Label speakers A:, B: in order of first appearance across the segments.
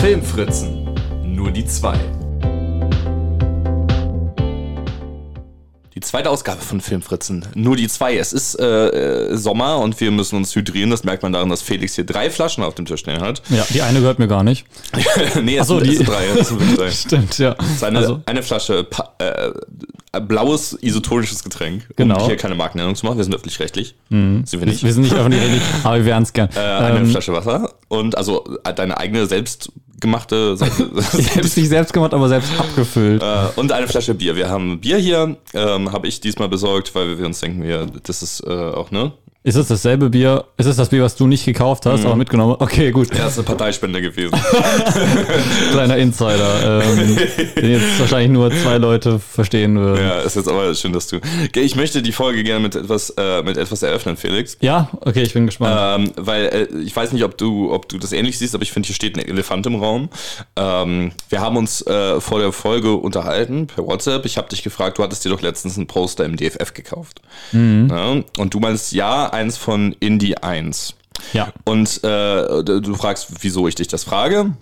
A: Filmfritzen. Nur die zwei. Die zweite Ausgabe von Filmfritzen. Nur die zwei. Es ist äh, äh, Sommer und wir müssen uns hydrieren. Das merkt man daran, dass Felix hier drei Flaschen auf dem Tisch stehen hat.
B: Ja, die eine gehört mir gar nicht.
A: nee, es,
B: so,
A: sind,
B: die-
A: es sind drei. Es sind drei.
B: Stimmt, ja.
A: Es ist eine,
B: Also-
A: eine Flasche äh, blaues isotonisches Getränk.
B: Genau.
A: Um hier keine Markennennung zu machen. Wir sind öffentlich-rechtlich. Sind wir nicht.
B: Wir sind nicht öffentlich, aber wir wären es gern.
A: Äh, eine
B: Ähm,
A: Flasche Wasser und also äh, deine eigene selbstgemachte
B: hätte es nicht selbst gemacht, aber selbst abgefüllt.
A: Äh, und eine Flasche Bier. Wir haben Bier hier, ähm, habe ich diesmal besorgt, weil wir uns denken, wir, das ist äh, auch, ne?
B: Ist es dasselbe Bier? Ist es das Bier, was du nicht gekauft hast, aber mitgenommen? Okay, gut.
A: Er ist eine Parteispende gewesen.
B: Kleiner Insider, ähm, den jetzt wahrscheinlich nur zwei Leute verstehen würden.
A: ja, ist jetzt aber schön, dass du. Ich möchte die Folge gerne mit etwas, äh, mit etwas eröffnen, Felix.
B: Ja, okay, ich bin gespannt.
A: Ähm, weil äh, ich weiß nicht, ob du, ob du das ähnlich siehst, aber ich finde, hier steht ein Elefant im Raum. Ähm, wir haben uns äh, vor der Folge unterhalten per WhatsApp. Ich habe dich gefragt, du hattest dir doch letztens ein Poster im DFF gekauft. Ja? Und du meinst ja, eins von Indie 1.
B: ja.
A: Und äh, du fragst, wieso ich dich das frage.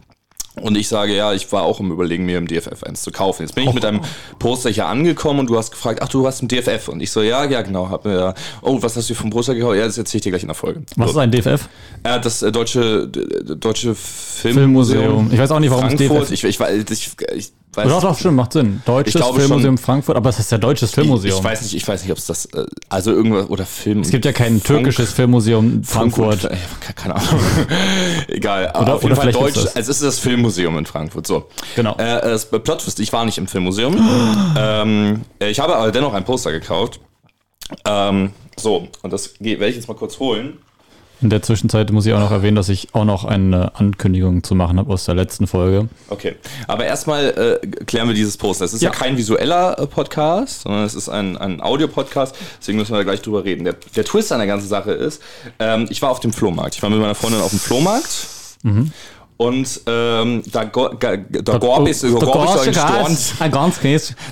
A: Und ich sage, ja, ich war auch im Überlegen, mir im DFF eins zu kaufen. Jetzt bin ich mit einem Poster hier angekommen und du hast gefragt, ach, du warst im DFF. Und ich so, ja, ja, genau. Hab mir, oh, was hast du vom Poster gekauft? Ja, das erzähle ich dir gleich in der Folge.
B: Was ist
A: So.
B: ein DFF?
A: Ja, das äh, deutsche, deutsche
B: Filmmuseum.
A: Filmmuseum.
B: Ich weiß auch nicht, warum es
A: Frankfurt.
B: DFF
A: Ich, ich, weiß- ich, ich weiß
B: Doch, doch, stimmt, macht Sinn. Deutsches
A: Ich glaube
B: Filmmuseum
A: schon-
B: Frankfurt, aber es ist ja Deutsches
A: ich,
B: Filmmuseum.
A: ich weiß nicht, ich weiß nicht, ob es das, äh, also irgendwas, oder Film.
B: es gibt ja kein
A: Funk-
B: türkisches Filmmuseum Frankfurt.
A: Äh, Keine Ahnung. Egal. Aber
B: Oder-
A: auf jeden
B: oder
A: Fall Deutsch. Es ist das Filmmuseum in Frankfurt. So.
B: Genau.
A: Äh, das Plotwist, ich war nicht im Filmmuseum. ähm, äh, ich habe aber dennoch ein Poster gekauft. Ähm, so, und das werde ich jetzt mal kurz holen.
B: In der Zwischenzeit muss ich auch noch erwähnen, dass ich auch noch eine Ankündigung zu machen habe aus der letzten Folge.
A: Okay, aber erstmal äh, klären wir dieses Poster. Es ist ja,
B: Ja.
A: kein visueller äh, Podcast, sondern es ist ein, ein Audio-Podcast, deswegen müssen wir da gleich drüber reden. Der, der Twist an der ganzen Sache ist, ähm, ich war auf dem Flohmarkt. Ich war mit meiner Freundin auf dem Flohmarkt. Und ähm, da, go, ga, da, gab es, da gab es einen Stand,
B: Ein ganz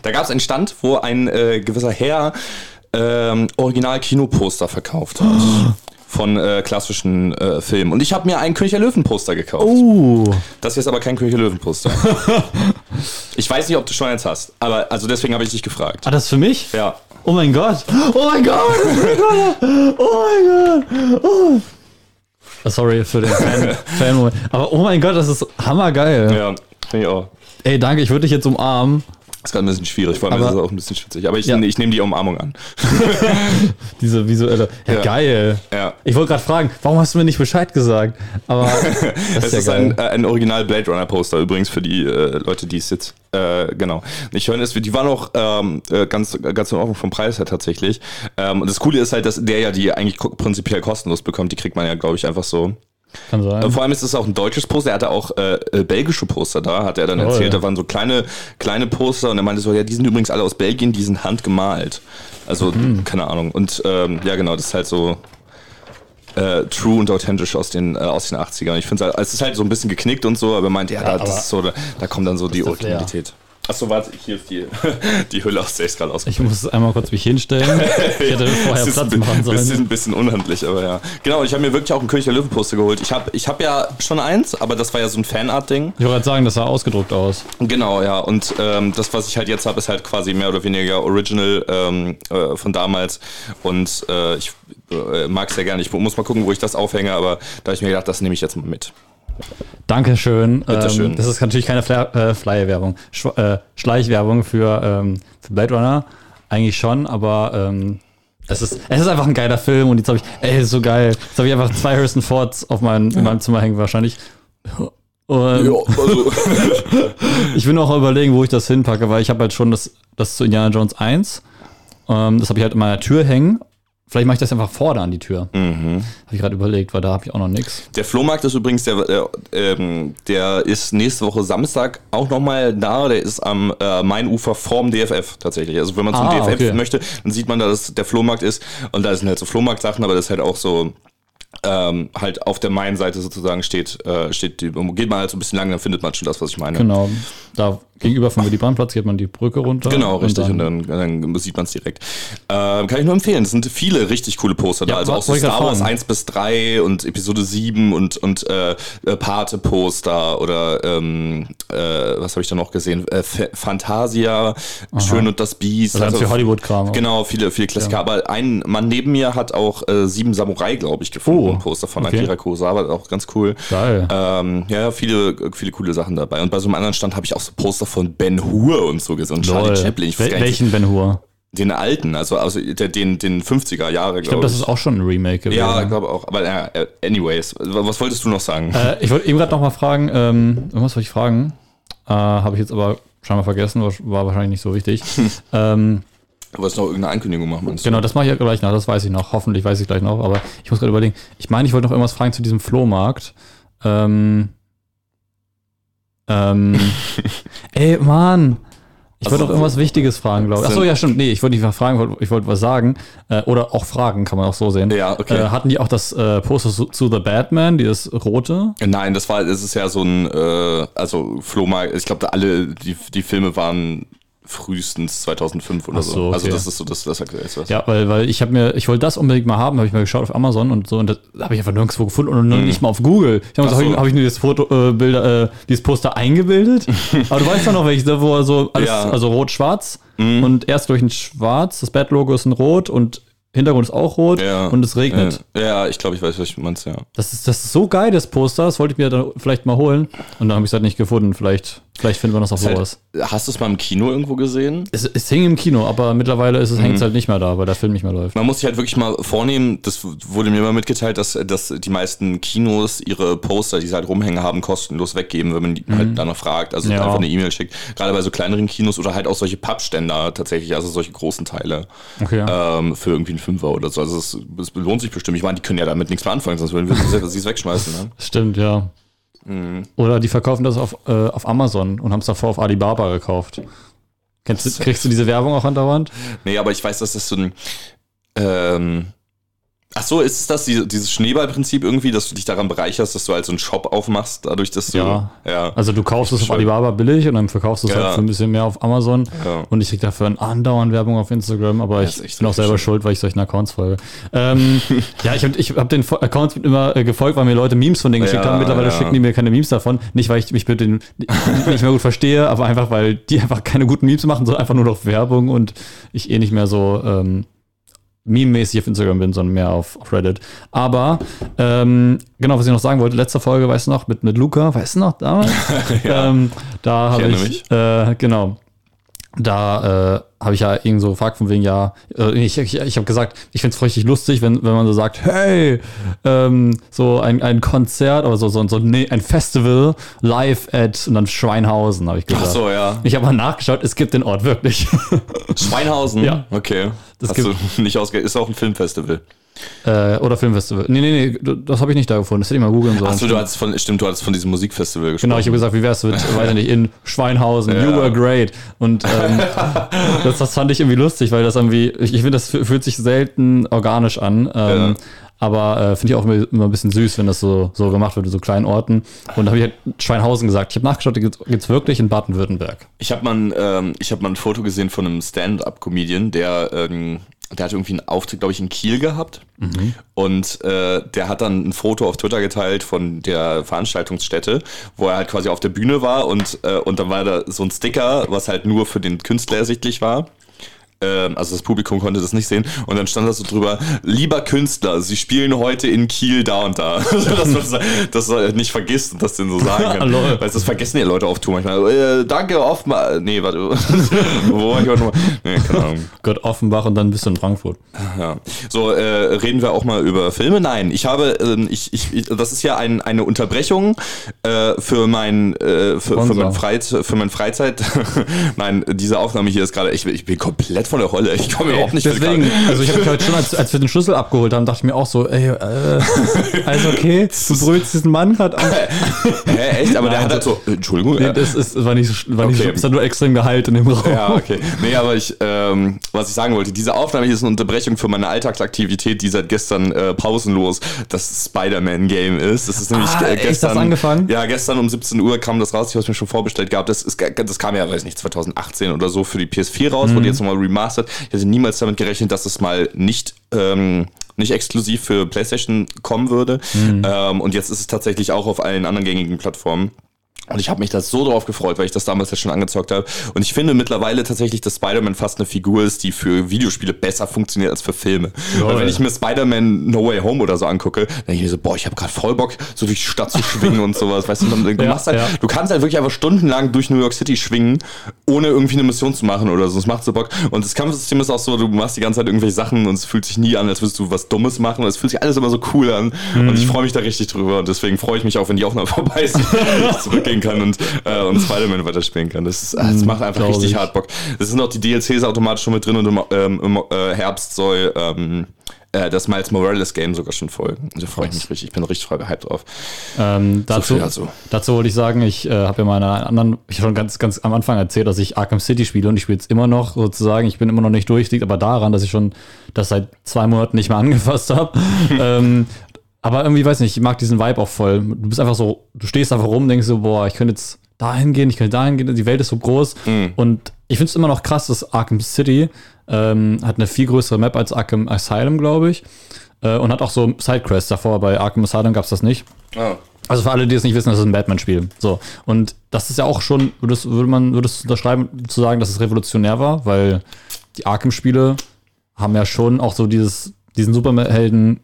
A: da gab es einen Stand, wo ein äh, gewisser Herr ähm, Original-Kinoposter verkauft hat. Von äh, klassischen äh, Filmen. Und ich habe mir ein König der Löwen-Poster gekauft.
B: Uh,
A: Das hier ist aber kein König der Löwen-Poster. ich weiß nicht, ob du schon eins hast, aber also deswegen habe ich dich gefragt.
B: ah, das ist für mich?
A: Ja.
B: Oh mein Gott! Oh mein Gott! Oh mein Gott! Oh mein Gott! Oh. Ah, Sorry für den Fan- Fan-Moment. Aber oh mein Gott, das ist hammergeil.
A: Ja, finde ich auch.
B: Ey, danke, ich würde dich jetzt umarmen.
A: Ist gerade ein bisschen schwierig, vor allem
B: Aber-
A: ist es auch ein bisschen schwitzig. Aber ich,
B: Ja.
A: ich nehme die Umarmung an.
B: Diese visuelle. Ja,
A: Ja.
B: geil.
A: Ja.
B: Ich wollte gerade fragen, warum hast du mir nicht Bescheid gesagt? Aber das
A: Es
B: ist ja
A: ist ein, äh, ein Original Blade Runner Poster übrigens für die äh, Leute, die es jetzt äh, genau nicht hören. Die waren auch ähm, äh, ganz ganz in Ordnung vom Preis her tatsächlich. Ähm, und das Coole ist halt, dass der ja die eigentlich prinzipiell kostenlos bekommt. Die kriegt man ja, glaube ich, einfach so.
B: Kann sein.
A: Äh, Vor allem ist es auch ein deutsches Poster. Er hatte auch äh, äh, belgische Poster da, hat er dann
B: Oh,
A: erzählt.
B: ja.
A: Da waren so kleine, kleine Poster und er meinte so, ja, die sind übrigens alle aus Belgien, die sind handgemalt. Also,
B: Mhm.
A: keine Ahnung. Und ähm, ja, genau, das ist halt so äh, true und authentisch aus den, äh, aus den 80ern. Ich finde es halt, es ist halt so ein bisschen geknickt und so, aber er meinte, ja, da, das ist so, da, da kommt dann so die. Originalität. Achso, warte, hier ist die, die Hülle, aus ich gerade aus.
B: Ich muss einmal kurz mich hinstellen. Ich hätte vorher
A: Das ist
B: Platz
A: ein
B: machen
A: bisschen,
B: sollen.
A: ein bisschen unhandlich, aber ja. Genau, ich habe mir wirklich auch ein König der Löwen Poster geholt. Ich habe ich hab ja schon eins, aber das war ja so ein Fanart-Ding.
B: Ich wollte gerade sagen, das sah ausgedruckt aus.
A: Genau, ja. Und ähm, das, was ich halt jetzt habe, ist halt quasi mehr oder weniger Original ähm, äh, von damals. Und äh, ich äh, mag es sehr gerne. Ich muss mal gucken, wo ich das aufhänge, aber da habe ich mir gedacht, das nehme ich jetzt mal mit.
B: Dankeschön.
A: Bitteschön.
B: Ähm, das ist natürlich keine äh, Flyer-Werbung, äh, Schleichwerbung für, ähm, für Blade Runner. Eigentlich schon, aber ähm, es, ist, es ist einfach ein geiler Film und jetzt habe ich, ey, ist so geil. Jetzt habe ich einfach zwei Harrison Fords auf mein, in meinem Zimmer hängen wahrscheinlich. Und
A: also,
B: ich will noch überlegen, wo ich das hinpacke, weil ich habe halt schon das, das zu Indiana Jones 1. Ähm, das habe ich halt in meiner Tür hängen. Vielleicht mache ich das einfach vorne an die Tür.
A: Mhm.
B: Habe ich gerade überlegt, weil da habe ich auch noch nichts.
A: der Flohmarkt ist übrigens, der, der, ähm, der ist nächste Woche Samstag auch nochmal da. Der ist am äh, Mainufer vorm DFF tatsächlich. Also wenn man zum
B: Ah,
A: DFF
B: okay.
A: möchte, dann sieht man, dass der Flohmarkt ist. Und da sind halt so Flohmarktsachen, aber das ist halt auch so ähm, halt auf der Main-Seite sozusagen steht, äh, steht geht man halt so ein bisschen lang, dann findet man schon das, was ich meine.
B: Genau. Da gegenüber vom Willy Brandt-Platz geht man die Brücke runter.
A: Genau, richtig. Und
B: dann-
A: dann, dann, sieht man es direkt. Ähm, kann ich nur empfehlen. Es sind viele richtig coole Poster da.
B: Ja,
A: Also
B: wa-
A: auch so Star Wars
B: fragen.
A: 1 bis 3 und Episode 7 und, und äh, äh, Pate-Poster oder ähm, äh, was habe ich da noch gesehen? Äh, Fantasia, Schön und das Biest.
B: Also viel Hollywood-Kram.
A: Genau, viele, viele Klassiker. Aber ein Mann neben mir hat auch äh, Sieben Samurai, glaube ich, gefunden.
B: Oh,
A: Ein Poster von
B: okay.
A: Akira Kurosawa, auch ganz cool.
B: Geil.
A: Ähm, ja, viele, viele coole Sachen dabei. Und bei so einem anderen Stand habe ich auch so Poster von Ben Hur und so gesehen. Und Charlie
B: Lol.
A: Chaplin. Ich
B: Wel welchen Ben Hur?
A: den alten, also, also den, den 50er Jahre,
B: Ich glaube, das ist auch schon ein Remake gewesen.
A: Ja, ich glaube auch. Aber ja, äh, anyways, was wolltest du noch sagen?
B: Äh, ich wollte eben gerade noch mal fragen, ähm, irgendwas wollte ich fragen. Äh, Habe ich jetzt aber scheinbar vergessen, war war wahrscheinlich nicht so wichtig. ähm,
A: Du wolltest noch irgendeine Ankündigung machen, meinst du?
B: genau, das mache ich ja gleich noch, das weiß ich noch. Hoffentlich weiß ich gleich noch, aber ich muss gerade überlegen. Ich meine, ich wollte noch irgendwas fragen zu diesem Flohmarkt. Ähm, ähm, ey, Mann. Ich wollte
A: Also,
B: noch irgendwas Wichtiges fragen, glaube ich. Achso, ja, stimmt. Nee, ich wollte nicht mal fragen, ich wollte- was sagen. Äh, oder auch fragen, kann man auch so sehen.
A: Ja, okay.
B: Äh, hatten die auch das äh, Poster zu, zu The Batman, dieses rote?
A: Nein, das war, das ist ja so ein, also Flohmarkt, ich glaube, alle, die, die Filme waren frühestens 2005 oder so.
B: so,
A: Also
B: okay.
A: das ist so das, das aktuelle was.
B: Ja, weil, weil ich habe mir, ich wollte das unbedingt mal haben, habe ich mal geschaut auf Amazon und so und das habe ich einfach nirgendwo gefunden und noch nicht mal auf Google. Ich habe hab
A: so.
B: ich, hab ich nur das Foto, äh, Bilder, äh, dieses Poster eingebildet. Aber du weißt doch noch welches, da wo so alles,
A: Ja.
B: also rot-schwarz und erst durch ein Schwarz, das Bad-Logo ist ein Rot und Hintergrund ist auch rot
A: Ja.
B: und es regnet.
A: Ja, ja ich glaube, ich weiß, was du meinst, ja.
B: Das ist, das ist so geil, das Poster, das wollte ich mir dann vielleicht mal holen und dann habe ich es halt nicht gefunden. Vielleicht, vielleicht finden wir noch
A: Ist halt-
B: sowas.
A: Hast du es mal im Kino irgendwo gesehen?
B: Es, es hing im Kino, aber mittlerweile ist es, hängt es halt nicht mehr da, weil der Film nicht mehr läuft.
A: Man muss sich halt wirklich mal vornehmen, das wurde mir immer mitgeteilt, dass, dass die meisten Kinos ihre Poster, die sie halt rumhängen haben, kostenlos weggeben, wenn man die halt danach fragt. Also
B: Mhm. Ja.
A: einfach eine E-Mail schickt. Gerade bei so kleineren Kinos oder halt auch solche Pappständer tatsächlich, also solche großen Teile.
B: Okay, ja.
A: Ähm, für irgendwie einen Fünfer oder so. Also es, es lohnt sich bestimmt. Ich meine, die können ja damit nichts mehr anfangen, sonst würden wir sie sie es wegschmeißen. Ne?
B: Stimmt, ja.
A: Mhm.
B: Oder die verkaufen das auf, äh, auf Amazon und haben es davor auf Alibaba gekauft. Kennst kriegst du diese Werbung auch andauernd?
A: Nee, aber ich weiß, dass das so ein. Ähm, ach so, ist es das, diese, dieses Schneeballprinzip irgendwie, dass du dich daran bereicherst, dass du halt so einen Shop aufmachst, dadurch, dass du.
B: Ja.
A: ja.
B: Also du kaufst es auf. Alibaba billig und dann verkaufst du es
A: Ja.
B: halt für ein bisschen mehr auf Amazon.
A: Ja.
B: Und ich krieg dafür ein andauernd Werbung auf Instagram, aber ich bin auch selber schuld, weil ich solchen Accounts folge. Ähm, ja, ich habe ich hab den Accounts immer äh, gefolgt, weil mir Leute Memes von denen geschickt haben. Mittlerweile schicken die mir keine Memes davon. Nicht, weil ich mich mit denen nicht mehr gut verstehe, aber einfach, weil die einfach keine guten Memes machen, sondern einfach nur noch Werbung und ich eh nicht mehr so ähm, meme-mäßig auf Instagram bin, sondern mehr auf Reddit. Aber ähm, genau, was ich noch sagen wollte, letzte Folge, weißt du noch, mit, mit Luca, weißt du noch, damals? ähm, da habe ich, äh, genau, da äh, habe ich ja irgend so gefragt von wegen, ja, äh, ich, ich, ich habe gesagt, ich finde es richtig lustig, wenn, wenn man so sagt, hey, ähm, so ein, ein Konzert oder so, so, so nee, ein Festival live at und dann Schweinhausen, habe ich gesagt.
A: Ach so, ja.
B: Ich habe mal nachgeschaut, es gibt den Ort wirklich.
A: Schweinhausen?
B: Ja.
A: Okay.
B: Das
A: Hast du nicht ausge Ist auch ein Filmfestival.
B: Äh, oder Filmfestival. Nee, nee, nee, das habe ich nicht da gefunden. Das hätte ich mal googeln sollen.
A: Achso, du hattest von, stimmt, du hattest von diesem Musikfestival gesprochen.
B: Genau, ich habe gesagt, wie wär's mit, weiß ich nicht, in Schweinhausen,
A: Ja.
B: you were great. Und ähm, das, das fand ich irgendwie lustig, weil das irgendwie, ich, ich finde, das fü- fühlt sich selten organisch an. Ähm,
A: Ja.
B: Aber äh, finde ich auch immer, immer ein bisschen süß, wenn das so, so gemacht wird in so kleinen Orten. Und da habe ich halt Schweinhausen gesagt. Ich habe nachgeschaut, gibt's gibt's wirklich in Baden-Württemberg.
A: Ich habe mal, ein, ähm, ich hab mal ein Foto gesehen von einem Stand-up-Comedian, der, ähm, der hat irgendwie einen Auftritt, glaube ich, in Kiel gehabt. Und äh, der hat dann ein Foto auf Twitter geteilt von der Veranstaltungsstätte, wo er halt quasi auf der Bühne war und, äh, und dann war da so ein Sticker, was halt nur für den Künstler ersichtlich war. Ähm, also das Publikum konnte das nicht sehen. Und dann stand da so drüber, lieber Künstler, Sie spielen heute in Kiel da und da. dass man das, das halt nicht vergisst und das denn so sagen kann. Weil das vergessen ja Leute auf Tour manchmal. Äh, danke, oftmal. Nee, warte. Wo war ich heute noch? Nee, keine Ahnung.
B: Gott Offenbach und dann bist du in Frankfurt.
A: Ja. So, äh, reden wir auch mal über Filme? Nein, ich habe, ähm, ich, ich, das ist ja ein, eine Unterbrechung äh, für mein, äh, für, für mein Freizeit, für mein Freizeit. Nein, diese Aufnahme hier ist gerade, ich, ich bin komplett von der Rolle. Ich komme überhaupt nicht
B: Deswegen, also ich habe mich heute schon, als, als wir den Schlüssel abgeholt haben, dachte ich mir auch so, ey, äh, also okay, du brüllst diesen Mann gerade an.
A: Hä, echt? Aber der hat halt so, Entschuldigung.
B: Nee,
A: äh,
B: das ist, das war nicht, so- war nicht
A: Okay.
B: so, es hat nur extrem Gehalt in dem Raum.
A: Ja, okay. Nee, aber ich, ähm, was ich sagen wollte, diese Aufnahme hier ist eine Unterbrechung für meine Alltagsaktivität, die seit gestern äh, pausenlos das Spider-Man-Game ist. Das ist nämlich
B: Ah,
A: äh, gestern.
B: Hast du angefangen?
A: Ja, gestern um 17 Uhr kam das raus. Ich habe es mir schon vorbestellt gehabt. Das, ist, das kam ja, weiß nicht, 2018 oder so für die PS4 raus,
B: Mhm.
A: wurde jetzt nochmal remastered. Ich hätte niemals damit gerechnet, dass es mal nicht. Ähm, nicht exklusiv für PlayStation kommen würde.
B: Mhm.
A: Ähm, und jetzt ist es tatsächlich auch auf allen anderen gängigen Plattformen. Und ich habe mich da so drauf gefreut, weil ich das damals ja schon angezockt habe. Und ich finde mittlerweile tatsächlich, dass Spider-Man fast eine Figur ist, die für Videospiele besser funktioniert als für Filme. Weil wenn ich mir Spider-Man No Way Home oder so angucke, dann denke ich mir so, boah, ich habe gerade voll Bock, so durch die Stadt zu schwingen und sowas. Weißt du, man, du,
B: Ja,
A: machst halt,
B: ja.
A: du kannst halt wirklich einfach stundenlang durch New York City schwingen, ohne irgendwie eine Mission zu machen oder so. Es macht so Bock. Und das Kampfsystem ist auch so, du machst die ganze Zeit irgendwelche Sachen und es fühlt sich nie an, als würdest du was Dummes machen. Und es fühlt sich alles immer so cool an.
B: Mhm.
A: Und ich freue mich da richtig drüber. Und deswegen freue ich mich auch, wenn die Aufnahme vorbei ist, zurückgehen kann und, äh, und Spider-Man weiterspielen kann. Das, ist, das macht einfach richtig
B: ich.
A: hart Bock. Es sind auch die DLCs automatisch schon mit drin und im, ähm, im äh, Herbst soll ähm, äh, das Miles Morales Game sogar schon folgen. Da freue ich mich richtig. Ich bin richtig voll gehypt drauf.
B: Ähm, dazu,
A: viel dazu.
B: dazu wollte ich sagen, ich äh, habe ja mal in einer anderen, ich schon ganz, ganz am Anfang erzählt, dass ich Arkham City spiele und ich spiele es immer noch sozusagen. Ich bin immer noch nicht durch, liegt aber daran, dass ich schon das seit zwei Monaten nicht mehr angefasst habe. ähm, aber irgendwie, weiß nicht, ich mag diesen Vibe auch voll. Du bist einfach so, du stehst einfach rum, denkst so, boah, ich könnte jetzt dahin gehen, ich könnte dahin gehen, die Welt ist so groß. Und ich finde es immer noch krass, dass Arkham City ähm, hat eine viel größere Map als Arkham Asylum, glaube ich. Äh, und hat auch so Sidequests davor. Bei Arkham Asylum gab es das nicht.
A: Ah.
B: Also für alle, die es nicht wissen, das ist ein Batman-Spiel. So. Und das ist ja auch schon, würdest, würde man, würdest du unterschreiben, zu sagen, dass es revolutionär war, weil die Arkham-Spiele haben ja schon auch so dieses, diesen Superhelden,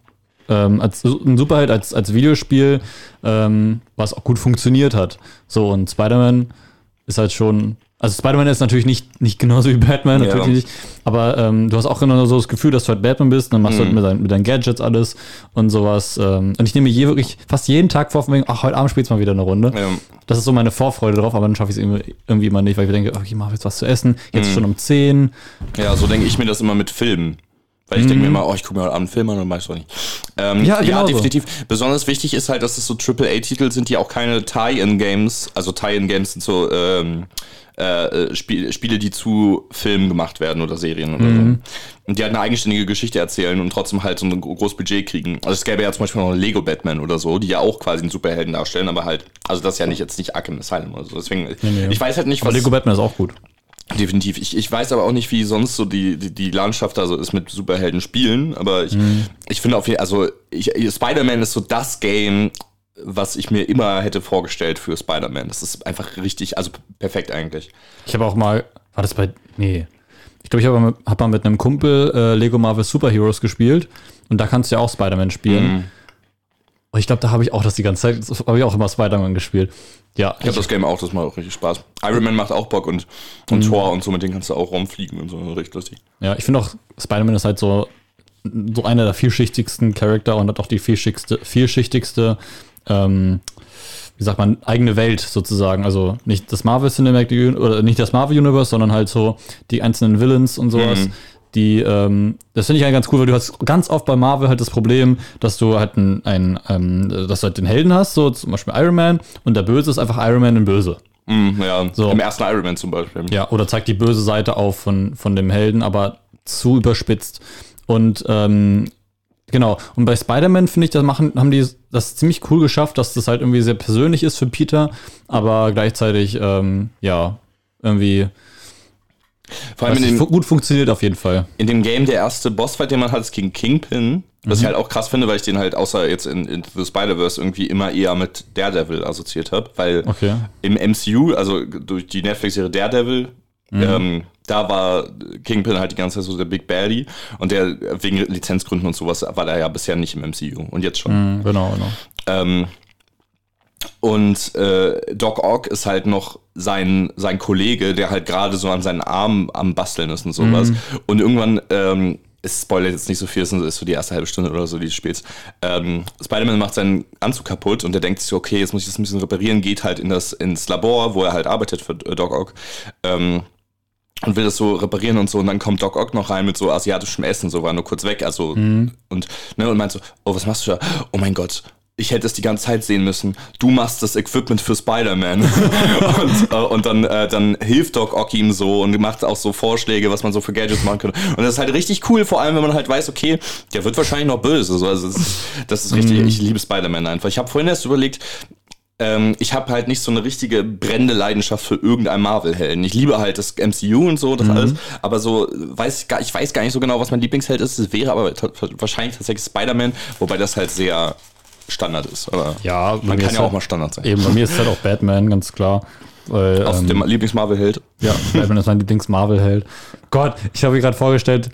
B: ähm, als ein Superheld als, als Videospiel, ähm, was auch gut funktioniert hat. So, und Spider-Man ist halt schon. Also Spider-Man ist natürlich nicht, nicht genauso wie Batman,
A: Ja.
B: natürlich nicht. Aber ähm, du hast auch immer so das Gefühl, dass du halt Batman bist, dann machst du halt mit, dein, mit deinen Gadgets alles und sowas. Ähm, und ich nehme mir je wirklich fast jeden Tag vor, von wegen, ach, heute Abend spielst du mal wieder eine Runde.
A: Ja.
B: Das ist so meine Vorfreude drauf, aber dann schaffe ich es irgendwie, irgendwie immer nicht, weil ich denke, okay, ich mache jetzt was zu essen, jetzt ist schon um 10.
A: Ja, so denke ich mir das immer mit Filmen. Weil ich denke mir immer, oh, ich gucke mir heute Abend einen Film an und weiß doch nicht. Ähm,
B: Ja,
A: ja,
B: genau so.
A: definitiv. Besonders wichtig ist halt, dass es so AAA-Titel sind, die auch keine Tie-In-Games, also Tie-In-Games sind so ähm, äh, Spiel, Spiele, die zu Filmen gemacht werden oder Serien oder
B: Mhm.
A: so. Und die halt eine eigenständige Geschichte erzählen und trotzdem halt so ein gro- großes Budget kriegen. Also es gäbe ja zum Beispiel noch Lego Batman oder so, die ja auch quasi einen Superhelden darstellen, aber halt, also das ist ja nicht jetzt nicht Arkham Asylum oder so. Deswegen,
B: nee.
A: ich weiß halt nicht,
B: Aber
A: was.
B: Lego Batman ist auch gut.
A: Definitiv. Ich, ich weiß aber auch nicht, wie sonst so die, die, die Landschaft da so ist mit Superhelden spielen, aber ich, ich finde auf jeden also ich, Spider-Man ist so das Game, was ich mir immer hätte vorgestellt für Spider-Man. Das ist einfach richtig, also perfekt eigentlich.
B: Ich habe auch mal, war das bei, nee. Ich glaube, ich habe hab mal mit einem Kumpel äh, Lego Marvel Superheroes gespielt und da kannst du ja auch Spider-Man spielen. Und ich glaube, da habe ich auch das die ganze Zeit, habe ich auch immer Spider-Man gespielt. Ja,
A: Ich habe das Game auch, das macht auch richtig Spaß. Iron Man macht auch Bock und, und Thor und so, mit denen kannst du auch rumfliegen und so, richtig lustig.
B: Ja, ich finde auch, Spider-Man ist halt so, so einer der vielschichtigsten Charakter und hat auch die vielschichtigste, vielschichtigste ähm, wie sagt man, eigene Welt sozusagen. Also nicht das Marvel Cinematic oder nicht das Marvel Universe, sondern halt so die einzelnen Villains und sowas. Die, ähm, das finde ich halt ganz cool, weil du hast ganz oft bei Marvel halt das Problem, dass du halt ein, ein ähm, dass du halt den Helden hast, so zum Beispiel Iron Man, und der Böse ist einfach Iron Man in Böse.
A: Mhm, ja,
B: So.
A: im ersten Iron Man zum Beispiel.
B: Ja, oder zeigt die böse Seite auf von, von dem Helden, aber zu überspitzt. Und ähm, genau, und bei Spider-Man finde ich, das machen, haben die das ziemlich cool geschafft, dass das halt irgendwie sehr persönlich ist für Peter, aber gleichzeitig, ähm, ja, irgendwie
A: Vor allem in dem,
B: gut funktioniert auf jeden Fall.
A: in dem Game der erste Bossfight, den man hat, ist gegen Kingpin. Was ich halt auch krass finde, weil ich den halt außer jetzt in, in The Spider-Verse irgendwie immer eher mit Daredevil assoziiert habe. Weil
B: Okay.
A: im MCU, also durch die Netflix-Serie Daredevil, ähm, da war Kingpin halt die ganze Zeit so der Big Baddie. Und der wegen Lizenzgründen und sowas war der ja bisher nicht im MCU. Und jetzt schon.
B: Mhm, genau, genau.
A: Ähm, und äh, Doc Ock ist halt noch sein, sein Kollege, der halt gerade so an seinen Arm am Basteln ist und sowas. Und irgendwann, ähm, es spoilert jetzt nicht so viel, es ist so die erste halbe Stunde oder so dieses Spiels. Ähm, Spider-Man macht seinen Anzug kaputt und der denkt sich, okay, jetzt muss ich das ein bisschen reparieren, geht halt in das, ins Labor, wo er halt arbeitet für äh, Doc Ock. Ähm, und will das so reparieren und so und dann kommt Doc Ock noch rein mit so asiatischem Essen, so war nur kurz weg, also und ne und meint so, oh was machst du da? Oh mein Gott, ich hätte es die ganze Zeit sehen müssen. Du machst das Equipment für Spider-Man. und, äh, und dann, äh, dann hilft Doc Ock ihm so und macht auch so Vorschläge, was man so für Gadgets machen könnte. Und das ist halt richtig cool, vor allem wenn man halt weiß, okay, der wird wahrscheinlich noch böse. So, also das, ist, das ist richtig, ich liebe Spider-Man einfach. Ich habe vorhin erst überlegt, ähm, ich habe halt nicht so eine richtige brennende Leidenschaft für irgendeinen Marvel-Helden. Ich liebe halt das MCU und so, das alles, aber so weiß ich, gar, ich weiß gar nicht so genau, was mein Lieblingsheld ist. Es wäre aber wahrscheinlich tatsächlich Spider-Man, wobei das halt sehr Standard ist. Aber
B: Ja,
A: man kann ja auch
B: halt-
A: mal Standard sein.
B: Eben, bei mir ist halt auch Batman, ganz klar. Weil,
A: Aus
B: ähm,
A: dem Lieblings-Marvel-Held.
B: Ja, Batman ist mein Lieblings-Marvel-Held. Gott, ich habe mir gerade vorgestellt,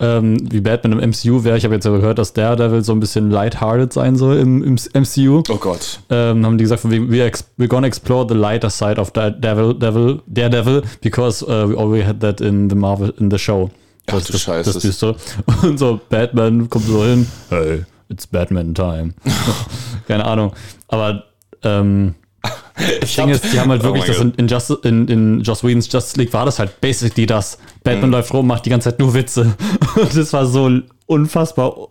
B: ähm, wie Batman im MCU wäre. Ich habe jetzt aber gehört, dass Daredevil so ein bisschen lighthearted sein soll im, im MCU.
A: Oh Gott.
B: Ähm, haben die gesagt, von wegen, we're, we're gonna explore the lighter side of Daredevil, Devil, Daredevil, because uh, we already had that in the Marvel, in the show.
A: Ach
B: Das,
A: du
B: das,
A: Scheiße.
B: das Düstere. Und so Batman kommt so hin, hey, it's Batman time. Keine Ahnung. Aber ähm, das Ding ist, die haben halt
A: Oh
B: wirklich
A: mein
B: das in, in, Justice, in, in Joss Whedons Justice League war das halt basically das. Batman
A: Mhm.
B: läuft rum, macht die ganze Zeit nur Witze. Und das war so unfassbar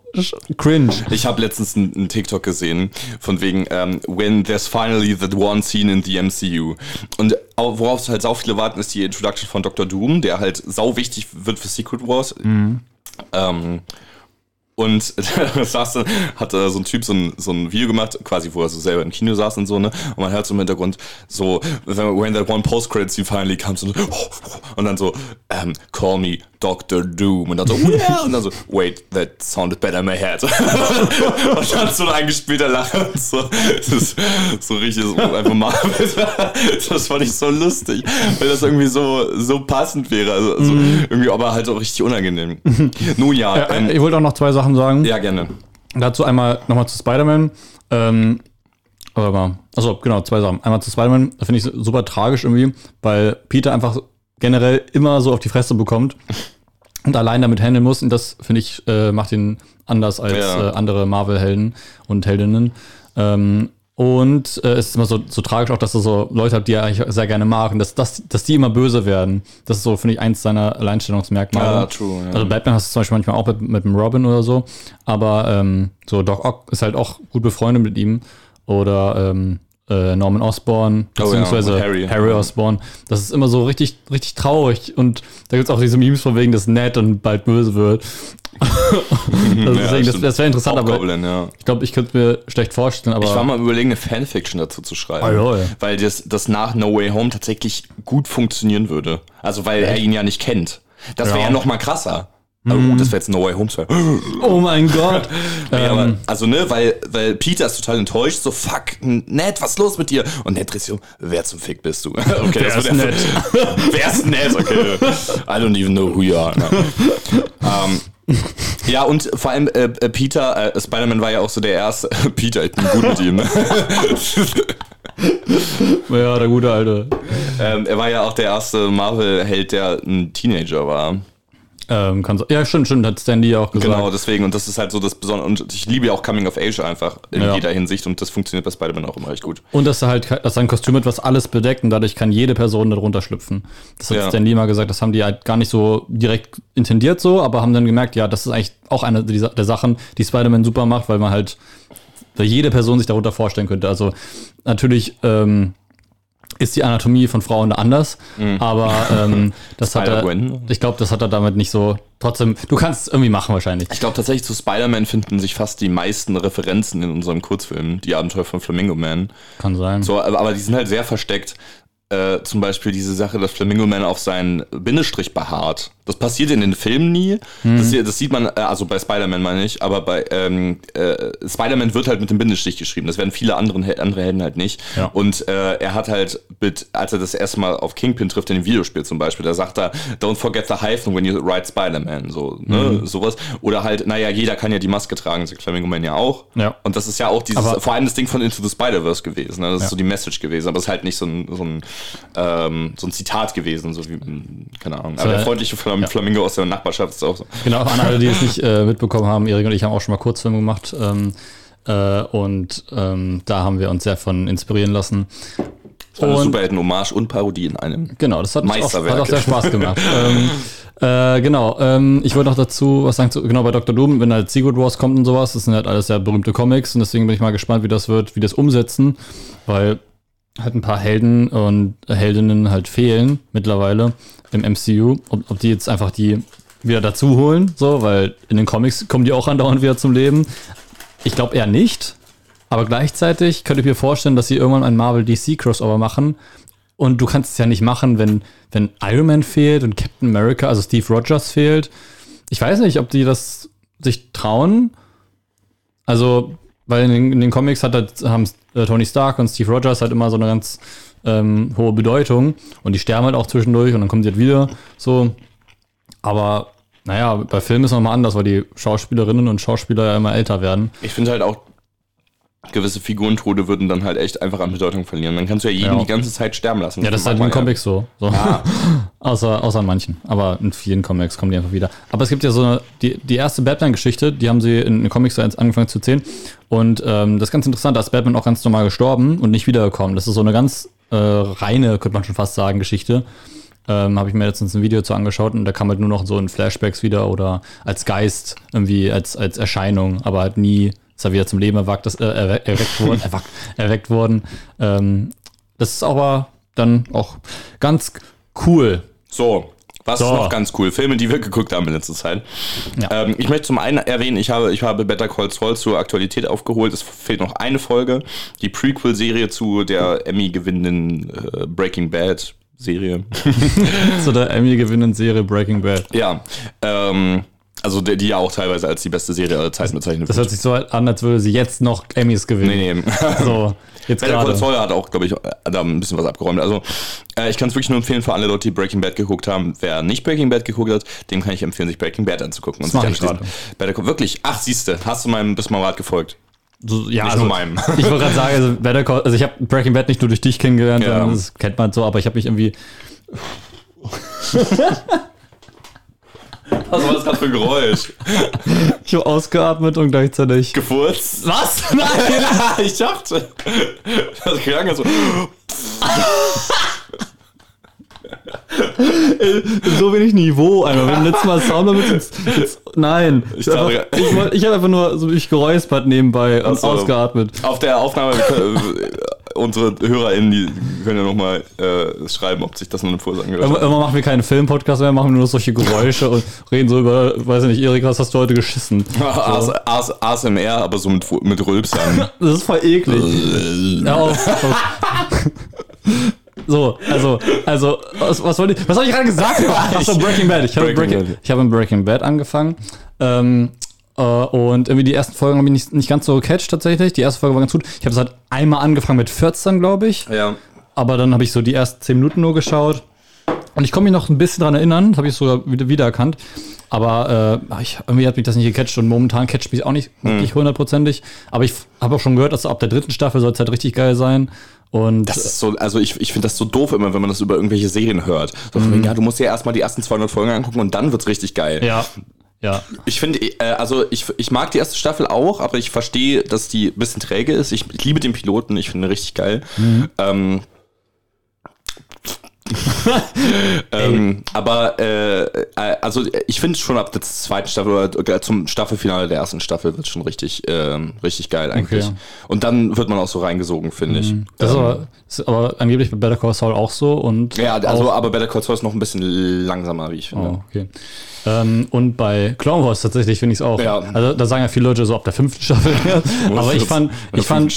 B: cringe.
A: Ich habe letztens einen TikTok gesehen, von wegen, ähm, when there's finally that one scene in the MCU. Und au- worauf halt sau viele warten, ist die Introduction von Dr. Doom, der halt sau wichtig wird für Secret Wars. Ähm, und da saß, hat äh, so ein Typ so ein, so ein Video gemacht, quasi, wo er so selber im Kino saß und so, ne? Und man hört so im Hintergrund so, when that one post-credit scene finally comes und, und dann so, ähm, call me Dr. Doom. Und dann so, yeah! Und dann so, wait, that sounded better in my head. und dann so ein eingespielter Lacher und so. Das ist so richtig, so einfach mal. Das fand ich so lustig, weil das irgendwie so, so passend wäre. Also, also irgendwie, aber halt auch richtig unangenehm. Nun ja,
B: Ja,
A: ähm,
B: ich wollte auch noch zwei Sachen sagen.
A: ja, gerne.
B: Dazu einmal nochmal zu Spider-Man. Ähm, also genau, zwei Sachen. Einmal zu Spider-Man, da finde ich super tragisch irgendwie, weil Peter einfach generell immer so auf die Fresse bekommt und allein damit handeln muss. Und das, finde ich, äh, macht ihn anders als
A: Ja.
B: äh, andere Marvel-Helden und Heldinnen. Ähm, und äh, es ist immer so, so tragisch auch, dass er so Leute hat, die er eigentlich sehr gerne mag und dass, dass, dass die immer böse werden. Das ist so, finde ich, eins seiner Alleinstellungsmerkmale.
A: Ja, true, ja.
B: Also Batman hast du zum Beispiel manchmal auch mit, mit dem Robin oder so. Aber ähm, so Doc Ock ist halt auch gut befreundet mit ihm. Oder ähm, äh, Norman Osborn,
A: Oh ja,
B: beziehungsweise
A: Harry.
B: Harry, Osborn. Das ist immer so richtig, richtig traurig. Und da gibt es auch diese Memes von wegen, dass Ned und bald böse wird. also das
A: stimmt.
B: das wäre interessant, aber
A: Hobgoblin, ja.
B: ich glaube, ich könnte mir schlecht vorstellen, aber
A: Ich war mal überlegen, eine Fanfiction dazu zu schreiben.
B: Ah, ja, ja.
A: Weil das, das nach No Way Home tatsächlich gut funktionieren würde. Also weil er ihn ja nicht kennt. Das wäre
B: Ja.
A: ja noch mal krasser. Aber gut, das wäre jetzt No Way Home 2.
B: oh mein Gott.
A: Nee, aber,
B: ähm,
A: also ne, weil, weil Peter ist total enttäuscht, so fuck, Ned, was ist los mit dir? Und Ned dreht sich um, wer zum Fick bist du? Okay,
B: Wer
A: das
B: ist
A: der- wer ist Ned? Okay. I don't even know who you are. ähm, ja, und vor allem äh, äh, Peter, äh, Spider-Man war ja auch so der erste. Peter, ich bin gut mit ihm. Ne?
B: ja, der gute Alte.
A: ähm, er war ja auch der erste Marvel-Held, der ein Teenager war.
B: Ähm, kann ja, stimmt, stimmt, hat Stan Lee auch gesagt.
A: Genau, deswegen. Und das ist halt so das Besondere. Und ich liebe ja auch Coming of Age einfach in
B: Ja.
A: jeder Hinsicht. Und das funktioniert bei Spider-Man auch immer recht gut.
B: Und dass er halt, dass er ein Kostüm hat, was alles bedeckt und dadurch kann jede Person darunter schlüpfen. Das hat
A: Ja.
B: Stan Lee mal gesagt, das haben die halt gar nicht so direkt intendiert so, aber haben dann gemerkt, ja, das ist eigentlich auch eine dieser, der Sachen, die Spider-Man super macht, weil man halt, weil jede Person sich darunter vorstellen könnte. Also natürlich, ähm, ist die Anatomie von Frauen anders, aber ähm, das hat er, ich glaube, das hat er damit nicht so, trotzdem, du kannst es irgendwie machen wahrscheinlich.
A: Ich glaube tatsächlich zu Spider-Man finden sich fast die meisten Referenzen in unserem Kurzfilm, die Abenteuer von Flamingo Man.
B: Kann sein.
A: So, aber, aber die sind halt sehr versteckt. Äh, zum Beispiel diese Sache, dass Flamingo Man auf seinen Bindestrich beharrt. Das passiert in den Filmen nie. Das, das sieht man, äh, also bei Spider-Man meine ich, aber bei ähm, äh, Spider-Man wird halt mit dem Bindestrich geschrieben. Das werden viele anderen, andere Helden halt nicht.
B: Ja.
A: Und äh, er hat halt, mit, als er das erste Mal auf Kingpin trifft in dem Videospiel zum Beispiel, da sagt er, don't forget the hyphen when you write Spider-Man. So, ne, sowas. Oder halt, naja, jeder kann ja die Maske tragen, sagt Flamingo Man ja auch.
B: Ja.
A: Und das ist ja auch dieses,
B: Aber-
A: vor allem das Ding von Into the Spider-Verse gewesen. Ne? Das
B: Ja.
A: ist so die Message gewesen, aber es ist halt nicht so ein, so ein, ähm, so ein Zitat gewesen, so wie, mm, keine Ahnung. Aber
B: äh,
A: der freundliche Flam. Flamingo aus der Nachbarschaft ist auch so.
B: Genau, an alle, die es nicht äh, mitbekommen haben, Erik und ich haben auch schon mal Kurzfilme gemacht. Ähm, äh, und ähm, da haben wir uns sehr von inspirieren lassen.
A: Also
B: Und-
A: Superhelden-Hommage und Parodie in einem.
B: Genau, das hat, auch, hat auch sehr Spaß gemacht. ähm, äh, genau, ähm, ich wollte noch dazu was sagen, zu, genau bei Dr. Doom, wenn halt Secret Wars kommt und sowas, das sind halt alles sehr berühmte Comics und deswegen bin ich mal gespannt, wie das wird, wie das umsetzen, weil halt ein paar Helden und Heldinnen halt fehlen mittlerweile im MCU, ob, ob die jetzt einfach die wieder dazu holen, so, weil in den Comics kommen die auch andauernd wieder zum Leben. Ich glaube eher nicht, aber gleichzeitig könnte ich mir vorstellen, dass sie irgendwann ein Marvel-DC-Crossover machen. Und du kannst es ja nicht machen, wenn, wenn Iron Man fehlt und Captain America, also Steve Rogers fehlt. Ich weiß nicht, ob die das sich trauen. Also, weil in den, in den Comics hat halt, haben äh, Tony Stark und Steve Rogers halt immer so eine ganz ähm, hohe Bedeutung. Und die sterben halt auch zwischendurch und dann kommen sie halt wieder so. Aber naja, bei Filmen ist es nochmal anders, weil die Schauspielerinnen und Schauspieler ja immer älter werden.
A: Ich finde halt auch, gewisse Figurentode würden dann halt echt einfach an Bedeutung verlieren. Dann kannst du ja jeden
B: Ja.
A: die ganze Zeit sterben lassen.
B: Ja, das ist halt in Comics so. so. außer, außer in manchen. Aber in vielen Comics kommen die einfach wieder. Aber es gibt ja so eine, die, die erste Batman-Geschichte, die haben sie in den Comics angefangen zu zählen. Und ähm, das ist ganz interessant, da ist Batman auch ganz normal gestorben und nicht wiedergekommen. Das ist so eine ganz äh, reine, könnte man schon fast sagen, Geschichte. Ähm, habe ich mir letztens ein Video zu angeschaut und da kam halt nur noch so in Flashbacks wieder oder als Geist, irgendwie als, als Erscheinung, aber halt nie ist er wieder zum Leben erweckt, das, äh, erwe- erweckt worden. erweckt, erweckt worden. Ähm, das ist aber dann auch ganz cool.
A: So, was
B: So.
A: ist noch ganz cool? Filme, die wir geguckt haben in letzter Zeit.
B: Ja.
A: Ähm, ich möchte zum einen erwähnen, ich habe, ich habe Better Call Saul zur Aktualität aufgeholt. Es fehlt noch eine Folge. Die Prequel-Serie zu der Emmy-gewinnenden äh, Breaking Bad-Serie.
B: Zu der Emmy-gewinnenden Serie Breaking Bad.
A: ja. Ähm, also die, die ja auch teilweise als die beste Serie aller Zeiten bezeichnet
B: Das hört sich so an, als würde sie jetzt noch Emmys gewinnen.
A: Nee, nee.
B: So, jetzt
A: Better Call. Saul hat auch, glaube ich, da ein bisschen was abgeräumt. Also, äh, ich kann es wirklich nur empfehlen für alle Leute, die Breaking Bad geguckt haben. Wer nicht Breaking Bad geguckt hat, dem kann ich empfehlen, sich Breaking Bad anzugucken. Und
B: Das
A: sich Better wirklich? Ach, siehste, hast du meinem bis mal Rat gefolgt?
B: So, ja, also,
A: nur meinem.
B: Ich wollte gerade sagen, also, Better Call, also ich habe Breaking Bad nicht nur durch dich kennengelernt,
A: Ja.
B: sondern das kennt man so, aber ich habe mich irgendwie.
A: Was war das gerade für ein Geräusch?
B: Ich habe ausgeatmet und gleichzeitig.
A: Gefurzt?
B: Was? Nein!
A: ich dachte. Das klang so.
B: so wenig Niveau einmal. Beim letzten Mal Sound damit jetzt, jetzt, Nein. Ich, einfach, ich, wollt- ich habe einfach nur so mich geräuspert nebenbei und
A: so.
B: ausgeatmet.
A: Auf der Aufnahme, unsere HörerInnen, die können ja nochmal äh, schreiben, ob sich das nur eine Vorsage angehört
B: Immer,
A: hat.
B: immer machen wir keinen Filmpodcast mehr, machen wir nur noch solche Geräusche und reden so über, weiß ich nicht, Erik, was hast du heute geschissen?
A: AS, AS, ASMR, aber so mit, mit Rülpsern.
B: Das ist voll eklig. Ja, auf, auf. So, also, also, was, was wollte ich, was habe ich gerade gesagt? Achso, Breaking Bad. Ich habe
A: Breaking
B: Breaking,
A: Bad.
B: ich habe in Breaking Bad angefangen. Ähm, äh, und irgendwie die ersten Folgen habe ich nicht, nicht ganz so gecatcht tatsächlich. Die erste Folge war ganz gut. Ich habe es halt einmal angefangen mit 14, glaube ich.
A: ja.
B: Aber dann habe ich so die ersten 10 Minuten nur geschaut. Und ich komme mich noch ein bisschen dran erinnern, das habe ich sogar wieder wiedererkannt. Aber äh, ich, irgendwie hat mich das nicht gecatcht und momentan catcht mich auch nicht wirklich hundertprozentig. Aber ich habe auch schon gehört, dass ab der dritten Staffel soll es halt richtig geil sein. Und
A: Das ist so, also ich, ich finde das so doof immer, wenn man das über irgendwelche Serien hört. So von wegen, ja, du musst dir erstmal die ersten 200 Folgen angucken und dann wird's richtig geil.
B: ja, ja.
A: Ich finde, äh, also ich, ich mag die erste Staffel auch, aber ich verstehe, dass die ein bisschen träge ist. Ich, ich liebe den Piloten, ich finde ihn richtig geil. Ähm, ähm, aber äh, äh, also ich finde schon ab der zweiten Staffel oder zum Staffelfinale der ersten Staffel wird schon richtig ähm, richtig geil eigentlich.
B: Okay.
A: Und dann wird man auch so reingesogen, finde ich.
B: Das ist,
A: Ähm,
B: aber, ist aber angeblich bei Better Call Saul auch so. Und
A: ja, also aber Better Call Saul ist noch ein bisschen langsamer, wie ich finde.
B: Oh, okay. Ähm, und bei Clone Wars tatsächlich finde ich es auch.
A: Ja.
B: Also da sagen ja viele Leute so ab der fünften Staffel. aber ich fand, ich fand,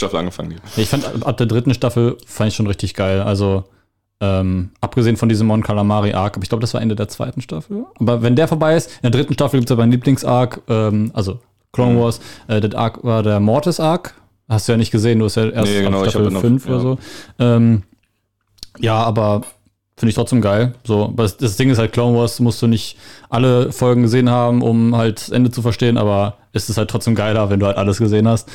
B: ich fand ab der dritten Staffel fand ich schon richtig geil. Also ähm, abgesehen von diesem Mon Calamari Arc, aber ich glaube, das war Ende der zweiten Staffel. Aber wenn der vorbei ist, in der dritten Staffel gibt es ja meinen Lieblings-Arc, ähm, also Clone
A: Mhm.
B: Wars, äh, der Arc war der Mortis Arc. Hast du ja nicht gesehen, du hast ja erst
A: Nee, genau,
B: Staffel
A: hab noch-
B: 5
A: ja.
B: oder so. Ähm, ja, aber finde ich trotzdem geil. So, aber das, das Ding ist halt, Clone Wars musst du nicht alle Folgen gesehen haben, um halt das Ende zu verstehen, aber ist es halt trotzdem geiler, wenn du halt alles gesehen hast.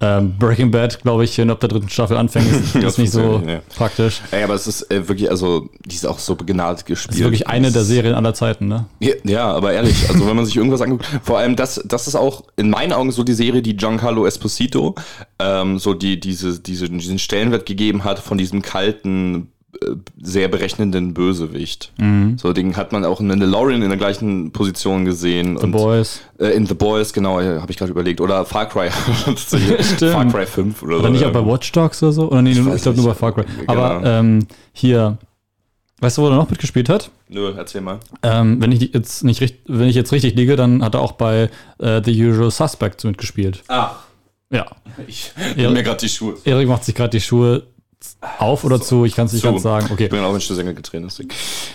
B: Ähm, Breaking Bad, glaube ich, wenn ab der dritten Staffel anfängst, ist,
A: Das
B: ist nicht so
A: ja.
B: praktisch.
A: Ey, aber es ist äh, wirklich, also, die ist auch so begnadet gespielt.
B: Das ist wirklich eine der Serien aller Zeiten, ne?
A: Ja, ja, aber ehrlich, also wenn man sich irgendwas anguckt, vor allem das, das ist auch in meinen Augen so die Serie, die Giancarlo Esposito ähm, so die, diese, diese, diesen Stellenwert gegeben hat von diesem kalten, sehr berechnenden Bösewicht.
B: Mhm.
A: So, den hat man auch in Mandalorian in der gleichen Position gesehen.
B: The Boys.
A: Äh, in The Boys, genau, habe ich gerade überlegt. Oder Far Cry. Far Cry 5 oder so.
B: Oder nicht auch bei Watch Dogs oder so? Oder nee, ich,
A: weiß
B: glaube nur bei. Far Cry.
A: Genau.
B: Aber ähm, hier, weißt du, wo er noch mitgespielt hat?
A: Nö, erzähl mal.
B: Ähm, wenn ich jetzt nicht richtig, wenn ich jetzt richtig liege, dann hat er auch bei äh, The Usual Suspects mitgespielt.
A: Ah,
B: Ja.
A: ich
B: ja.
A: mir gerade die Schuhe.
B: Erik macht sich gerade die Schuhe auf oder zu, ich kann es nicht ganz sagen. Okay.
A: Ich bin auch in Schlüsselgänge getreten, deswegen.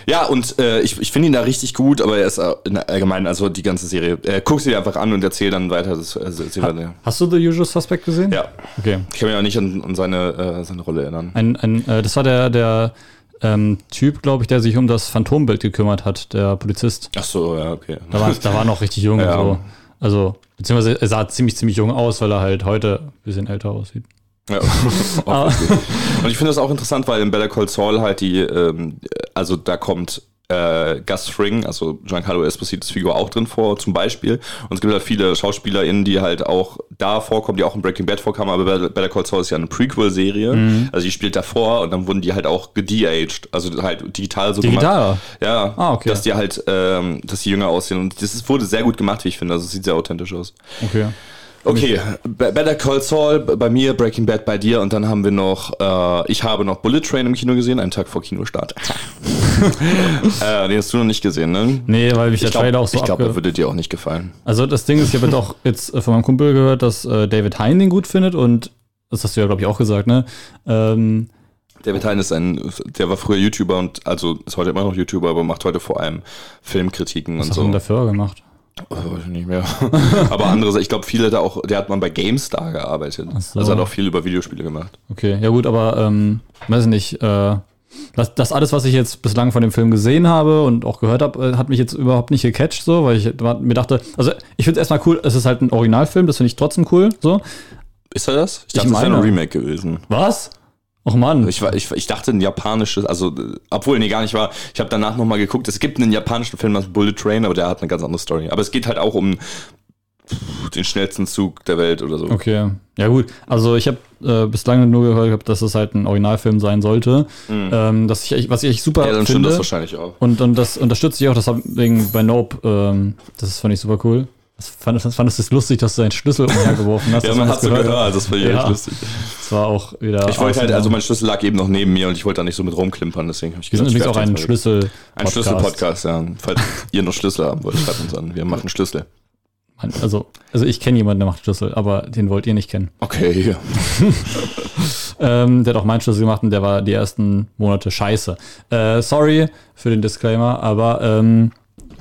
A: Ja, und äh, ich, ich finde ihn da richtig gut, aber er ist äh, in der allgemeinen, also die ganze Serie. Äh, guck sie dir einfach an und erzähl dann weiter. Das, also erzähl weiter.
B: Hast du The Usual Suspect gesehen?
A: Ja,
B: Okay.
A: ich kann mich auch nicht an, an seine, äh, seine Rolle erinnern.
B: Ein, ein, äh, das war der, der ähm, Typ, glaube ich, der sich um das Phantombild gekümmert hat, der Polizist.
A: Ach so, ja, okay.
B: Da war, da war noch richtig jung.
A: Ja.
B: So. Also, beziehungsweise er sah ziemlich, ziemlich jung aus, weil er halt heute ein bisschen älter aussieht.
A: Ja, obviously. und ich finde das auch interessant, weil in Better Call Saul halt die, ähm, also da kommt äh, Gus Fring, also Giancarlo Espositos Figur auch drin vor, zum Beispiel. Und es gibt halt viele SchauspielerInnen, die halt auch da vorkommen, die auch in Breaking Bad vorkamen, aber Better Call Saul ist ja eine Prequel-Serie. Also die spielt davor und dann wurden die halt auch gede-aged, also halt digital so
B: Digital?
A: gemacht. Ja,
B: Ah, okay.
A: dass die halt, ähm, dass die jünger aussehen. Und das wurde sehr gut gemacht, wie ich finde. Also es sieht sehr authentisch aus.
B: Okay.
A: Okay, Be- Better Call Saul bei mir, Breaking Bad bei dir und dann haben wir noch, äh, ich habe noch Bullet Train im Kino gesehen, einen Tag vor Kinostart. äh, den hast du noch nicht gesehen, ne?
B: Nee, weil mich der
A: Ich glaube,
B: Trailer auch so
A: ich glaub,
B: abge...
A: der würde dir auch nicht gefallen.
B: Also das Ding ist, ich habe jetzt auch jetzt äh, von meinem Kumpel gehört, dass äh, David Hein den gut findet und das hast du ja, glaube ich, auch gesagt, ne? Ähm,
A: David Hein ist ein, der war früher YouTuber und also ist heute immer noch YouTuber, aber macht heute vor allem Filmkritiken
B: was
A: und
B: hast du denn
A: so.
B: dafür gemacht?
A: Ich nicht mehr. aber andere, ich glaube, viele da auch, der hat mal bei GameStar gearbeitet.
B: so.
A: Also hat auch viel über Videospiele gemacht.
B: Okay, ja gut, aber ähm, weiß ich nicht, äh, das, das alles, was ich jetzt bislang von dem Film gesehen habe und auch gehört habe, äh, hat mich jetzt überhaupt nicht gecatcht, so, weil ich mir dachte, also ich finde es erstmal cool, es ist halt ein Originalfilm, das finde ich trotzdem cool, so.
A: Ist er das? Ich
B: Ich
A: dachte, das wäre ein
B: meine.
A: Remake gewesen.
B: Was? Och Mann.
A: Ich, war, ich, ich dachte ein japanisches, also obwohl nee gar nicht war. Ich habe danach nochmal geguckt. Es gibt einen japanischen Film, ist Bullet Train, aber der hat eine ganz andere Story. Aber es geht halt auch um den schnellsten Zug der Welt oder so.
B: Okay, ja gut. Also ich habe äh, bislang nur gehört, gehabt, dass es halt ein Originalfilm sein sollte. Ähm, dass ich, was ich echt super
A: Mhm. Ja, dann stimmt
B: finde.
A: das wahrscheinlich auch.
B: Und, und das unterstütze ich auch, das wegen bei Nope. Ähm, das fand ich super cool. Das fand, das fandest du es lustig, dass du deinen Schlüssel umhergeworfen hast?
A: Ja, man hat so gehört, das war ja.
B: Ja.
A: echt lustig.
B: Das war auch wieder.
A: Ich wollte halt, also mein Schlüssel lag eben noch neben mir und ich wollte da nicht so mit rumklimpern, deswegen habe ich
B: Wir sind
A: gesagt,
B: übrigens auch ein. Schlüssel.
A: Ein Schlüssel-Podcast, ja. Falls ihr noch Schlüssel haben wollt, schreibt uns an. Wir machen Schlüssel.
B: Also, also ich kenne jemanden, der macht Schlüssel, aber den wollt ihr nicht kennen.
A: Okay.
B: Ähm, der hat auch meinen Schlüssel gemacht und der war die ersten Monate scheiße. Äh, sorry für den Disclaimer, aber ähm,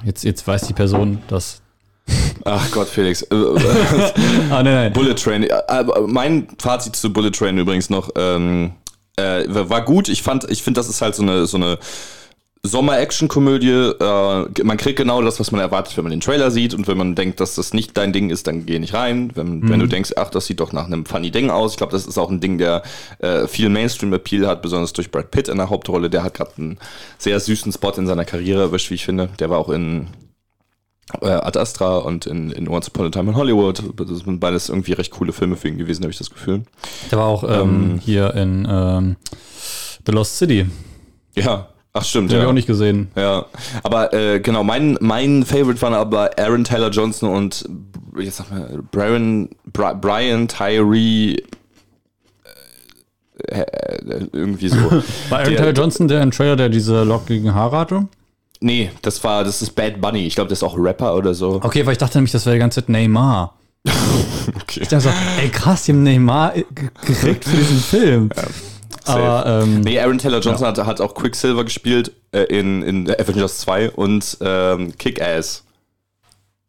B: jetzt, jetzt weiß die Person, dass.
A: Ach Gott, Felix. Äh,
B: Ah, nein, nein.
A: Bullet Train. äh, Mein Fazit zu Bullet Train übrigens noch ähm, äh, war gut. Ich fand, ich finde, das ist halt so eine so eine Sommer-Action-Komödie. Äh, man kriegt genau das, was man erwartet, wenn man den Trailer sieht. Und wenn man denkt, dass das nicht dein Ding ist, dann geh nicht rein. Wenn, wenn du denkst, ach, das sieht doch nach einem funny Ding aus. Ich glaube, das ist auch ein Ding, der äh, viel Mainstream-Appeal hat, besonders durch Brad Pitt in der Hauptrolle. Der hat gerade einen sehr süßen Spot in seiner Karriere erwischt, wie ich finde. Der war auch in äh, Ad Astra und in, in Once Upon a Time in Hollywood. Das sind beides irgendwie recht coole Filme für ihn gewesen, habe ich das Gefühl.
B: Der war auch ähm, hier in ähm, The Lost City.
A: Ja, ach stimmt,
B: Den
A: ja.
B: habe ich auch nicht gesehen.
A: Ja, aber äh, genau, mein, mein Favorite waren aber Aaron Taylor Johnson und jetzt sag mal, Brian, Bri Brian Tyree äh, äh, irgendwie so.
B: War Aaron
A: Der-
B: Taylor Johnson der im Trailer, der diese lockigen Haare hatte?
A: Nee, das war, das ist Bad Bunny. Ich glaube, das ist auch Rapper oder so.
B: Okay, weil ich dachte nämlich, das wäre die ganze Zeit Neymar.
A: Okay.
B: Ich dachte so, ey krass, die haben Neymar ge- gekriegt für diesen Film. Aber ähm,
A: Nee, Aaron Taylor Johnson hat, hat auch Quicksilver gespielt äh, in, in Avengers 2 und ähm, Kick-Ass.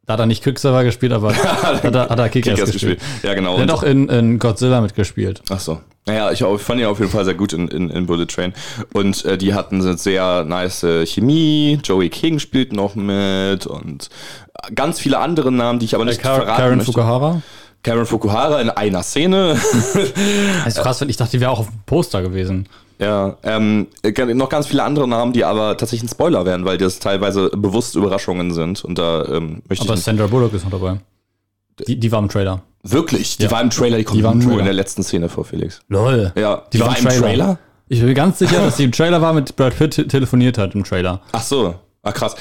B: da hat er nicht Quicksilver gespielt, aber hat er, hat er Kick-Ass
A: Kick-Ass
B: gespielt.
A: gespielt. Ja, genau.
B: Der hat auch in, in Godzilla mitgespielt.
A: Ach so. Naja, ich, fand ihn auf jeden Fall sehr gut in, in, in Bullet Train. Und äh, die hatten eine sehr nice äh, Chemie. Joey King spielt noch mit und ganz viele andere Namen, die ich aber nicht verraten
B: Karen
A: möchte.
B: Fukuhara.
A: Karen Fukuhara in einer Szene.
B: Das ist krass, wenn ich dachte, die wäre auch auf dem Poster gewesen.
A: ja, ähm, äh, noch ganz viele andere Namen, die aber tatsächlich ein Spoiler werden, weil das teilweise bewusst Überraschungen sind. Und da ähm, möchte
B: Aber
A: ich
B: Sandra Bullock ist noch dabei. Die, die war im Trailer.
A: wirklich. Die
B: Ja.
A: war im Trailer, die kommt
B: Die war im
A: nur
B: Trailer.
A: in der letzten Szene vor Felix.
B: Lol.
A: Ja,
B: Die war im Trailer. Ich bin ganz sicher, dass sie im Trailer war, mit Brad Pitt te- telefoniert hat im Trailer.
A: Ach so. Ach krass.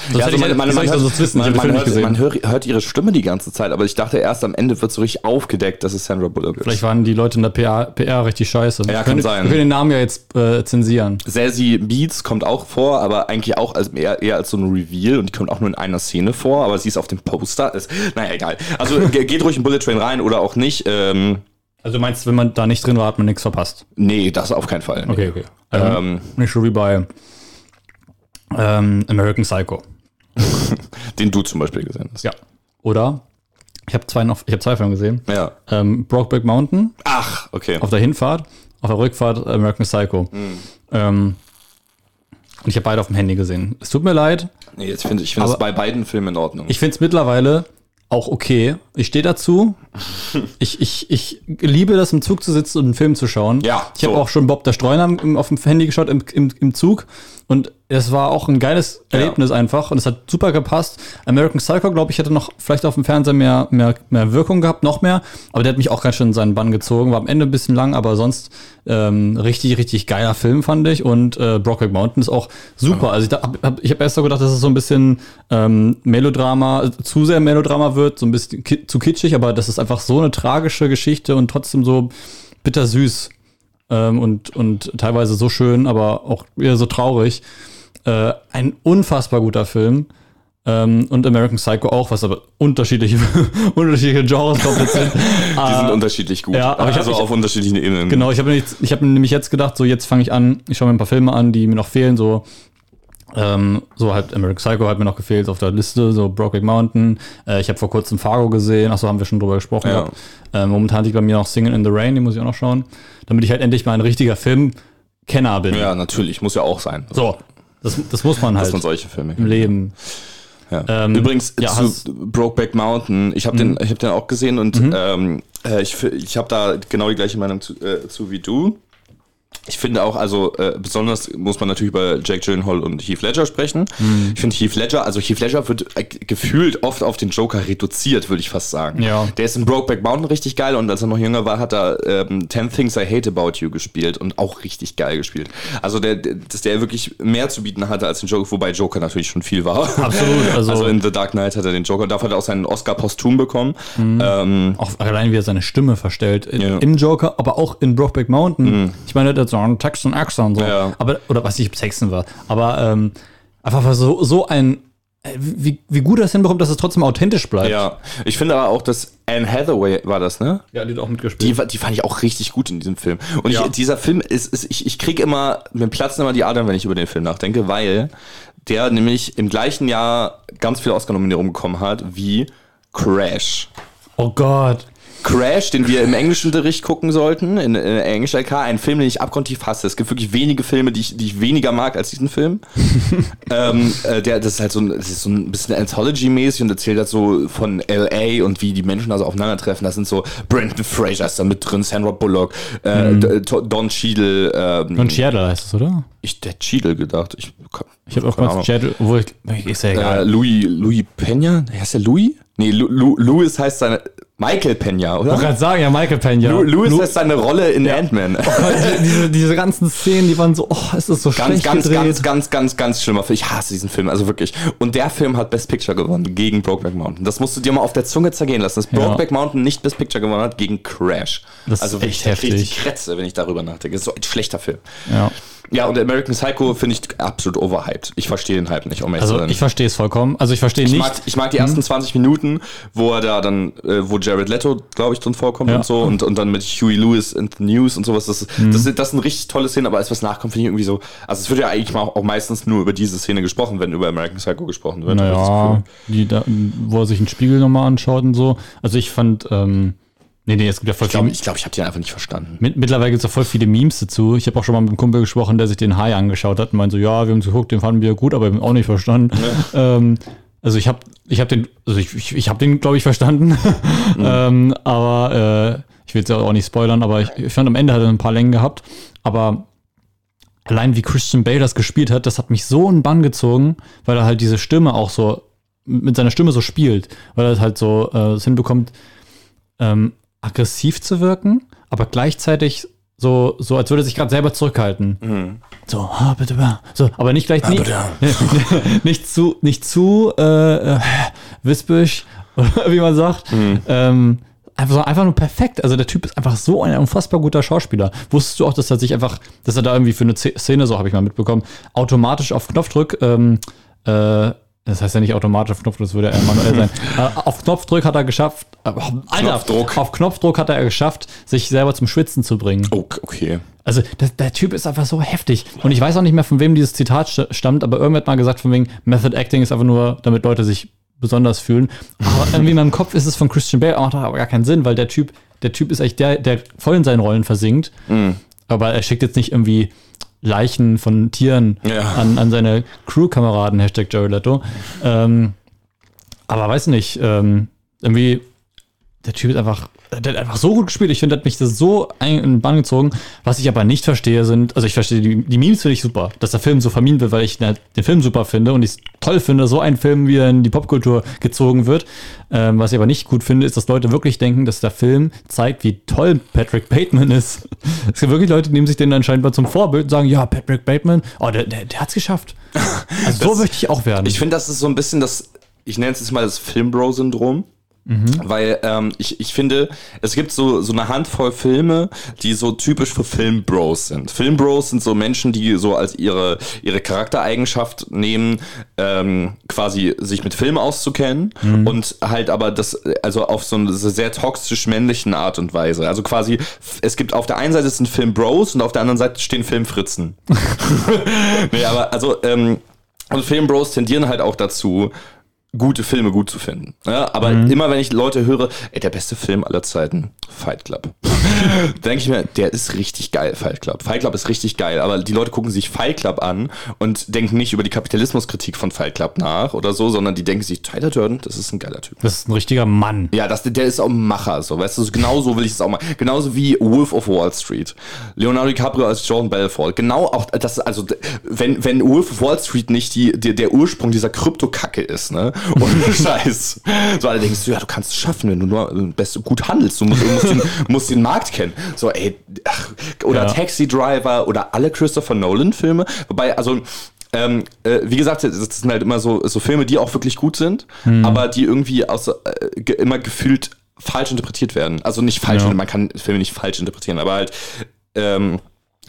B: das sonst wissen? Ich
A: man,
B: hab den
A: man,
B: nicht
A: hört, man hört, hört ihre Stimme die ganze Zeit, aber ich dachte erst am Ende wird so richtig aufgedeckt, dass es Sandra Bullock ist.
B: Vielleicht waren die Leute in der PR, PR richtig scheiße.
A: Ja, kann
B: können,
A: sein.
B: Wir können den Namen ja jetzt äh, zensieren.
A: Sassy Beats kommt auch vor, aber eigentlich auch als, eher, eher als so ein Reveal und die kommt auch nur in einer Szene vor, aber sie ist auf dem Poster. Ist, naja, egal. Also ge- geht ruhig in Bullet Train rein oder auch nicht. Ähm,
B: Also du meinst, wenn man da nicht drin war, hat man nichts verpasst.
A: nee, das auf keinen Fall. Nee.
B: Okay, okay. Ähm,
A: Ähm,
B: nicht so wie bei ähm, American Psycho.
A: den du zum Beispiel gesehen hast.
B: Ja. Oder? Ich habe zwei, noch- ich hab zwei Filme gesehen.
A: Ja.
B: Ähm, Brokeback Mountain
A: Ach, okay.
B: auf der Hinfahrt, auf der Rückfahrt American Psycho.
A: Hm.
B: Ähm, und ich habe beide auf dem Handy gesehen. Es tut mir leid.
A: Nee, jetzt find, ich finde es
B: Aber-
A: bei beiden Filmen in Ordnung.
B: Ich finde es mittlerweile auch okay. Ich stehe dazu. Ich, ich, ich liebe das, im Zug zu sitzen und einen Film zu schauen.
A: Ja,
B: Ich habe
A: so.
B: auch schon Bob der Streuner auf dem Handy geschaut im, im, im Zug. Und es war auch ein geiles Erlebnis einfach. Und es hat super gepasst. American Psycho, glaube ich, hätte noch vielleicht auf dem Fernseher mehr, mehr, mehr Wirkung gehabt, noch mehr. Aber der hat mich auch ganz schön in seinen Bann gezogen. War am Ende ein bisschen lang, aber sonst ähm, richtig, richtig geiler Film, fand ich. Und äh, Brokeback Mountain ist auch super. Also ich da- hab, hab, ich habe erst so gedacht, dass es so ein bisschen ähm, Melodrama, zu sehr Melodrama wird, so ein bisschen ki zu kitschig, aber das ist einfach so eine tragische Geschichte und trotzdem so bittersüß ähm, und, und teilweise so schön, aber auch wieder so traurig. Äh, ein unfassbar guter Film. Ähm, und American Psycho auch, was aber unterschiedliche, unterschiedliche Genres komplett sind.
A: die sind unterschiedlich gut.
B: ja, aber ich hab-
A: also auf unterschiedlichen Ebenen.
B: Genau, ich habe hab nämlich jetzt gedacht, so jetzt fange ich an, ich schaue mir ein paar Filme an, die mir noch fehlen, so ähm, so halt American Psycho hat mir noch gefehlt auf der Liste, so Brokeback Mountain. Äh, ich habe vor kurzem Fargo gesehen, achso, haben wir schon drüber gesprochen.
A: Ja.
B: gehabt. Äh, momentan liegt bei mir noch Singing in the Rain, den muss ich auch noch schauen, damit ich halt endlich mal ein richtiger Filmkenner bin.
A: Ja, natürlich, muss ja auch sein.
B: So, das, das muss man
A: Dass
B: halt
A: man solche Filme
B: im. Leben.
A: Ja.
B: Ähm,
A: Übrigens
B: ja,
A: zu
B: Mhm.
A: Brokeback Mountain, ich habe den, ich hab den auch gesehen und ähm, äh, ich, ich habe da genau die gleiche Meinung zu, äh, zu wie du. Ich finde auch, also äh, besonders muss man natürlich über Jake Gyllenhaal und Heath Ledger sprechen.
B: Mhm.
A: Ich finde Heath Ledger, also Heath Ledger wird äh, gefühlt oft auf den Joker reduziert, würde ich fast sagen.
B: Ja.
A: Der ist in Brokeback Mountain richtig geil und als er noch jünger war, hat er ähm, 10 Things I Hate About You gespielt und auch richtig geil gespielt. Also der, der, dass der wirklich mehr zu bieten hatte als den Joker, wobei Joker natürlich schon viel war.
B: Absolut, also-
A: also in The Dark Knight hat er den Joker, dafür hat er auch seinen Oscar posthum bekommen. Ähm,
B: Auch allein wie er seine Stimme verstellt. In,
A: Ja. Mhm.
B: Im Joker, aber auch in Brokeback Mountain. Ich meine, der hat einen Texan Accent so.
A: Ja.
B: Aber, oder nicht, ob es Texan war. Aber ähm, einfach weil so, so ein. äh, Wie, wie gut er es hinbekommt, dass es trotzdem authentisch bleibt.
A: ja, ich finde aber auch, dass Anne Hathaway war das, ne?
B: ja die hat auch mitgespielt.
A: Die, die fand ich auch richtig gut in diesem Film. Und
B: Ja.
A: ich, dieser Film ist, ist ich, ich kriege immer, mir platzen immer die Adern, wenn ich über den Film nachdenke, weil der nämlich im gleichen Jahr ganz viele Oscar-Nominierungen bekommen hat, wie Crash.
B: oh Gott.
A: Crash, den wir im Englischunterricht gucken sollten, in, in Englisch LK, ein Film, den ich abgrundtief hasse. Es gibt wirklich wenige Filme, die ich, die ich weniger mag als diesen Film. ähm, äh, der, das ist halt so ein, das ist so ein bisschen Anthology-mäßig und erzählt halt so von LA und wie die Menschen da so aufeinandertreffen. Da sind so Brandon Fraser ist da mit drin, Sandra Bullock, äh, To- Don Cheadle, ähm,
B: Von Seattle heißt es, oder?
A: ich der Cheadle gedacht. Ich,
B: Ich habe auch mal. Seattle, obwohl ich, ist ja
A: Äh,
B: egal.
A: Louis, Louis Peña? Heißt der Louis? Nee, Lu, Lu, Louis heißt seine, Michael Peña, oder?
B: ich wollte gerade sagen, ja, Michael Pena.
A: Lu, Louis
B: Lu-
A: heißt seine Rolle in Ant-Man.
B: die, diese, diese ganzen Szenen, die waren so, oh, ist das so
A: Ganz,
B: schlecht
A: ganz,
B: gedreht.
A: ganz, ganz, ganz, ganz schlimmer Film. Ich hasse diesen Film, also wirklich. Und der Film hat Best Picture gewonnen gegen Brokeback Mountain. Das musst du dir mal auf der Zunge zergehen lassen, dass
B: Ja.
A: Brokeback Mountain nicht Best Picture gewonnen hat gegen Crash.
B: Das ist
A: also
B: echt
A: krieg ich
B: heftig.
A: die Krätze, wenn ich darüber nachdenke. Das ist so ein schlechter Film.
B: ja.
A: Ja, und American Psycho finde ich absolut overhyped. Ich verstehe den Hype nicht, um
B: Also ich verstehe es vollkommen. Also ich verstehe
A: Ich
B: nicht.
A: mag, ich mag die ersten 20 Minuten, wo er da dann, äh, wo Jared Leto, glaube ich, drin vorkommt
B: Ja.
A: und so und, und dann mit Huey Lewis in the News und sowas. Das, ist-
B: Mhm.
A: das, ist- das sind richtig tolle Szenen, aber als was nachkommt, finde ich irgendwie so. Also es wird ja eigentlich mal auch meistens nur über diese Szene gesprochen, wenn über American Psycho gesprochen wird.
B: Naja,
A: Gefühl.
B: die da, wo er sich einen Spiegel nochmal anschaut und so. Also ich fand, ähm, Nee, nee, es gibt ja voll
A: Ich glaube,
B: viele.
A: ich, glaub, ich habe die einfach nicht verstanden.
B: Mit, mittlerweile gibt es ja voll viele Memes dazu. Ich habe auch schon mal mit einem Kumpel gesprochen, der sich den Hai angeschaut hat und meinte so, ja, wir haben geguckt, den fanden wir gut, aber wir haben auch nicht verstanden. Ähm, also ich habe ich hab den, also ich, ich, ich habe den, glaube ich, verstanden. ähm, aber äh, ich will jetzt ja auch nicht spoilern, aber ich, ich fand am Ende hat er ein paar Längen gehabt. Aber allein wie Christian Bale das gespielt hat, das hat mich so in den Bann gezogen, weil er halt diese Stimme auch so mit seiner Stimme so spielt, weil er halt so äh, es hinbekommt, ähm, aggressiv zu wirken, aber gleichzeitig so, so als würde er sich gerade selber zurückhalten. So, ah, bitte, ah. so, aber nicht gleich nicht, nicht zu, nicht zu äh, äh, wispisch, oder wie man sagt. Ähm, einfach, einfach nur perfekt. Also der Typ ist einfach so ein unfassbar guter Schauspieler. Wusstest du auch, dass er sich einfach, dass er da irgendwie für eine Szene, so habe ich mal mitbekommen, automatisch auf Knopfdruck, ähm, äh, das heißt ja nicht automatisch auf Knopfdruck, das würde ja manuell sein. Äh, auf Knopfdruck hat er geschafft, äh, Alter,
A: Knopfdruck.
B: auf Knopfdruck hat er geschafft, sich selber zum Schwitzen zu bringen.
A: Oh, okay.
B: Also der, der Typ ist einfach so heftig. Und ich weiß auch nicht mehr, von wem dieses Zitat st- stammt, aber irgendwer hat mal gesagt, von wegen Method Acting ist einfach nur, damit Leute sich besonders fühlen. Aber irgendwie in meinem Kopf ist es von Christian Bale, macht aber gar keinen Sinn, weil der Typ, der Typ ist eigentlich der, der voll in seinen Rollen versinkt. Aber er schickt jetzt nicht irgendwie Leichen von Tieren
A: Ja.
B: an, an seine Crew-Kameraden, Hashtag Jared Leto. Ähm, aber weiß nicht, ähm, irgendwie, der Typ ist einfach, der hat einfach so gut gespielt. Ich finde, der hat mich das so ein- in den Bann gezogen. Was ich aber nicht verstehe, sind, also ich verstehe, die, die Memes finde ich super, dass der Film so vermint wird, weil ich den Film super finde und ich es toll finde, so ein Film wie er in die Popkultur gezogen wird. Ähm, was ich aber nicht gut finde, ist, dass Leute wirklich denken, dass der Film zeigt, wie toll Patrick Bateman ist. Es gibt wirklich Leute, die nehmen sich den anscheinend mal zum Vorbild und sagen, ja, Patrick Bateman, oh, der, der, der hat's geschafft. Also so möchte ich auch werden.
A: Ich finde, das ist so ein bisschen das, ich nenne es jetzt mal das Filmbro-Syndrom. Weil ähm, ich, ich finde, es gibt so, so eine Handvoll Filme, die so typisch für Filmbros sind. Filmbros sind so Menschen, die so als ihre, ihre Charaktereigenschaft nehmen, ähm, quasi sich mit Film auszukennen und halt aber das, also auf so eine sehr toxisch männlichen Art und Weise. Also quasi, es gibt auf der einen Seite sind Filmbros und auf der anderen Seite stehen Filmfritzen. nee, aber also, ähm, und Filmbros tendieren halt auch dazu, gute Filme gut zu finden. Ja, aber immer wenn ich Leute höre, ey, der beste Film aller Zeiten, Fight Club. denke ich mir, der ist richtig geil, Fight Club. Fight Club ist richtig geil, aber die Leute gucken sich Fight Club an und denken nicht über die Kapitalismuskritik von Fight Club nach oder so, sondern die denken sich, Tyler Durden, das ist ein geiler Typ.
B: das ist ein richtiger Mann.
A: Ja, das, der ist auch ein Macher, so, weißt du, genau so will ich es auch mal. Genauso wie Wolf of Wall Street. Leonardo DiCaprio als Jordan Belfort. Genau auch, das, also, wenn, wenn Wolf of Wall Street nicht die, die, der Ursprung dieser Krypto-Kacke ist, ne? Und Scheiß. So, alle denkst du, ja, du kannst es schaffen, wenn du nur äh, best, gut handelst. Du musst, musst, den, musst den Markt kennen. So, ey, ach, oder
B: Ja.
A: Taxi Driver oder alle Christopher Nolan-Filme. Wobei, also, ähm, äh, wie gesagt, das sind halt immer so, so Filme, die auch wirklich gut sind, aber die irgendwie aus, äh, ge immer gefühlt falsch interpretiert werden. Also nicht falsch,
B: Ja.
A: man kann Filme nicht falsch interpretieren, aber halt ähm,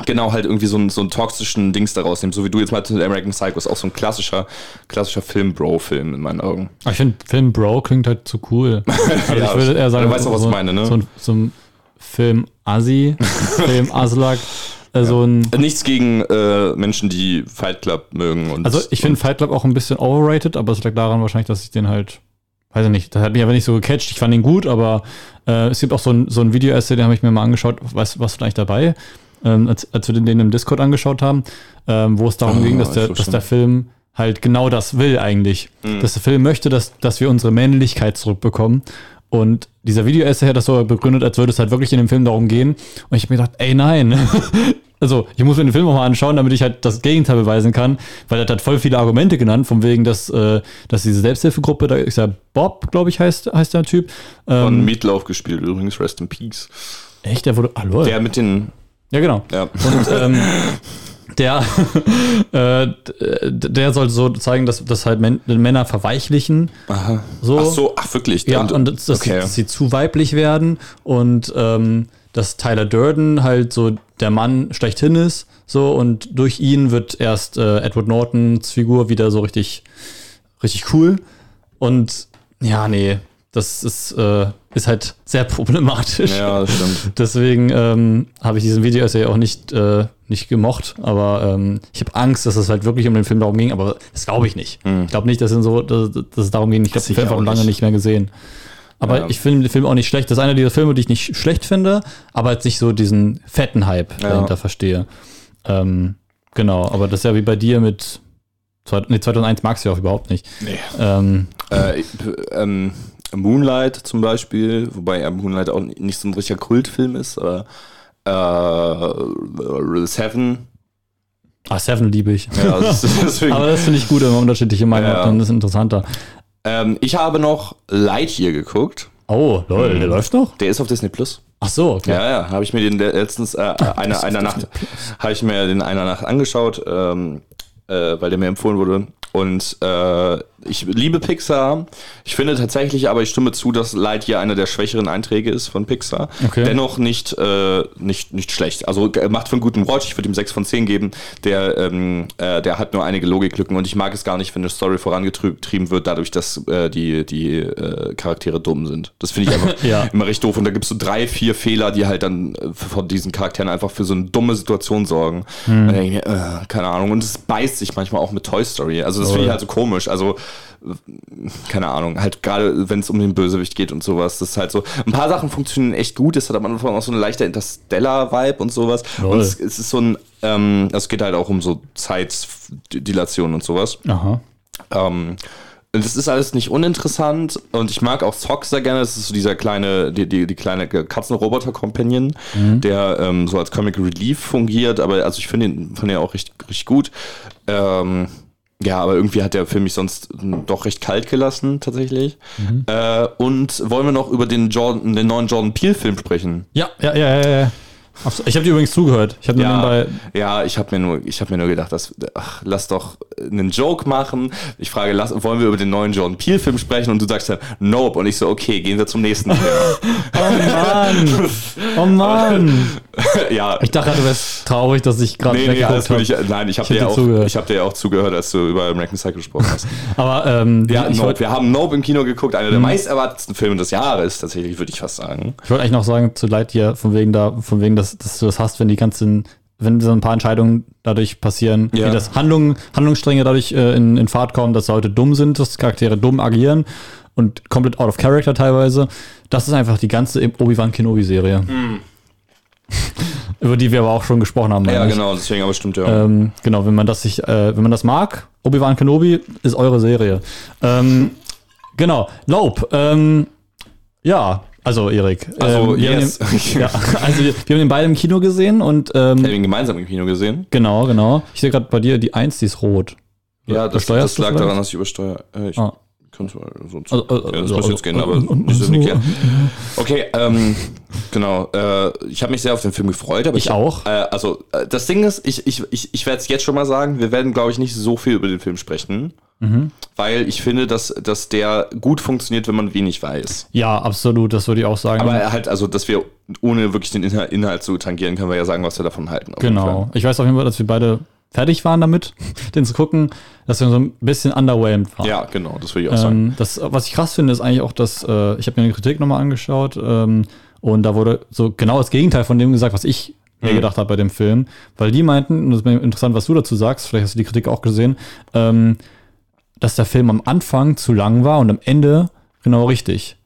A: genau halt irgendwie so einen, so einen toxischen Dings daraus nehmen, so wie du jetzt mal zu American Psycho ist auch so ein klassischer, klassischer Film-Bro-Film in meinen Augen.
B: Ich finde, Film Bro klingt halt zu cool. Also
A: Ja,
B: ich würde eher sagen,
A: du weißt auch, was
B: so,
A: ich meine, ne?
B: so, ein- so ein Film Assi, Film Aslak, äh, so ein.
A: Nichts gegen äh, Menschen, die Fight Club mögen. Und,
B: Also ich finde Fight Club auch ein bisschen overrated, aber es lag daran wahrscheinlich, dass ich den halt, weiß ich nicht, das hat mich aber nicht so gecatcht. Ich fand ihn gut, aber äh, es gibt auch so ein, so ein Video-Essay, den habe ich mir mal angeschaut. Was, was war eigentlich dabei? Ähm, als, als wir den, im Discord angeschaut haben, ähm, wo es darum
A: Oh,
B: ging, dass der, dass der Film halt genau das will eigentlich.
A: Mhm.
B: Dass der Film möchte, dass, dass wir unsere Männlichkeit zurückbekommen. Und dieser Video-Essay hat das so begründet, als würde es halt wirklich in dem Film darum gehen. Und ich habe mir gedacht, ey, nein. also, ich muss mir den Film auch mal anschauen, damit ich halt das Gegenteil beweisen kann, weil er hat voll viele Argumente genannt, von wegen, dass, äh, dass diese Selbsthilfegruppe, da ist ja Bob, glaube ich, heißt, heißt der Typ.
A: von
B: Ähm,
A: Meatloaf gespielt, übrigens, Rest in Peace.
B: echt, der wurde, ah, lol.
A: Der mit den,
B: ja, genau.
A: ja.
B: Und ähm, der, äh, der soll so zeigen, dass, dass halt Män Männer verweichlichen.
A: Aha.
B: So.
A: Ach so, ach wirklich.
B: Ja, und, dass, dass,
A: okay.
B: sie, dass sie zu weiblich werden und ähm, dass Tyler Durden halt so der Mann schlechthin ist. So, und durch ihn wird erst äh, Edward Nortons Figur wieder so richtig, richtig cool. Und ja, nee, das ist, äh, ist halt sehr problematisch.
A: ja, das stimmt.
B: Deswegen ähm, habe ich diesen Video-Essay auch nicht, äh, nicht gemocht, aber ähm, ich habe Angst, dass es halt wirklich um den Film darum ging, aber das glaube ich nicht. Ich glaube nicht, dass, es so, dass, dass es darum ging. Ich habe den Film
A: auch
B: auch lange
A: nicht.
B: mehr gesehen. Aber
A: Ja.
B: ich finde den Film auch nicht schlecht. Das ist einer dieser Filme, die ich nicht schlecht finde, aber jetzt nicht so diesen fetten Hype
A: Ja.
B: dahinter verstehe. Ähm, genau, aber das ist ja wie bei dir mit nee, 2001 magst du ja auch überhaupt nicht.
A: Nee.
B: Ähm,
A: Äh, ähm, Moonlight zum Beispiel, wobei ja Moonlight auch nicht so ein richtiger Kultfilm ist, aber äh, Seven.
B: ah, Seven liebe ich.
A: Ja, deswegen.
B: aber das finde ich gut, wenn man unterschiedliche Meinungen
A: Ja.
B: hat, dann ist es interessanter.
A: ähm, ich habe noch Lightyear geguckt.
B: Oh, lol, der läuft noch?
A: Der ist auf Disney Plus.
B: Ach so, okay.
A: Ja, ja, habe ich mir den letztens äh, einer, einer Nacht habe ich mir den einer Nacht angeschaut, ähm, äh, weil der mir empfohlen wurde. Und äh, ich liebe Pixar. Ich finde tatsächlich, aber ich stimme zu, dass Lightyear einer der schwächeren Einträge ist von Pixar.
B: Okay.
A: Dennoch nicht, äh, nicht, nicht schlecht. Also er macht für einen guten Watch. Ich würde ihm 6 von 10 geben. Der, ähm, äh, der hat nur einige Logiklücken und ich mag es gar nicht, wenn eine Story vorangetrieben wird, dadurch, dass äh, die, die äh, Charaktere dumm sind. Das finde ich einfach
B: Ja.
A: immer recht doof. Und da gibt es so drei, vier Fehler, die halt dann äh, von diesen Charakteren einfach für so eine dumme Situation sorgen. Denke ich äh, keine Ahnung. Und es beißt sich manchmal auch mit Toy Story. Also das finde ich halt so komisch. Also äh, keine Ahnung, halt gerade wenn es um den Bösewicht geht und sowas, das ist halt so. Ein paar Sachen funktionieren echt gut. Es hat am Anfang auch so eine leichte Interstellar-Vibe und sowas.
B: Lol.
A: Und es, es ist so ein, ähm, es geht halt auch um so Zeitdilation und sowas.
B: Aha.
A: Ähm, und das ist alles nicht uninteressant und ich mag auch Sock sehr gerne. Das ist so dieser kleine, die, die, die kleine Katzenroboter-Companion, der ähm, so als Comic Relief fungiert, aber also ich finde ihn, fand ihn auch richtig, richtig gut. Ähm, ja, aber irgendwie hat der Film mich sonst ähm, doch recht kalt gelassen, tatsächlich. Äh, und wollen wir noch über den, Jordan, den neuen Jordan Peele-Film sprechen?
B: Ja, ja, ja, ja. ja. So, Ich habe dir übrigens zugehört. Ich habe
A: Ja,
B: nebenbei.
A: ja, ich habe mir nur, ich habe mir nur gedacht, dass, ach, lass doch einen Joke machen. Ich frage, lass, wollen wir über den neuen Jordan Peele Film sprechen? Und du sagst dann, nope. Und ich so, okay, gehen wir zum nächsten. Thema.
B: Oh Mann! Oh Mann!
A: ja.
B: Ich dachte, du wärst traurig, dass ich gerade
A: Nee, nee, das ich, nein, ich habe dir,
B: hab dir
A: auch, ich hab dir ja auch zugehört, als du über American Psycho gesprochen hast.
B: Aber ähm,
A: Ja,
B: ich
A: Nope. Wir haben Nope im Kino geguckt, einer
B: Mhm.
A: der meist erwartetsten Filme des Jahres, tatsächlich, würde ich fast sagen.
B: ich wollte eigentlich noch sagen zu Lightyear, von wegen da, von wegen, dass, dass du das hast, wenn die ganzen, wenn so ein paar Entscheidungen dadurch passieren,
A: Ja.
B: wie das Handlungen, Handlungsstränge dadurch äh, in, in Fahrt kommen, dass Leute dumm sind, dass Charaktere dumm agieren und komplett out of character teilweise. Das ist einfach die ganze Obi-Wan Kenobi-Serie. Über die wir aber auch schon gesprochen haben.
A: Ja, genau, deswegen aber stimmt ja.
B: Ähm, genau, wenn man das sich, äh, wenn man das mag, Obi-Wan Kenobi ist eure Serie. Ähm, genau, Lope. Ähm, ja, also Erik.
A: Also,
B: ähm, wir
A: yes.
B: ja, also wir, wir haben den beide im Kino gesehen und
A: Wir
B: ähm,
A: haben ihn gemeinsam im Kino gesehen.
B: genau, genau. Ich sehe gerade bei dir die Eins, die ist rot.
A: Ja, das, das lag daran, dass ich übersteuere. Äh, ich
B: Ah.
A: könnte mal so
B: Also, also,
A: ja, das
B: also,
A: muss jetzt gehen,
B: also,
A: aber
B: also,
A: nicht so nicht. Okay, ähm, genau. Äh, ich habe mich sehr auf den Film gefreut, aber
B: Ich
A: ich,
B: auch.
A: Äh, also äh, das Ding ist, ich, ich, ich, ich werde es jetzt schon mal sagen, wir werden, glaube ich, nicht so viel über den Film sprechen,
B: Mhm.
A: weil ich finde, dass, dass der gut funktioniert, wenn man wenig weiß.
B: Ja, absolut, das würde ich auch sagen.
A: Aber er halt, also, dass wir ohne wirklich den Inhalt, Inhalt zu tangieren, können wir ja sagen, was wir davon halten.
B: genau. Ich weiß auf jeden Fall, dass wir beide fertig waren damit, den zu gucken, dass wir so ein bisschen underwhelmed waren.
A: Ja, genau, das würde ich auch sagen.
B: Ähm, das, was ich krass finde, ist eigentlich auch, dass äh, ich habe mir die Kritik nochmal angeschaut ähm, und da wurde so genau das Gegenteil von dem gesagt, was ich mir
A: Mhm.
B: gedacht habe bei dem Film, weil die meinten, und das ist mir interessant, was du dazu sagst, vielleicht hast du die Kritik auch gesehen, ähm, dass der Film am Anfang zu lang war und am Ende genau richtig.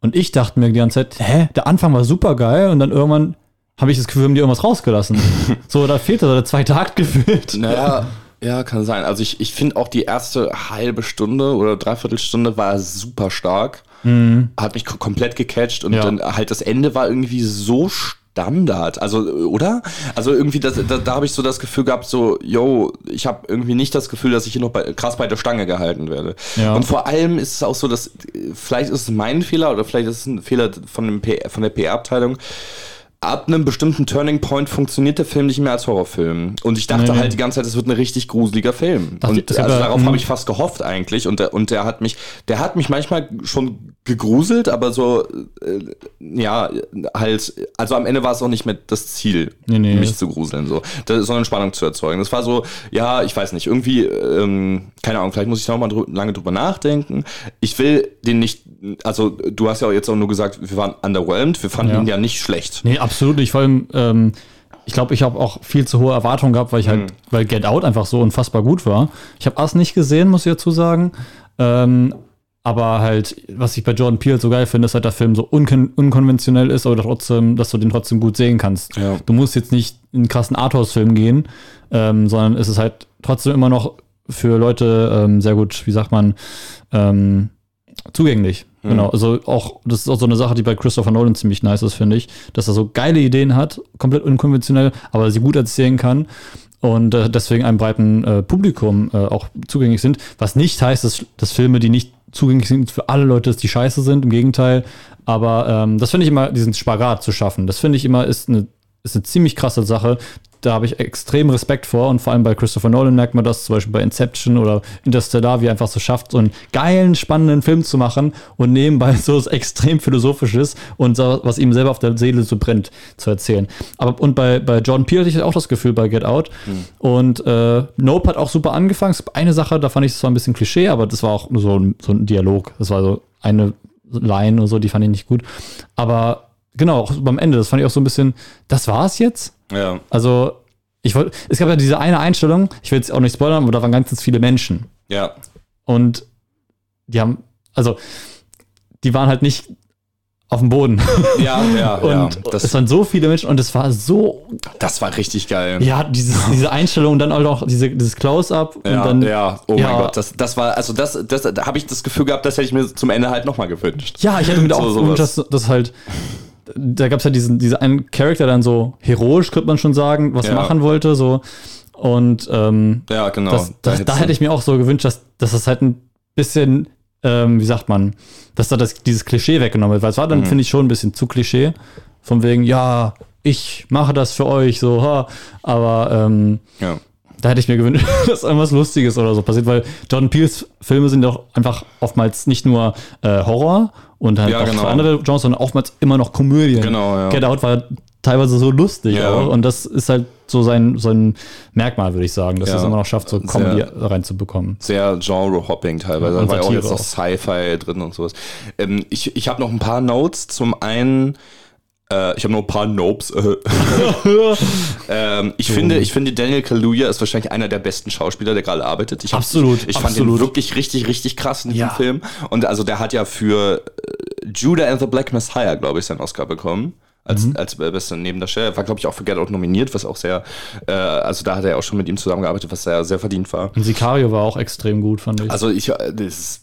B: Und ich dachte mir die ganze Zeit, hä, der Anfang war super geil und dann irgendwann habe ich das Gefühl, haben die irgendwas rausgelassen. so, da fehlte so der zweite Akt gefühlt.
A: Naja, ja, kann sein. Also ich, ich finde auch die erste halbe Stunde oder Dreiviertelstunde war super stark. Hat mich ko- komplett gecatcht und
B: Ja.
A: dann halt das Ende war irgendwie so Standard. Also, oder? Also irgendwie, das, da, da habe ich so das Gefühl gehabt, so, yo, ich habe irgendwie nicht das Gefühl, dass ich hier noch bei, krass bei der Stange gehalten werde.
B: Ja.
A: Und vor allem ist es auch so, dass, äh, vielleicht ist es mein Fehler oder vielleicht ist es ein Fehler von, dem PR, von der PR-Abteilung, ab einem bestimmten Turning Point funktioniert der Film nicht mehr als Horrorfilm. Und ich dachte
B: Nee, nee.
A: halt die ganze Zeit, es wird ein richtig gruseliger Film.
B: Dachte-
A: und also
B: da-
A: darauf habe ich fast gehofft eigentlich. Und der, und der hat mich, der hat mich manchmal schon gegruselt, aber so, äh, ja, halt, also am Ende war es auch nicht mehr das Ziel,
B: Nee, nee.
A: mich zu gruseln, so, das, sondern Spannung zu erzeugen. Das war so, ja, ich weiß nicht, irgendwie, ähm, keine Ahnung, vielleicht muss ich noch mal drü lange drüber nachdenken. Ich will den nicht, also du hast ja auch jetzt auch nur gesagt, wir waren underwhelmed, wir fanden
B: Ja.
A: ihn ja nicht schlecht.
B: Nee, absolut nicht. Vor allem, ähm, ich glaube, ich habe auch viel zu hohe Erwartungen gehabt, weil ich
A: Mhm.
B: halt, weil Get Out einfach so unfassbar gut war. Ich habe Us nicht gesehen, muss ich dazu sagen. Ähm, aber halt, was ich bei Jordan Peele so geil finde, ist halt der Film so unkon unkonventionell ist, aber trotzdem, dass du den trotzdem gut sehen kannst.
A: Ja.
B: Du musst jetzt nicht in einen krassen Arthouse-Film gehen, ähm, sondern es ist halt trotzdem immer noch für Leute ähm, sehr gut, wie sagt man, ähm, zugänglich.
A: Mhm.
B: Genau. Also auch, das ist auch so eine Sache, die bei Christopher Nolan ziemlich nice ist, finde ich, dass er so geile Ideen hat, komplett unkonventionell, aber sie gut erzählen kann und äh, deswegen einem breiten äh, Publikum äh, auch zugänglich sind. Was nicht heißt, dass, dass Filme, die nicht zugänglich sind für alle Leute, dass die scheiße sind, im Gegenteil. Aber ähm, das finde ich immer, diesen Spagat zu schaffen, das finde ich immer ist eine, ist eine ziemlich krasse Sache. Da habe ich extrem Respekt vor und vor allem bei Christopher Nolan merkt man das, zum Beispiel bei Inception oder Interstellar, wie er einfach so schafft, so einen geilen, spannenden Film zu machen und nebenbei so was extrem philosophisches und so, was ihm selber auf der Seele so brennt, zu erzählen. Aber und bei, bei Jordan Peele hatte ich auch das Gefühl bei Get Out. Und äh, Nope hat auch super angefangen. Eine Sache, da fand ich es zwar ein bisschen Klischee, aber das war auch nur so ein, so ein Dialog. Das war so eine Line und so, die fand ich nicht gut. Aber genau, auch beim Ende, das fand ich auch so ein bisschen, das war's jetzt?
A: Ja.
B: Also, ich wollte, es gab ja diese eine Einstellung, ich will jetzt auch nicht spoilern, aber da waren ganz, ganz viele Menschen.
A: Ja.
B: Und die haben, also, die waren halt nicht auf dem Boden.
A: Ja, ja, ja.
B: Und es
A: Das,
B: waren so viele Menschen und es war so,
A: das war richtig geil.
B: ja, dieses, diese Einstellung und dann auch noch diese, dieses Close-Up
A: Ja,
B: dann,
A: ja, oh
B: Ja.
A: mein Gott, das, das war, also das, das, da habe ich das Gefühl gehabt, das hätte ich mir zum Ende halt nochmal gewünscht.
B: Ja, ich hätte mir
A: So,
B: auch gewünscht, dass, dass halt, da gab es ja diesen, diese einen Charakter dann so heroisch, könnte man schon sagen, was
A: Ja.
B: machen wollte, so. Und ähm,
A: Ja, genau.
B: das, das, da
A: du-
B: hätte ich mir auch so gewünscht, dass, dass das halt ein bisschen, ähm, wie sagt man, dass da das, dieses Klischee weggenommen wird. Weil es war dann,
A: Mhm.
B: finde ich, schon ein bisschen zu Klischee. Von wegen, ja, ich mache das für euch, so, ha. Aber ähm,
A: ja.
B: da hätte ich mir gewünscht, dass irgendwas Lustiges oder so passiert, weil Jordan Peels Filme sind doch einfach oftmals nicht nur äh, Horror und halt
A: Ja,
B: auch
A: genau.
B: andere Genres, sondern oftmals immer noch Komödien.
A: Genau, ja.
B: Get Out war teilweise so lustig
A: Ja.
B: auch und das ist halt so sein, so ein Merkmal, würde ich sagen, dass
A: Ja.
B: es immer noch schafft, so
A: Sehr-
B: Comedy reinzubekommen.
A: Sehr Genre-Hopping teilweise. Da war ja auch jetzt noch
B: auch.
A: Sci-Fi drin und sowas. Ähm, ich ich habe noch ein paar Notes. Zum einen, äh, ich habe noch ein paar Nopes. Äh. ähm, ich, finde, ich finde, Daniel Kaluuya ist wahrscheinlich einer der besten Schauspieler, der gerade arbeitet. Ich
B: Absolut,
A: Ich, fand ihn
B: absolut.
A: wirklich richtig, richtig krass in diesem
B: Ja.
A: Film. Und also der hat ja für äh, Judah and the Black Messiah, glaube ich, seinen Oscar bekommen. Als,
B: Mhm.
A: als äh, bester Nebendarsteller. War, glaube ich, auch für Get Out nominiert, was auch sehr, äh, also da hat er auch schon mit ihm zusammengearbeitet, was sehr, sehr verdient war.
B: Und Sicario war auch extrem gut, fand ich.
A: Also ich, äh, das,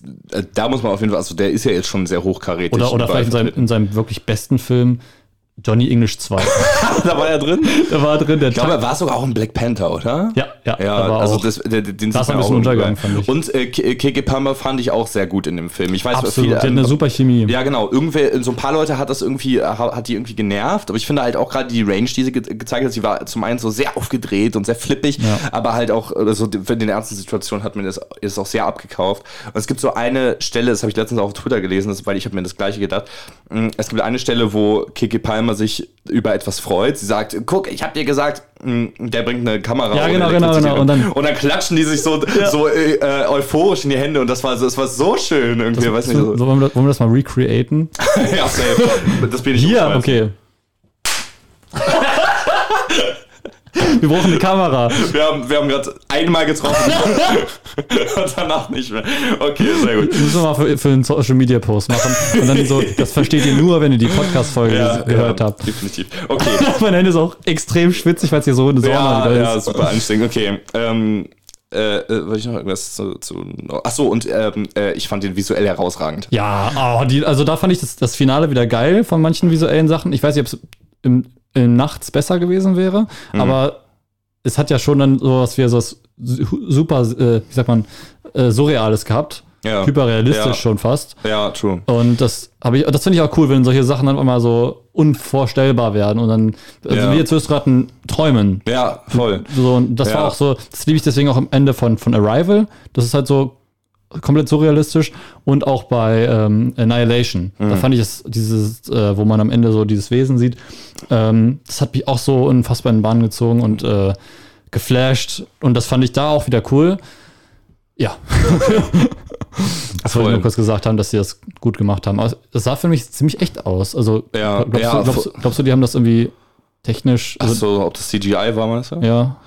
A: da muss man auf jeden Fall, also der ist ja jetzt schon sehr hochkarätig.
B: oder oder vielleicht in seinem, in seinem wirklich besten Film Johnny English 2.
A: vertreten. da war er drin.
B: da war drin der
A: Ich glaube, er war sogar auch ein Black Panther, oder?
B: Ja, ja,
A: Ja,
B: da
A: also
B: auch-
A: das, der, den
B: Da ist er ein bisschen untergegangen, fand ich.
A: Und äh, Keke Palmer fand ich auch sehr gut in dem Film. Ich weiß,
B: Absolut,
A: viele,
B: der hat eine super Chemie.
A: Ja, genau. Irgendwer, so ein paar Leute hat das irgendwie, ha- hat die irgendwie genervt, aber ich finde halt auch gerade die Range, die sie ge gezeigt hat, sie war zum einen so sehr aufgedreht und sehr flippig,
B: Ja.
A: aber halt auch, also für den ernsten Situationen hat mir das ist auch sehr abgekauft. Und es gibt so eine Stelle, das habe ich letztens auch auf Twitter gelesen, das, weil ich habe mir das gleiche gedacht. Mm, Es gibt eine Stelle, wo Kiki Palmer sich über etwas freut. Sie sagt, guck, ich habe dir gesagt, mm, der bringt eine Kamera.
B: Ja, genau, genau, genau. Und dann-
A: und dann klatschen die sich so, so äh, äh, euphorisch in die Hände und das war, so- das war so schön irgendwie. weiß nicht,
B: so, so, wollen, wir das, wollen wir das mal recreaten?
A: ja, safe. Das bin ich
B: Hier, okay. Wir brauchen eine Kamera.
A: Wir haben, wir haben gerade einmal getroffen und danach nicht mehr. Okay, sehr gut.
B: Das müssen wir mal für, für einen Social Media Post machen. Und dann so, das versteht ihr nur, wenn ihr die Podcast-Folge gehört habt.
A: Definitiv. Okay.
B: Mein Ende ist auch extrem schwitzig, weil es hier so eine Sauna
A: Ja,
B: wieder
A: ja,
B: ist.
A: super anstrengend. Okay. Ähm, äh, äh, wollte ich noch irgendwas zu. zu Ach so, und ähm, äh, ich fand den visuell herausragend.
B: Ja, oh, die, also da fand ich das, das Finale wieder geil von manchen visuellen Sachen. Ich weiß nicht, ob es im Nachts besser gewesen wäre,
A: Mhm.
B: aber es hat ja schon dann sowas wie so was su- super, äh, wie sagt man, äh, Surreales gehabt.
A: Ja.
B: Hyperrealistisch
A: Ja.
B: schon fast.
A: Ja, true.
B: Und das habe ich, das finde ich auch cool, wenn solche Sachen dann immer so unvorstellbar werden und dann, also
A: Ja.
B: wie jetzt wirst du gerade ein Träumen.
A: Ja, voll.
B: So, und das war
A: Ja.
B: auch so, das liebe ich deswegen auch am Ende von, von Arrival. Das ist halt so komplett surrealistisch und auch bei ähm, Annihilation. Da fand ich es, dieses, äh, wo man am Ende so dieses Wesen sieht, ähm, das hat mich auch so unfassbar in den Bahn gezogen und äh, geflasht. Und das fand ich da auch wieder cool. Ja. das wollte ich nur kurz gesagt haben, dass sie das gut gemacht haben. Aber es sah für mich ziemlich echt aus. Also,
A: Ja,
B: glaubst,
A: ja,
B: du, glaubst, glaubst du, die haben das irgendwie technisch? Also,
A: so, ob das CGI war, meinst du?
B: ja.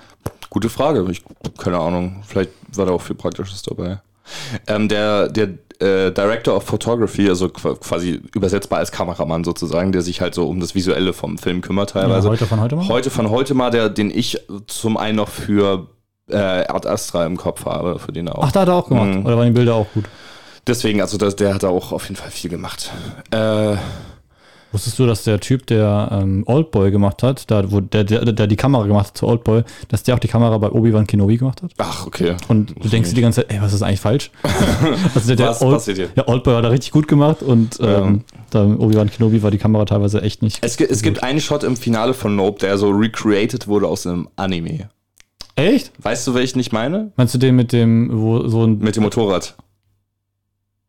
A: Gute Frage. Ich, keine Ahnung. Vielleicht war da auch viel Praktisches dabei. Ähm, der, der äh, Director of Photography, also qu- quasi übersetzbar als Kameramann sozusagen, der sich halt so um das Visuelle vom Film kümmert teilweise.
B: Ja, heute von heute mal?
A: Heute von heute mal, der, den ich zum einen noch für äh, Art Astra im Kopf habe, für den er auch.
B: Ach, da hat er auch gemacht.
A: Mhm.
B: Oder waren die Bilder auch gut?
A: Deswegen, also das, der hat da auch auf jeden Fall viel gemacht. Äh,
B: Wusstest du, dass der Typ, der ähm, Oldboy gemacht hat, da, wo der, der, der die Kamera gemacht hat zu Oldboy, dass der auch die Kamera bei Obi-Wan Kenobi gemacht hat?
A: ach, okay.
B: Und du denkst dir die ganze Zeit, ey, was ist eigentlich falsch? also der, der,
A: Was
B: Old,
A: passiert hier?
B: der Oldboy hat da richtig gut gemacht und ähm, da Obi-Wan Kenobi war die Kamera teilweise echt nicht.
A: Es, es gibt einen Shot im Finale von Nope, der so recreated wurde aus einem Anime.
B: Echt?
A: Weißt du, welchen ich meine?
B: Meinst du den mit dem, wo so ein.
A: Mit dem Motorrad.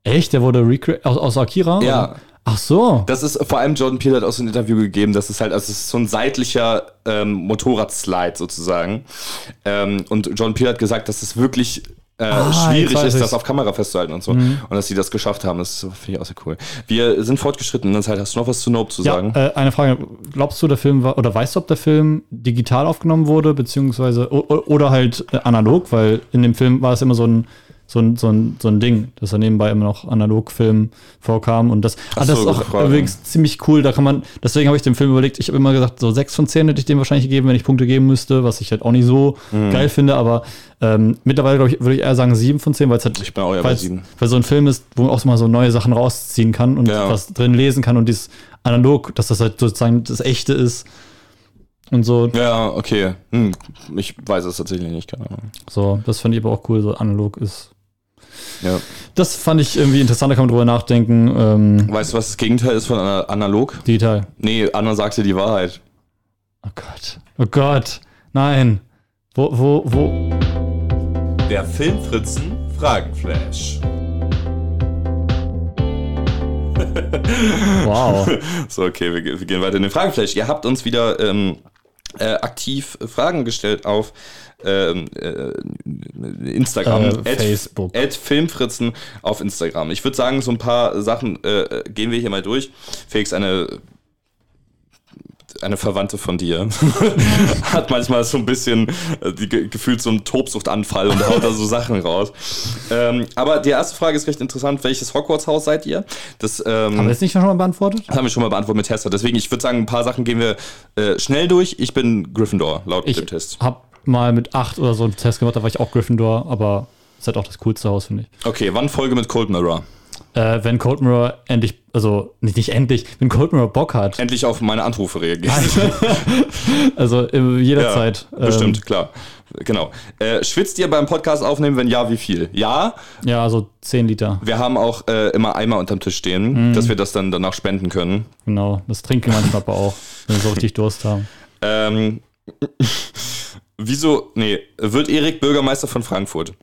B: Echt? Der wurde recreated aus, aus Akira?
A: Ja.
B: Oder? Ach so.
A: Das ist vor allem Jordan Peele hat auch so ein Interview gegeben, das ist halt, also es ist so ein seitlicher ähm, Motorradslide sozusagen. Ähm, und Jordan Peele hat gesagt, dass es wirklich äh,
B: Ah,
A: schwierig ist, das auf Kamera festzuhalten und so. Und dass sie das geschafft haben, das finde ich auch sehr cool. Wir sind fortgeschritten in der Zeit. Hast du noch was zu Nope zu
B: Ja,
A: sagen?
B: äh, eine Frage. Glaubst du, der Film war, oder weißt du, ob der Film digital aufgenommen wurde, beziehungsweise, oder halt äh, analog, weil in dem Film war es immer so ein, so ein, so ein, so ein Ding, dass da nebenbei immer noch Analogfilm vorkam und das, ah, das
A: so,
B: ist auch
A: Frage.
B: übrigens ziemlich cool, da kann man, deswegen habe ich dem Film überlegt, ich habe immer gesagt, so sechs von zehn hätte ich dem wahrscheinlich gegeben, wenn ich Punkte geben müsste, was ich halt auch nicht so
A: Mhm.
B: geil finde, aber ähm, mittlerweile glaube ich, würde ich eher sagen sieben von zehn, weil es halt
A: Ich bin auch eher bei sieben.
B: weil so ein Film ist, wo man auch mal so neue Sachen rausziehen kann und
A: Ja.
B: was drin lesen kann und dieses analog, dass das halt sozusagen das Echte ist und so.
A: Ja, okay. Hm, ich weiß es tatsächlich nicht, keine Ahnung.
B: So, das fand ich aber auch cool, so analog ist.
A: Ja.
B: Das fand ich irgendwie interessant, da kann man drüber nachdenken. Ähm,
A: Weißt du, was das Gegenteil ist von ana- analog?
B: digital.
A: Nee, Anna sagte die Wahrheit.
B: Oh Gott. Oh Gott. Nein. Wo, wo, wo?
C: Der Filmfritzen Fragenflash.
B: Wow.
A: So, okay, wir, wir gehen weiter in den Fragenflash. Ihr habt uns wieder ähm, äh, aktiv Fragen gestellt auf ähm, äh, Instagram.
B: Äh,
A: Ad-
B: Facebook.
A: Ad Filmfritzen auf Instagram. Ich würde sagen, so ein paar Sachen äh, gehen wir hier mal durch. Felix, eine eine Verwandte von dir hat manchmal so ein bisschen äh, die, ge- gefühlt so einen Tobsuchtanfall und haut da so Sachen raus. Ähm, aber die erste Frage ist recht interessant. Welches Hogwarts-Haus seid ihr? Das, ähm,
B: Haben wir das nicht schon mal beantwortet?
A: das haben wir schon mal beantwortet mit Tester. Deswegen, ich würde sagen, ein paar Sachen gehen wir äh, schnell durch. Ich bin Gryffindor, laut
B: Ich
A: dem Test.
B: hab mal mit acht oder so einen Test gemacht, da war ich auch Gryffindor, aber ist halt auch das coolste Haus, finde ich.
A: Okay, wann Folge mit Cold Mirror?
B: Äh, wenn Cold Mirror endlich, also nicht, nicht endlich, wenn Cold Mirror Bock hat,
A: Endlich auf meine Anrufe reagiert.
B: also äh, jederzeit. ähm,
A: bestimmt, klar. Genau. Äh, schwitzt ihr beim Podcast aufnehmen? Wenn ja, wie viel? Ja,
B: Ja, also 10 Liter,
A: wir haben auch äh, immer Eimer unterm Tisch stehen,
B: Mhm.
A: dass wir das dann danach spenden können.
B: genau. Das trinken wir manchmal aber auch, wenn wir so richtig Durst haben.
A: Ähm, wieso, nee, wird Erik Bürgermeister von Frankfurt?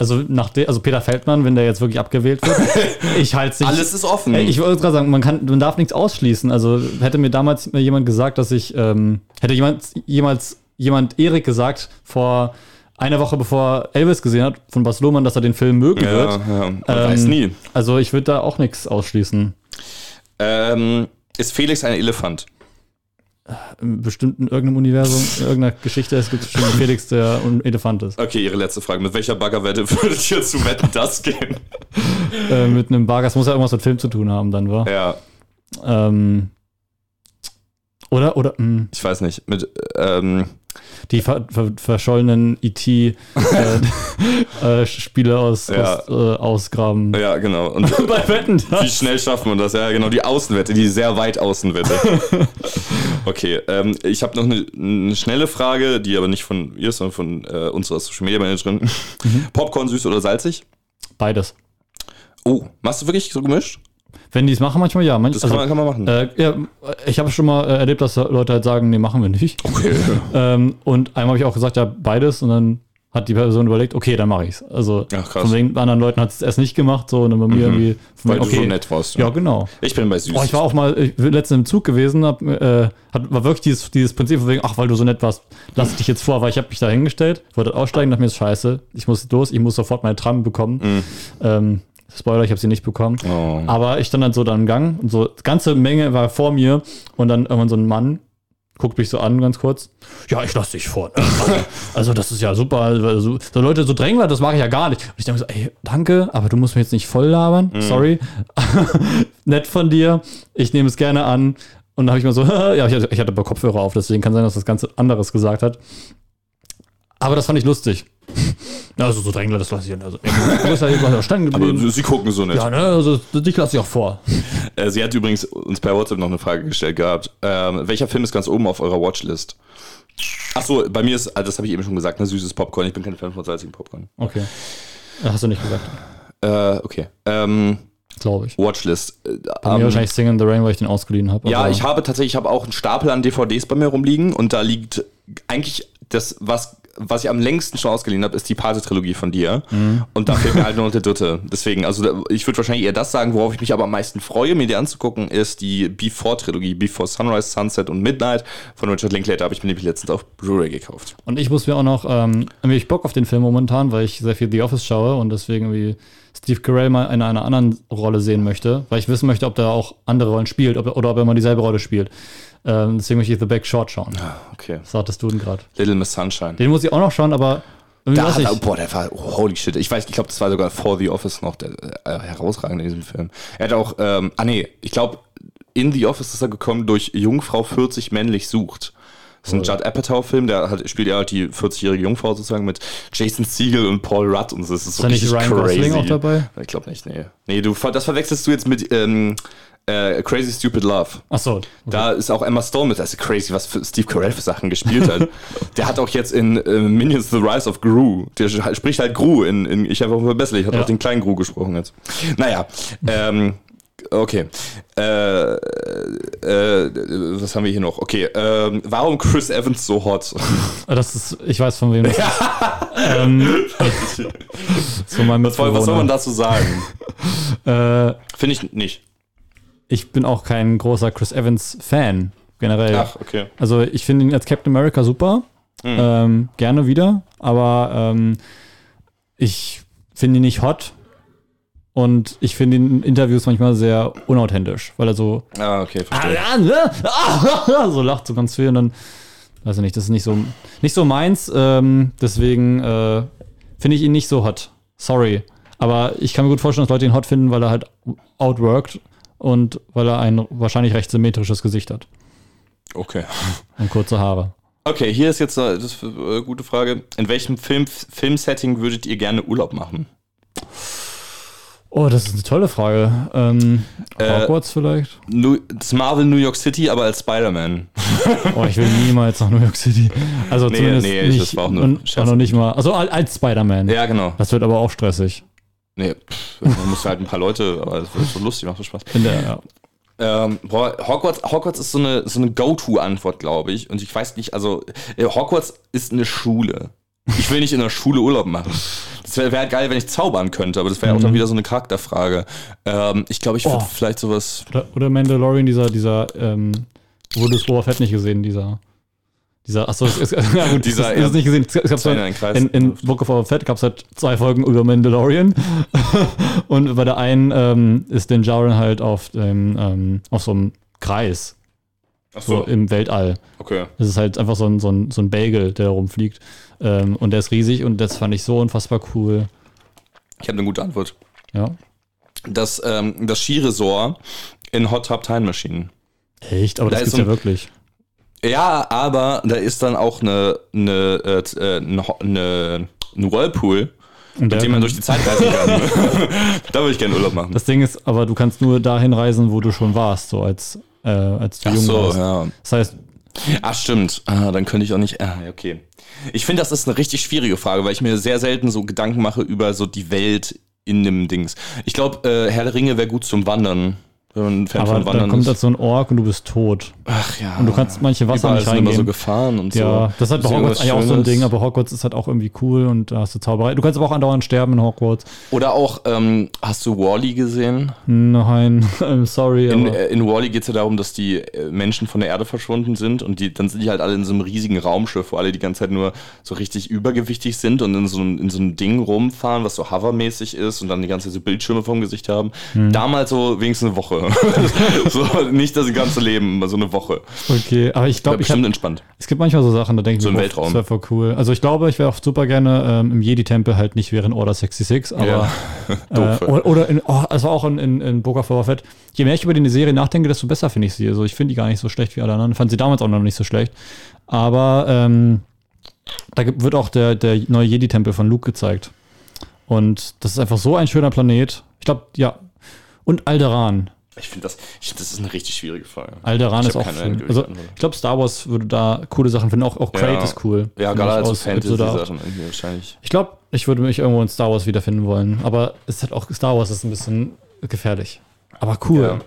B: Also, nach also Peter Feldmann, wenn der jetzt wirklich abgewählt wird, ich halte es nicht.
A: Alles ist offen.
B: Ich wollte gerade sagen, man, kann, man darf nichts ausschließen. Also hätte mir damals jemand gesagt, dass ich, ähm, hätte jemand jemals jemand Erik gesagt vor einer Woche bevor Elvis gesehen hat von Bas Lohmann, dass er den Film mögen
A: ja,
B: wird.
A: ja, man
B: Ähm,
A: weiß nie.
B: Also ich würde da auch nichts ausschließen.
A: Ähm, ist Felix ein Elefant?
B: Bestimmt in irgendeinem Universum, in irgendeiner Geschichte, es gibt bestimmt Felix, der ein Elefant ist.
A: Okay, Ihre letzte Frage. Mit welcher Baggerwette würdet ihr zu wetten das gehen?
B: Äh, mit einem Bargas muss ja irgendwas mit Film zu tun haben, dann war.
A: Ja,
B: Ähm, oder, oder, mh,
A: ich weiß nicht. Mit, ähm,
B: die ver ver verschollenen IT-Spiele aus,
A: Ja.
B: aus, äh, ausgraben.
A: ja, genau. Und
B: Bei Wetten,
A: wie
B: das.
A: schnell schaffen wir das? Ja, genau, die Außenwette, die sehr weit Außenwette. Okay, ähm, ich habe noch eine, eine schnelle Frage, die aber nicht von ihr, sondern von äh, unserer Social Media Managerin. Popcorn süß oder salzig?
B: Beides.
A: Oh, machst du wirklich so gemischt?
B: Wenn die es machen, manchmal ja. Manch,
A: Das kann, man, kann man machen.
B: äh, ja, ich habe schon mal äh, erlebt, dass Leute halt sagen, nee, machen wir nicht.
A: okay.
B: Ähm, und einmal habe ich auch gesagt, ja, beides. Und dann hat die Person überlegt, okay, dann mache ich's. Also
A: Ach, krass.
B: von wegen anderen Leuten hat es erst nicht gemacht, so und dann bei mir irgendwie. von
A: Weil
B: wegen,
A: du so nett warst.
B: Ja, genau.
A: Ich bin bei süß.
B: Oh, ich war auch mal ich letztens im Zug gewesen, hab, äh, hat, war wirklich dieses, dieses Prinzip von wegen, ach, weil du so nett warst, lass ich dich jetzt vor, weil ich habe mich da hingestellt, wollte aussteigen, dachte mir ist scheiße, ich muss los, ich muss sofort meine Tram bekommen. Ähm, Spoiler, ich habe sie nicht bekommen.
A: Oh.
B: Aber ich stand dann so da im Gang und so, ganze Menge war vor mir und dann irgendwann so ein Mann, guckt mich so an ganz kurz. Ja, ich lasse dich vor. Ne? Also, das ist ja super. Also, so Leute, so Drängler, das mache ich ja gar nicht. Und ich denke so, ey, danke, aber du musst mich jetzt nicht voll labern. Sorry. Nett von dir. Ich nehme es gerne an. Und dann habe ich mal so, ja, ich hatte, ich hatte aber Kopfhörer auf, deswegen kann sein, dass das ganz anderes gesagt hat. Aber das fand ich lustig. Also so Drängler, das lasse ich. Also, ja
A: Aber sie gucken so nicht.
B: Ja, ne, also dich lasse ich auch vor.
A: Äh, sie hat übrigens uns per WhatsApp noch eine Frage gestellt gehabt. Ähm, welcher Film ist ganz oben auf eurer Watchlist? Ach so, bei mir ist, also das habe ich eben schon gesagt, ne, süßes Popcorn. Ich bin kein Fan von salzigem Popcorn.
B: Okay. Hast du nicht gesagt,
A: Äh, okay. Ähm,
B: glaube ich.
A: Watchlist.
B: Bei mir
A: ähm,
B: wahrscheinlich Sing in the Rain, weil ich den ausgeliehen habe.
A: ja, ich habe tatsächlich, ich habe auch einen Stapel an DVDs bei mir rumliegen und da liegt eigentlich das, was, was ich am längsten schon ausgeliehen habe, ist die Pate-Trilogie von dir.
B: Mhm.
A: Und da fehlt mir halt nur noch der dritte. Deswegen, also ich würde wahrscheinlich eher das sagen, worauf ich mich aber am meisten freue, mir die anzugucken, ist die Before-Trilogie, Before Sunrise, Sunset und Midnight von Richard Linklater. Habe ich mir nämlich letztens auf Blu-ray gekauft.
B: Und ich muss mir auch noch, ähm, irgendwie ich Bock auf den Film momentan, weil ich sehr viel The Office schaue und deswegen irgendwie Steve Carell mal in einer anderen Rolle sehen möchte, weil ich wissen möchte, ob der auch andere Rollen spielt ob, oder ob er mal dieselbe Rolle spielt. Ähm, deswegen möchte ich The Back Short schauen.
A: Okay.
B: Was sagtest du denn gerade?
A: Little Miss Sunshine.
B: Den muss ich auch noch schauen, aber
A: Da hat er, boah, der war, holy shit. Ich weiß, ich glaube, das war sogar vor The Office noch der äh, herausragende in diesem Film. Er hat auch, ähm, ah nee, ich glaube, in The Office ist er gekommen durch Jungfrau 40 männlich sucht. Das ist ein Judd Apatow-Film, der hat, spielt ja halt die 40-jährige Jungfrau sozusagen mit Jason Segel und Paul Rudd und das ist so
B: da nicht Ryan
A: crazy.
B: Gosling auch dabei?
A: Ich glaube nicht, nee. Nee, du, das verwechselst du jetzt mit ähm, äh, Crazy Stupid Love.
B: ach so.
A: Da ist auch Emma Stone mit. Das ist crazy, was für Steve Carell für Sachen gespielt hat. der hat auch jetzt in äh, Minions The Rise of Gru. Der spricht halt Gru in, in Ich einfach verbessere. Ich hat
B: Ja.
A: auch den kleinen Gru gesprochen jetzt. Naja, ähm, okay. Äh, äh, was haben wir hier noch? Okay, ähm, warum Chris Evans so hot?
B: Das ist, ich weiß von wem das ist. ähm, so mein
A: Was soll, was soll man dazu sagen?
B: Äh,
A: Finde ich nicht.
B: ich bin auch kein großer Chris Evans-Fan, generell.
A: Ach, okay.
B: Also ich finde ihn als Captain America super.
A: Hm.
B: Ähm, gerne wieder. Aber ähm, ich finde ihn nicht hot. Und ich finde ihn in Interviews manchmal sehr unauthentisch, weil er so,
A: Ah, okay, verstehe.
B: so lacht so ganz viel und dann, weiß ich nicht, das ist nicht so, nicht so meins. Ähm, deswegen äh, finde ich ihn nicht so hot. Sorry. Aber ich kann mir gut vorstellen, dass Leute ihn hot finden, weil er halt outworked und weil er ein wahrscheinlich recht symmetrisches Gesicht hat
A: Okay.
B: und kurze Haare.
A: Okay, hier ist jetzt eine das ist eine gute Frage. In welchem Film, Filmsetting würdet ihr gerne Urlaub machen?
B: Oh, das ist eine tolle Frage. Ähm,
A: Äh,
B: Hogwarts vielleicht?
A: New, das Marvel New York City, aber als Spider-Man.
B: Oh, ich will niemals nach New York City. Also
A: Nee,
B: zumindest
A: nee,
B: nicht,
A: das war auch nur
B: und, noch nicht mal. Also als Spider-Man.
A: Ja, genau.
B: Das wird aber auch stressig.
A: Nee, pff, man muss halt ein paar Leute, aber das wird so lustig, macht so Spaß.
B: In der, ja.
A: Ähm, boah, Hogwarts, Hogwarts ist so eine, so eine Go-To-Antwort, glaube ich. Und ich weiß nicht, also äh, Hogwarts ist eine Schule. Ich will nicht in der Schule Urlaub machen. Das wäre wär geil, wenn ich zaubern könnte, aber das wäre auch dann wieder so eine Charakterfrage. Ähm, ich glaube, ich würde
B: Oh.
A: vielleicht sowas.
B: Oder, oder Mandalorian, dieser, dieser, ähm, wurde es Boba Fett nicht gesehen, dieser. Dieser, achso, es ist, ja gut,
A: Dieser,
B: ist, ist nicht gesehen. Es gab
A: Zwei in
B: halt, in, in Book of Boba Fett gab es halt zwei Folgen über Mandalorian. Und bei der einen ähm, ist den Jaren halt auf, dem, ähm, auf so einem Kreis,
A: Ach
B: so im Weltall.
A: okay.
B: Es ist halt einfach so ein, so ein, so ein Bagel, der da rumfliegt. Ähm, und der ist riesig und das fand ich so unfassbar cool.
A: Ich habe eine gute Antwort.
B: Ja.
A: Das, ähm, das Skiresort in Hot Tub Time Machine.
B: Echt? Aber
A: Da
B: das
A: ist so
B: ja wirklich.
A: Ja, aber da ist dann auch eine, eine, äh, äh, eine, eine, ein Whirlpool, mit dem man durch die Zeit reisen kann. da würde ich gerne Urlaub machen.
B: das Ding ist, aber du kannst nur dahin reisen, wo du schon warst, so als, äh, als du
A: Ach
B: jung
A: so,
B: warst.
A: ja.
B: Das heißt,
A: Ach, stimmt. Ah, dann könnte ich auch nicht. Ah, okay. Ich finde, das ist eine richtig schwierige Frage, weil ich mir sehr selten so Gedanken mache über so die Welt in dem Dings. Ich glaube, äh, Herr der Ringe wäre gut zum Wandern. Wenn man ein Fan
B: aber
A: von
B: dann
A: Wandern
B: kommt
A: ist.
B: da so ein Ork und du bist tot.
A: Ach ja.
B: Und du kannst manche Wasser
A: Überall
B: nicht
A: sind immer so
B: reingehen.
A: Gefahren und so.
B: Ja, das ist halt bei Hogwarts eigentlich auch so ein? Ding, aber Hogwarts ist halt auch irgendwie cool und da hast du Zauberei. Du kannst aber auch andauernd sterben in Hogwarts.
A: Oder auch, ähm, hast du Wally gesehen?
B: Nein, sorry,
A: In, äh, in Wally geht es ja darum, dass die äh, Menschen von der Erde verschwunden sind und die, dann sind die halt alle in so einem riesigen Raumschiff, wo alle die ganze Zeit nur so richtig übergewichtig sind und in so, einem- in so einem Ding rumfahren, was so hovermäßig ist und dann die ganze Zeit so Bildschirme vom Gesicht haben.
B: Hm.
A: Damals so wenigstens eine Woche. Woche. so, nicht das ganze Leben, so eine Woche.
B: Okay, aber ich glaube, ich
A: bestimmt
B: hab,
A: entspannt.
B: es gibt manchmal so Sachen, da denke ich
A: So
B: mir,
A: im Weltraum.
B: das wäre voll cool. Also ich glaube, ich wäre auch super gerne ähm, im Jedi-Tempel, halt nicht während Order 66, aber
A: Ja. Doof.
B: Äh, oder, in, oh, es war auch in, in, in Boca Fett. Je mehr ich über die Serie nachdenke, desto besser finde ich sie. Also ich finde die gar nicht so schlecht wie alle anderen. Fand sie damals auch noch nicht so schlecht. Aber ähm, da wird auch der, der neue Jedi-Tempel von Luke gezeigt. Und das ist einfach so ein schöner Planet. Ich glaube, ja. Und Alderan.
A: Ich finde das, ich find, das ist eine richtig schwierige Frage.
B: Alderan ist auch schön. Also ich glaube, Star Wars würde da coole Sachen finden. Auch, auch Crate
A: Ja.
B: ist cool.
A: Ja, gerade als
B: aus.
A: Fantasy-Sachen irgendwie wahrscheinlich.
B: Ich glaube, ich würde mich irgendwo in Star Wars wiederfinden wollen. Aber es hat auch Star Wars ist ein bisschen gefährlich. Aber cool.
A: Ja.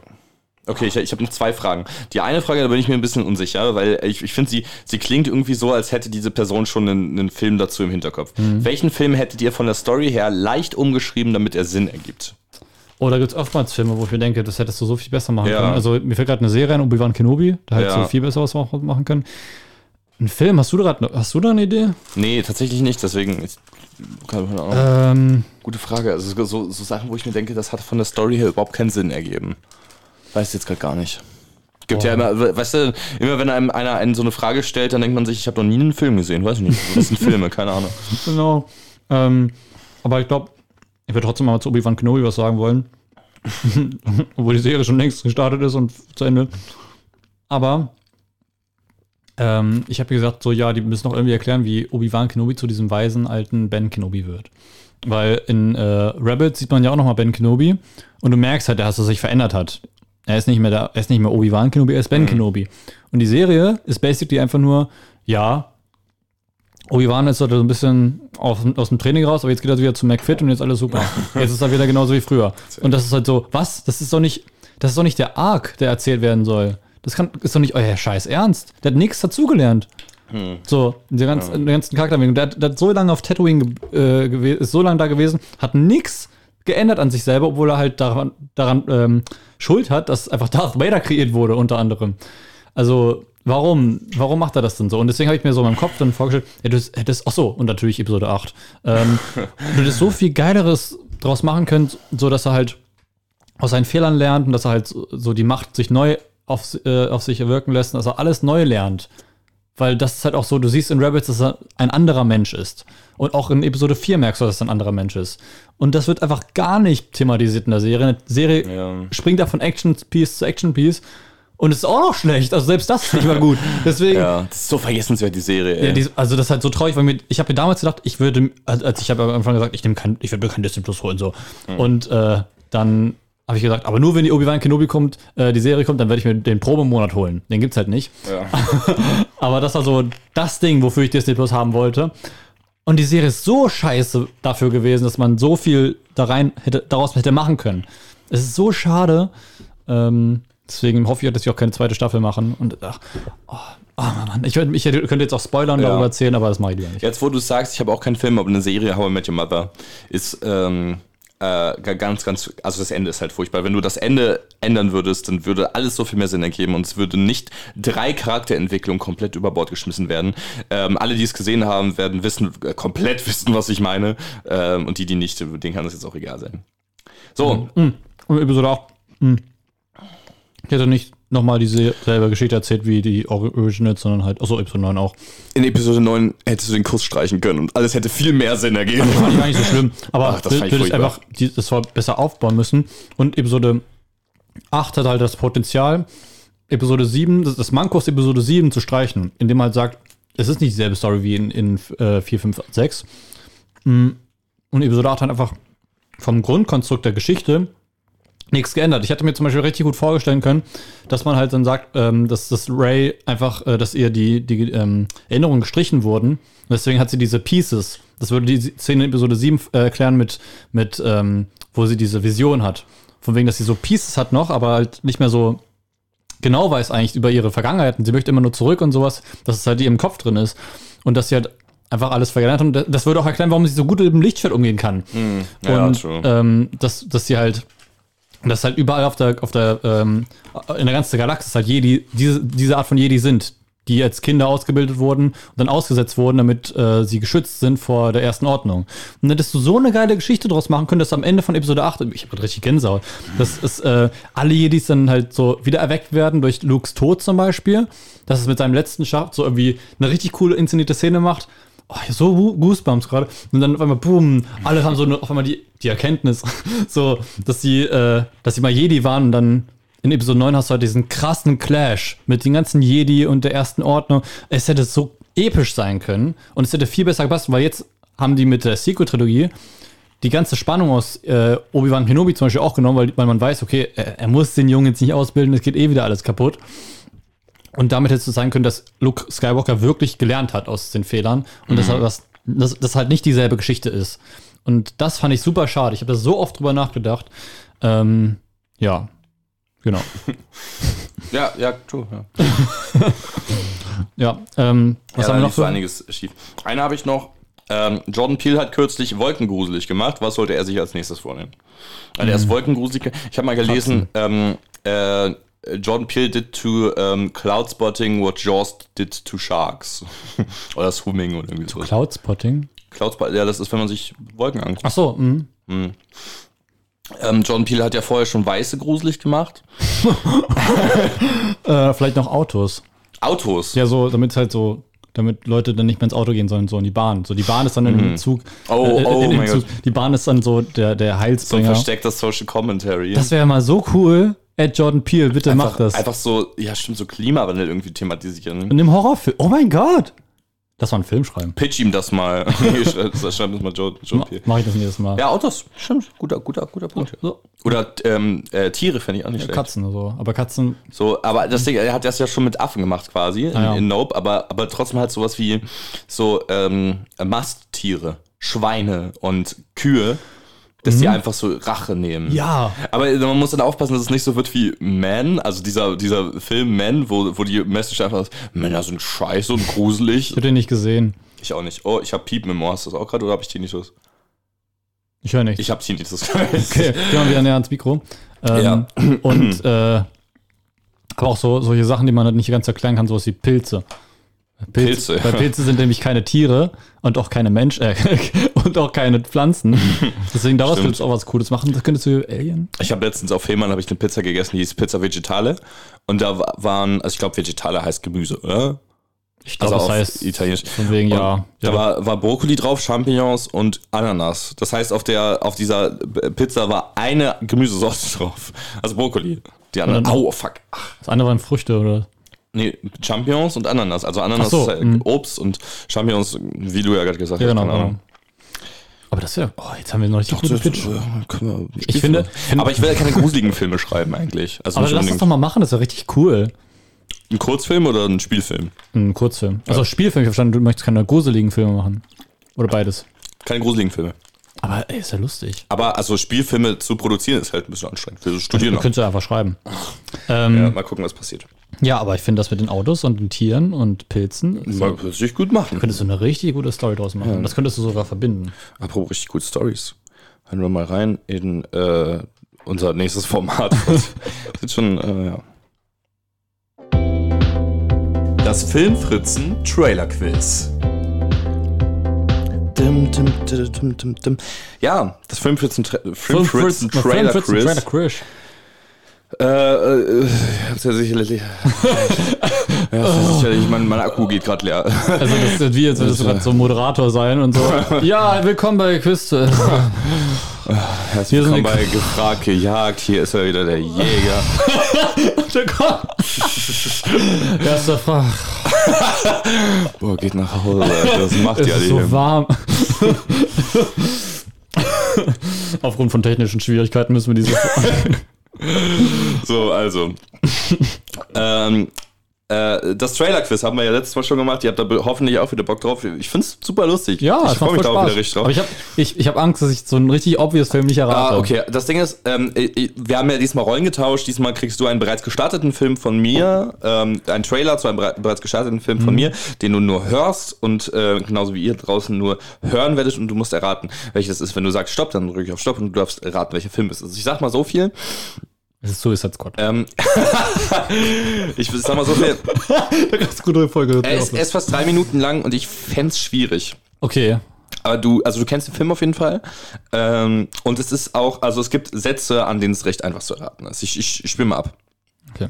A: Okay, ich, ich habe noch zwei Fragen. Die eine Frage, da bin ich mir ein bisschen unsicher, weil ich, ich finde, sie, sie klingt irgendwie so, als hätte diese Person schon einen, einen Film dazu im Hinterkopf.
B: Mhm.
A: Welchen Film hättet ihr von der Story her leicht umgeschrieben, damit er Sinn ergibt?
B: Oh, da gibt es oftmals Filme, wo ich mir denke, das hättest du so viel besser machen
A: Ja.
B: können. Also mir fällt gerade eine Serie an, Obi-Wan Kenobi, da hättest
A: Ja.
B: du viel besser was mach- machen können. Ein Film, hast du gerade hast du da eine Idee?
A: Nee, tatsächlich nicht, deswegen. Ich, keine Ahnung.
B: Ähm,
A: Gute Frage. Also so, so, Sachen, wo ich mir denke, das hat von der Story her überhaupt keinen Sinn ergeben. Weiß jetzt gerade gar nicht. Gibt ja immer, we- weißt du, immer wenn einem einer einen so eine Frage stellt, dann denkt man sich, ich habe noch nie einen Film gesehen, weiß ich nicht. Das sind Filme, keine Ahnung.
B: genau. Ähm, aber ich glaube, ich würde trotzdem mal zu Obi-Wan Kenobi was sagen wollen. Obwohl die Serie schon längst gestartet ist und zu Ende. Aber ähm, ich habe gesagt, so ja, die müssen noch irgendwie erklären, wie Obi-Wan Kenobi zu diesem weisen alten Ben Kenobi wird. Weil in äh, Rebels sieht man ja auch noch mal Ben Kenobi und du merkst halt, dass er sich verändert hat. Er ist nicht mehr da, er ist nicht mehr Obi-Wan Kenobi, er ist Ben Kenobi. Und die Serie ist basically einfach nur, ja, Obi-Wan ist so ein bisschen aus, aus dem Training raus, aber jetzt geht er wieder zu McFit und jetzt alles super. Jetzt ist er wieder genauso wie früher. Und das ist halt so, was? Das ist doch nicht, das ist doch nicht der Arc, der erzählt werden soll. Das kann, ist doch nicht euer Scheiß Ernst. Der hat nichts dazugelernt. So, der ganzen, der ganzen Charakterentwicklung. Der, hat- der hat so lange auf Tatooine ge, äh, gewe- ist so lange da gewesen, hat nichts geändert an sich selber, obwohl er halt daran, daran ähm, Schuld hat, dass einfach Darth Vader kreiert wurde, unter anderem. Also, warum, warum macht er das denn so? Und deswegen habe ich mir so in meinem Kopf dann vorgestellt, hättest, hättest, ach so, und natürlich Episode 8. Ähm, du hättest so viel Geileres draus machen können, so dass er halt aus seinen Fehlern lernt und dass er halt so, die Macht sich neu auf, äh, auf sich wirken lässt und dass er alles neu lernt. Weil das ist halt auch so, du siehst in Rabbits, dass er ein anderer Mensch ist. Und auch in Episode 4 merkst du, dass er ein anderer Mensch ist. Und das wird einfach gar nicht thematisiert in der Serie. Eine Serie
A: Ja.
B: springt da von Action-Piece zu Action-Piece. Und es ist auch noch schlecht. Also selbst das ist nicht mal gut. Deswegen,
A: Ja, das ist so vergessenswert, die Serie. Ey.
B: ja, die, also das ist halt so traurig, weil mir, ich habe mir damals gedacht, ich würde, als ich habe am Anfang gesagt, ich kein, ich würde mir kein Disney Plus holen so. Und äh, dann habe ich gesagt, aber nur wenn die Obi-Wan Kenobi kommt, äh, die Serie kommt, dann werde ich mir den Probemonat holen. Den gibt's halt nicht.
A: ja.
B: Aber das war so das Ding, wofür ich Disney Plus haben wollte. Und die Serie ist so scheiße dafür gewesen, dass man so viel da rein hätte, daraus hätte machen können. Es ist so schade. Ähm, deswegen hoffe ich, dass sie auch keine zweite Staffel machen. Und ach, oh, oh Mann, ich, ich könnte jetzt auch spoilern
A: Ja.
B: darüber erzählen, aber das mache ich lieber nicht.
A: Jetzt, wo du sagst, ich habe auch keinen Film, aber eine Serie, How I Met Your Mother, ist ähm, äh, ga- ganz, ganz, also das Ende ist halt furchtbar. Wenn du das Ende ändern würdest, dann würde alles so viel mehr Sinn ergeben und es würde nicht drei Charakterentwicklungen komplett über Bord geschmissen werden. Ähm, alle, die es gesehen haben, werden wissen, äh, komplett wissen, was ich meine. Ähm, und die, die nicht, denen kann das jetzt auch egal sein. So,
B: Und Episode 8. Hm. Ich hätte nicht nochmal dieselbe Geschichte erzählt wie die Originals, sondern halt, achso, Episode 9 auch.
A: in Episode 9 hättest du den Kuss streichen können und alles hätte viel mehr Sinn ergeben.
B: Fand ich gar nicht so schlimm. Aber
A: Ach, das
B: du
A: furchtbar.
B: einfach die, das war besser aufbauen müssen. Und Episode 8 hat halt das Potenzial, Episode 7, das, das Manko Episode 7 zu streichen, indem man halt sagt, es ist nicht dieselbe Story wie in, in äh, 4, 5, 6. Mm, Und Episode 8 hat einfach vom Grundkonstrukt der Geschichte nichts geändert. Ich hätte mir zum Beispiel richtig gut vorstellen können, dass man halt dann sagt, ähm, dass das Ray einfach, äh, dass ihr die, die ähm, Erinnerungen gestrichen wurden. Und deswegen hat sie diese Pieces. Das würde die Szene in Episode 7 äh, erklären mit, mit ähm, wo sie diese Vision hat. Von wegen, dass sie so Pieces hat noch, aber halt nicht mehr so genau weiß eigentlich über ihre Vergangenheit. Und sie möchte immer nur zurück und sowas, dass es halt in ihrem Kopf drin ist. Und dass sie halt einfach alles vergessen hat. Und das würde auch erklären, warum sie so gut mit dem Lichtschwert umgehen kann.
A: ja,
B: und
A: true.
B: ähm, dass, dass sie halt, dass halt überall auf der, auf der, ähm, in der ganzen Galaxis halt Jedi, diese, diese Art von Jedi sind. die als Kinder ausgebildet wurden und dann ausgesetzt wurden, damit äh, sie geschützt sind vor der ersten Ordnung. Und dann hättest du so eine geile Geschichte draus machen können, dass am Ende von Episode 8, ich habe richtig Gänsehaut, dass es äh, alle Jedis dann halt so wieder erweckt werden durch Lukes Tod zum Beispiel, dass es mit seinem letzten Schaft so irgendwie eine richtig coole inszenierte Szene macht. Oh, so Goosebumps gerade. Und dann auf einmal, boom, alle haben so eine, auf einmal die, die Erkenntnis, so, dass sie, äh, dass sie mal Jedi waren und dann in Episode 9 hast du halt diesen krassen Clash mit den ganzen Jedi und der ersten Ordnung. Es hätte so episch sein können und es hätte viel besser gepasst, weil jetzt haben die mit der Sequel-Trilogie die ganze Spannung aus äh, Obi-Wan Kenobi zum Beispiel auch genommen, weil, weil man weiß, okay, er, er muss den Jungen jetzt nicht ausbilden, es geht eh wieder alles kaputt. Und damit hättest du sagen können, dass Luke Skywalker wirklich gelernt hat aus den Fehlern und dass, er das, dass das halt nicht dieselbe Geschichte ist. Und das fand ich super schade. Ich habe da so oft drüber nachgedacht. Ähm, ja, genau.
A: Ja, ja, true. Ja.
B: Ja, ähm, was
A: ja,
B: haben wir noch
A: so
B: für?
A: einiges schief. Eine habe ich noch. Ähm, Jordan Peele hat kürzlich Wolkengruselig gemacht. Was sollte er sich als nächstes vornehmen? Also er ist Wolkengruselig. Ich habe mal gelesen, ähm, äh, Jordan Peele did to ähm, Cloud Spotting what Jaws did to Sharks. oder Swimming oder irgendwie so.
B: Cloudspotting?
A: Cloud Spotting, ja, das ist, wenn man sich Wolken anguckt.
B: Ach so, mhm.
A: Ähm, Jordan Peele hat ja vorher schon Weiße gruselig gemacht.
B: äh, vielleicht noch Autos.
A: Autos.
B: Ja, so, damit halt so, damit Leute dann nicht mehr ins Auto gehen sollen, so in die Bahn. So, die Bahn ist dann in dem Zug.
A: Oh,
B: äh,
A: oh
B: in
A: mein
B: Zug. Die Bahn ist dann so der, der
A: So ein
B: Heilsbringer.
A: versteckter Social Commentary.
B: das wäre mal so cool. Ed Jordan Peele, bitte mach das.
A: Einfach so, ja, stimmt, so Klimawandel irgendwie thematisieren.
B: In dem Horrorfilm. Oh mein Gott! Das war ein Film schreiben.
A: Pitch ihm das mal. Schreib das mal Joe, Joe
B: Ma
A: Peele.
B: mach ich das jedes Mal.
A: Ja, Autos. Stimmt. Guter, guter, guter Punkt.
B: So,
A: Oder ähm, äh, Tiere fände ich auch nicht schlecht.
B: Katzen oder so. Aber Katzen,
A: So, aber das Ding, er hat das ja schon mit Affen gemacht quasi in,
B: Ah, ja.
A: in Nope, aber, aber trotzdem halt sowas wie so ähm, Masttiere, Schweine und Kühe, dass die einfach so Rache nehmen.
B: Mhm. Ja.
A: Aber man muss dann aufpassen, dass es nicht so wird wie Man, also dieser, dieser Film Man, wo, wo die Message einfach ist, Männer sind scheiße und gruselig.
B: ich hab den nicht gesehen.
A: Ich auch nicht. Oh, ich habe im Ohr. Hast du das auch gerade oder habe ich Tinnitus?
B: Ich höre nichts.
A: Ich habe Tinnitus.
B: Okay, gehen wir wieder näher ans Mikro. Ähm,
A: Ja.
B: Und äh, aber auch so solche Sachen, die man halt nicht ganz erklären kann, sowas wie Pilze.
A: Pilze,
B: Weil. Pilze sind nämlich keine Tiere und auch keine Menschen äh, und auch keine Pflanzen. Deswegen daraus
A: Stimmt.
B: könntest du auch was Cooles machen. Das könntest du Alien.
A: Ich habe letztens auf Fehmarn habe ich eine Pizza gegessen, die hieß Pizza Vegetale. Und da wa- waren, also ich glaube, Vegetale heißt Gemüse, oder?
B: Ich
A: Also
B: glaube,
A: auf
B: das heißt
A: Italienisch.
B: von wegen ja.
A: Und Da
B: ja.
A: war, war Brokkoli drauf, Champignons und Ananas. Das heißt, auf der auf dieser Pizza war eine Gemüsesorte drauf. Also Brokkoli. Die
B: dann-
A: Au, fuck. Ach,
B: Das andere waren Früchte oder.
A: Nee, Champignons und Ananas. Also Ananas
B: so,
A: ist halt
B: mhm.
A: Obst und Champignons, wie du ja gerade gesagt
B: Ja,
A: hast.
B: genau.
A: keine
B: genau.
A: Ahnung.
B: Aber das wäre. Oh, jetzt haben wir noch richtig guten Pitch.
A: Ich
B: finde-
A: aber ich will ja keine gruseligen Filme schreiben eigentlich. Also
B: Aber lass das doch mal machen, das wäre richtig cool.
A: ein Kurzfilm oder ein Spielfilm?
B: Ein Kurzfilm. Also Spielfilm, ich verstanden, du möchtest keine gruseligen Filme machen. Oder beides.
A: Keine gruseligen Filme.
B: Aber ey, ist ja lustig.
A: Aber also Spielfilme zu produzieren ist halt ein bisschen anstrengend. Für so
B: Du
A: Studieren.
B: könntest ja einfach schreiben.
A: Ja,
B: Ähm,
A: mal gucken, was passiert.
B: Ja. aber ich finde das mit den Autos und den Tieren und Pilzen,
A: Mal richtig gut machen.
B: könntest du eine richtig gute Story draus machen. Das könntest du sogar verbinden.
A: Apropos richtig gute Stories. Hören wir mal rein in äh, unser nächstes Format. Das ist schon, äh, ja.
C: Das Filmfritzen Trailer Quiz.
A: Dim, dim, dim, dim, dim, dim. Ja, das Filmfritzen, Tra Filmfritzen Trailer Quiz.
B: Trailer Quiz.
A: Äh, äh, ich hab's ja sicherlich. ja, sicherlich mein, mein Akku geht gerade leer.
B: Also das ist wie, als würdest du gerade so Moderator sein und so. ja, willkommen bei Quiz.
A: Herzlich
B: Hier sind
A: willkommen bei Gefragt gejagt. Hier ist er wieder, der Jäger.
B: Erster Frage.
A: Boah, geht nach Hause. Das macht
B: Es
A: alle
B: ist so warm. Aufgrund von technischen Schwierigkeiten müssen wir diese.
A: So, also. ähm, äh, das Trailer-Quiz haben wir ja letztes Mal schon gemacht. Ihr habt da hoffentlich auch wieder Bock drauf. Ich find's super lustig.
B: Ja,
A: ich
B: es
A: freu
B: macht
A: mich da auch wieder richtig drauf.
B: Aber ich habe ich, ich hab Angst, dass ich so einen richtig obvious Film nicht errate.
A: Ah, okay. Das Ding ist, ähm, ich- wir haben ja diesmal Rollen getauscht. Diesmal kriegst du einen bereits gestarteten Film von mir, ähm, einen Trailer zu einem bere- bereits gestarteten Film
B: Mhm.
A: von mir, den du nur hörst und äh, genauso wie ihr draußen nur hören werdet und du musst erraten, welches das ist. Wenn du sagst Stopp, dann drücke ich auf Stopp und du darfst erraten, welcher Film es ist. Also ich sag mal so viel.
B: Es ist Suicide Squad.
A: Ähm, ich sag mal so viel.
B: Ganz gute Folge.
A: Er ist, er ist fast drei Minuten lang und ich fänd's schwierig.
B: Okay.
A: Aber du, also du kennst den Film auf jeden Fall. Ähm, und es ist auch, also es gibt Sätze, an denen es recht einfach zu erraten ist. Ich, ich, ich spiele mal ab.
B: Okay.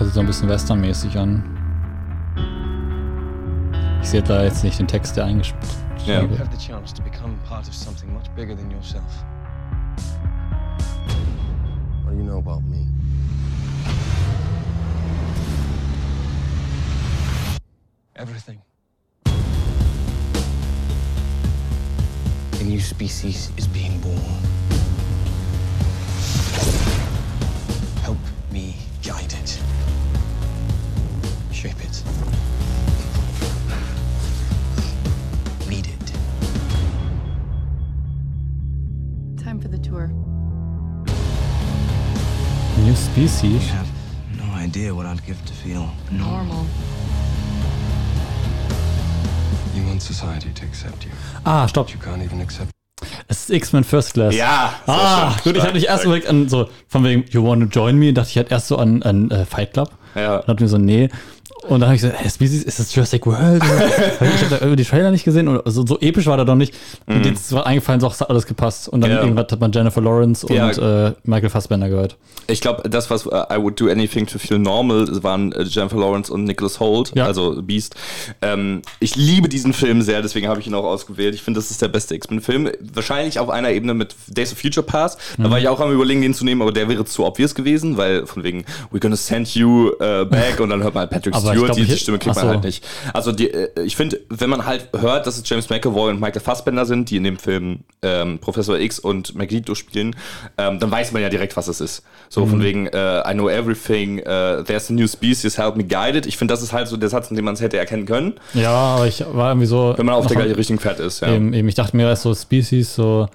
B: Hört sich so ein bisschen westernmäßig an. Ich sehe da jetzt nicht den Text, der eingespielt
A: Ja.
D: You have the chance to become part of something much bigger than yourself.
E: What do you know about me?
D: Everything. A new species is being born. Help me guide it. Shape it. Lead it.
F: Time for the tour.
B: New Species.
D: You have no idea what I'd give to feel
F: Normal.
E: You want society to accept you.
B: Ah, stopp.
E: You can't even accept
B: Es ist X-Men First Class.
A: Ja!
B: Ah,
A: schön.
B: gut, ich hatte mich erst überlegt an so, von wegen, you wanna join me? Dachte ich halt erst so an, an äh, Fight Club.
A: Ja.
B: Und dachte mir so, nee. Und dann habe ich gesagt, hey, ist das Jurassic World? Ich habe da irgendwie die Trailer nicht gesehen und so, so episch war der doch nicht. Und jetzt war eingefallen, so hat alles gepasst. Und dann
A: Mhm. Ja.
B: irgendwann hat man Jennifer Lawrence und
A: Ja.
B: äh, Michael Fassbender gehört.
A: Ich glaube, das, was äh, I Would Do Anything to Feel Normal, waren äh, Jennifer Lawrence und Nicholas Holt,
B: Ja.
A: also Beast. Ähm, ich liebe diesen Film sehr, deswegen habe ich ihn auch ausgewählt. Ich finde, das ist der beste X-Men-Film. Wahrscheinlich auf einer Ebene mit Days of Future Past. Da
B: Mhm.
A: war ich auch am überlegen, den zu nehmen, aber der wäre zu obvious gewesen, weil von wegen, we're gonna send you äh, back und dann hört man halt Patrick
B: Aber ich
A: Stewart, die, die Stimme kriegt man
B: so.
A: halt nicht. Also die, äh, ich finde, wenn man halt hört, dass es James McAvoy und Michael Fassbender sind, die in dem Film ähm, Professor X und Magneto spielen, ähm, dann weiß man ja direkt, was es ist. So
B: Mhm.
A: von wegen, äh, I know everything, äh, there's a new species, help me guide it. Ich finde, das ist halt so der Satz, in dem man es hätte erkennen können,
B: Ja, aber ich war irgendwie so.
A: wenn man auf der gleichen richtigen Pferd ist. Ja.
B: Eben, eben, ich dachte mir erst so Species, so,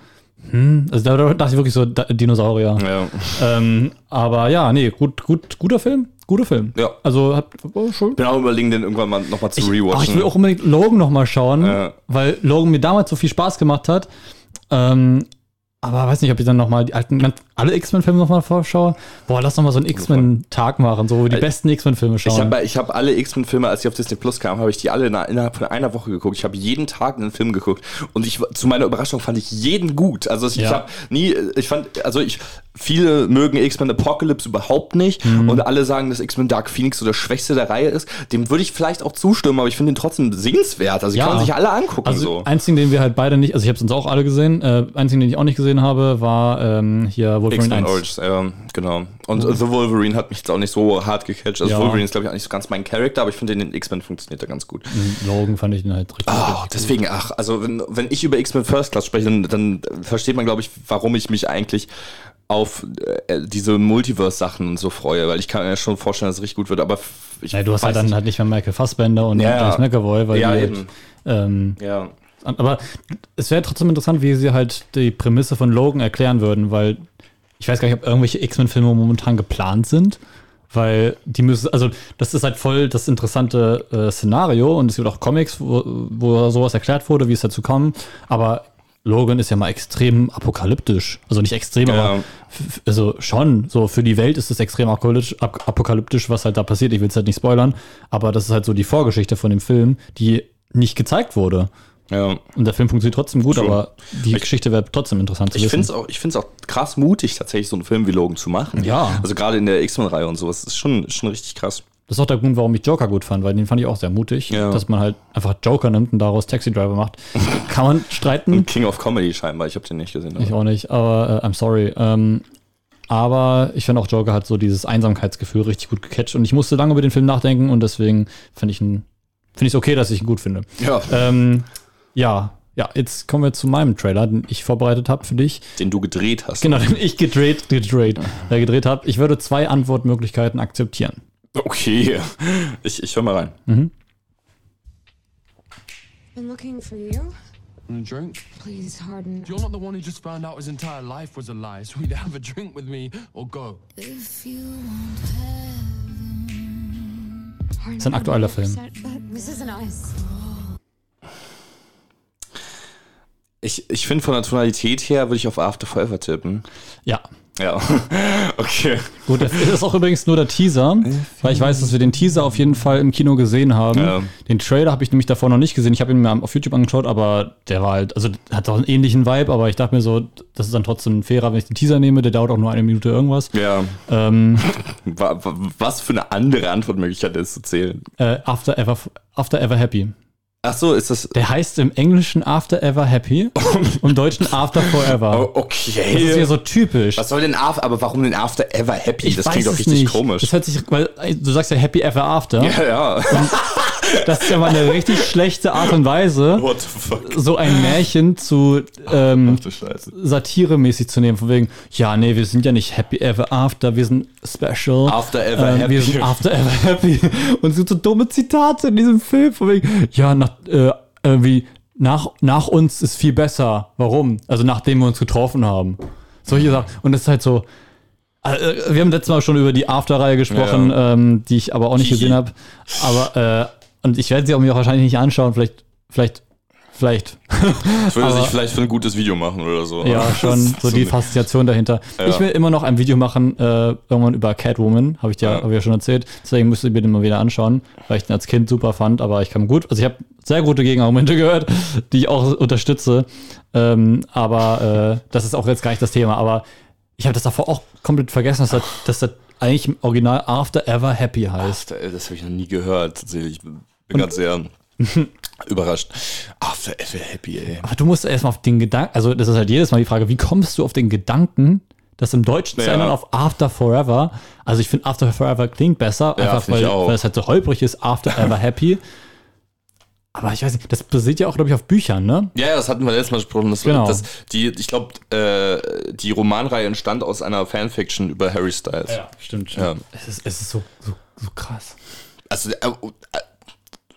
B: hm, also da, da dachte ich wirklich so Dinosaurier.
A: Ja.
B: Ähm, aber ja, nee, gut, gut, guter Film. Guter Film.
A: Ja.
B: Also hat oh, schön.
A: Bin auch überlegen, den irgendwann mal nochmal zu
B: Ich,
A: rewatchen.
B: ach, ich will auch unbedingt Logan noch mal schauen,
A: Ja.
B: weil Logan mir damals so viel Spaß gemacht hat. Ähm, aber weiß nicht, ob ich dann noch mal die alten, alle X-Men-Filme noch mal vorschaue. Boah, lass noch mal so einen X-Men-Tag machen, so wo wir die besten X-Men-Filme
A: Ich
B: schauen.
A: habe ich hab alle X-Men-Filme, als die auf Disney Plus kamen, habe ich die alle in- innerhalb von einer Woche geguckt. Ich habe jeden Tag einen Film geguckt und ich zu meiner Überraschung fand ich jeden gut. Also ich
B: Ja.
A: habe nie, ich fand, also ich viele mögen X-Men Apocalypse überhaupt nicht
B: Mhm.
A: und alle sagen, dass X-Men Dark Phoenix so der schwächste der Reihe ist. Dem würde ich vielleicht auch zustimmen, aber ich finde ihn trotzdem sehenswert. Also
B: Ja.
A: kann man sich alle angucken
B: also
A: so.
B: einzigen, den wir halt beide nicht, also ich habe es uns auch alle gesehen, äh, einzigen, den ich auch nicht gesehen habe, war ähm, hier Wolverine
A: X-Men
B: 1.
A: Origins, ja, genau. Und The Wolverine hat mich jetzt auch nicht so hart gecatcht. Also
B: Ja.
A: Wolverine ist, glaube ich, auch nicht so ganz mein Charakter, aber ich finde, in den X-Men funktioniert er ganz gut.
B: Logan fand ich den halt richtig.
A: Oh,
B: richtig
A: deswegen, ach, also wenn, wenn ich über X-Men First Class spreche, dann, dann versteht man, glaube ich, warum ich mich eigentlich auf äh, diese Multiverse-Sachen und so freue, weil ich kann mir schon vorstellen, dass es richtig gut wird, aber ich
B: Ja, du hast halt dann halt nicht mehr Michael Fassbender und
A: Ja,
B: James
A: ja.
B: McAvoy, weil
A: Ja,
B: die halt,
A: eben.
B: ähm,
A: Ja,
B: aber es wäre trotzdem interessant, wie sie halt die Prämisse von Logan erklären würden, weil ich weiß gar nicht, ob irgendwelche X-Men-Filme momentan geplant sind, weil die müssen, also das ist halt voll das interessante äh, Szenario und es gibt auch Comics, wo, wo sowas erklärt wurde, wie es dazu kommt, aber Logan ist ja mal extrem apokalyptisch. Also nicht extrem,
A: Ja.
B: aber also schon. So für die Welt ist es extrem apokalyptisch, ap- apokalyptisch, was halt da passiert. Ich will es halt nicht spoilern, aber das ist halt so die Vorgeschichte von dem Film, die nicht gezeigt wurde.
A: Ja.
B: Und der Film funktioniert trotzdem gut,
A: True.
B: aber die Geschichte wäre trotzdem interessant zu
A: Ich
B: wissen.
A: finde es auch, ich find's auch krass mutig, tatsächlich so einen Film wie Logan zu machen.
B: Ja.
A: Also gerade in der X-Men-Reihe und sowas, ist schon, schon richtig krass.
B: Das ist auch der Grund, warum ich Joker gut fand, weil den fand ich auch sehr mutig,
A: Ja.
B: dass man halt einfach Joker nimmt und daraus Taxi Driver macht. Kann man streiten.
A: King of Comedy scheinbar, ich habe den nicht gesehen.
B: Ich auch nicht, aber äh, I'm sorry. Ähm, aber ich finde auch Joker hat so dieses Einsamkeitsgefühl richtig gut gecatcht und ich musste lange über den Film nachdenken und deswegen finde ich ihn, finde ich es okay, dass ich ihn gut finde.
A: ja,
B: Ähm, ja, ja, jetzt kommen wir zu meinem Trailer, den ich vorbereitet habe für dich.
A: den du gedreht hast.
B: Genau, den ich gedreht, gedreht, äh, gedreht habe. Ich würde zwei Antwortmöglichkeiten akzeptieren.
A: Okay, ich, ich höre mal rein.
F: Been looking for you.
E: Want a drink?
G: Please, Harden.
E: You're not the one who just found out his entire life was a lie, so either have a drink with me or go.
G: If you want heaven. Harden,
B: ist ein aktueller Film.
G: This isn't us.
A: Ich, ich finde von der Tonalität her würde ich auf After Forever tippen.
B: Ja.
A: Ja. okay.
B: Gut, das ist auch übrigens nur der Teaser, weil ich weiß, dass wir den Teaser auf jeden Fall im Kino gesehen haben.
A: Ja.
B: Den Trailer habe ich nämlich davor noch nicht gesehen. Ich habe ihn mir auf YouTube angeschaut, aber der war halt, also hat auch einen ähnlichen Vibe, aber ich dachte mir so, das ist dann trotzdem fairer, wenn ich den Teaser nehme. Der dauert auch nur eine Minute irgendwas.
A: Ja.
B: Ähm,
A: Wa- wa- Was für eine andere Antwortmöglichkeit ist zu zählen?
B: äh, After Ever, After Ever Happy.
A: Ach so, ist das.
B: Der heißt im Englischen After Ever Happy und im Deutschen After Forever.
A: Oh,
B: Das ist
A: okay.
B: ja so typisch.
A: Was soll denn After, aber warum denn After Ever Happy? das klingt doch richtig
B: nicht.
A: komisch.
B: Das hört sich, weil du sagst ja Happy Ever After.
A: ja, ja.
B: Das ist ja mal eine richtig schlechte Art und Weise, so ein Märchen zu ähm, satiremäßig zu nehmen. Von wegen, ja, nee, wir sind ja nicht Happy Ever After, wir sind Special.
A: After Ever
B: ähm,
A: Happy.
B: Wir sind After Ever Happy. Und es gibt so dumme Zitate in diesem Film. Von wegen, ja, nach, äh, irgendwie, nach, nach uns ist viel besser. Warum? Also nachdem wir uns getroffen haben. Solche Sachen. Und es ist halt so, äh, wir haben letztes Mal schon über die After-Reihe gesprochen, ähm, die ich aber auch nicht gesehen habe. Aber, äh, und ich werde sie auch mir auch wahrscheinlich nicht anschauen. Vielleicht, vielleicht, vielleicht.
A: Ich würde sich vielleicht für ein gutes Video machen oder so.
B: Ja,
A: Das
B: schon so die Faszination dahinter.
A: Ja.
B: Ich will immer noch ein Video machen, äh, irgendwann über Catwoman, habe ich dir
A: Ja.
B: hab ich ja schon erzählt. Deswegen müsst ihr mir den mal wieder anschauen, weil ich den als Kind super fand, aber ich kann gut, also ich habe sehr gute Gegenargumente gehört, die ich auch unterstütze. Ähm, aber äh, das ist auch jetzt gar nicht das Thema. Aber ich habe das davor auch komplett vergessen, dass das, dass das eigentlich im Original After Ever Happy heißt.
A: After, das habe ich noch nie gehört. Tatsächlich. Ich bin gerade sehr überrascht. After Ever Happy, ey.
B: Aber du musst erstmal auf den Gedanken, also das ist halt jedes Mal die Frage, wie kommst du auf den Gedanken, das im Deutschen zu
A: Ja.
B: ändern auf After Forever? Also ich finde After Forever klingt besser,
A: Ja,
B: einfach weil, weil es halt so holprig ist, After Ever Happy. Aber ich weiß nicht, das basiert ja auch, glaube ich, auf Büchern, ne?
A: Ja, ja, das hatten wir letztes Mal gesprochen. Das,
B: Genau.
A: das, die, ich glaube, äh, die Romanreihe entstand aus einer Fanfiction über Harry Styles.
B: stimmt.
A: Ja.
B: Es ist, es ist so, so, so krass.
A: Also, äh, äh,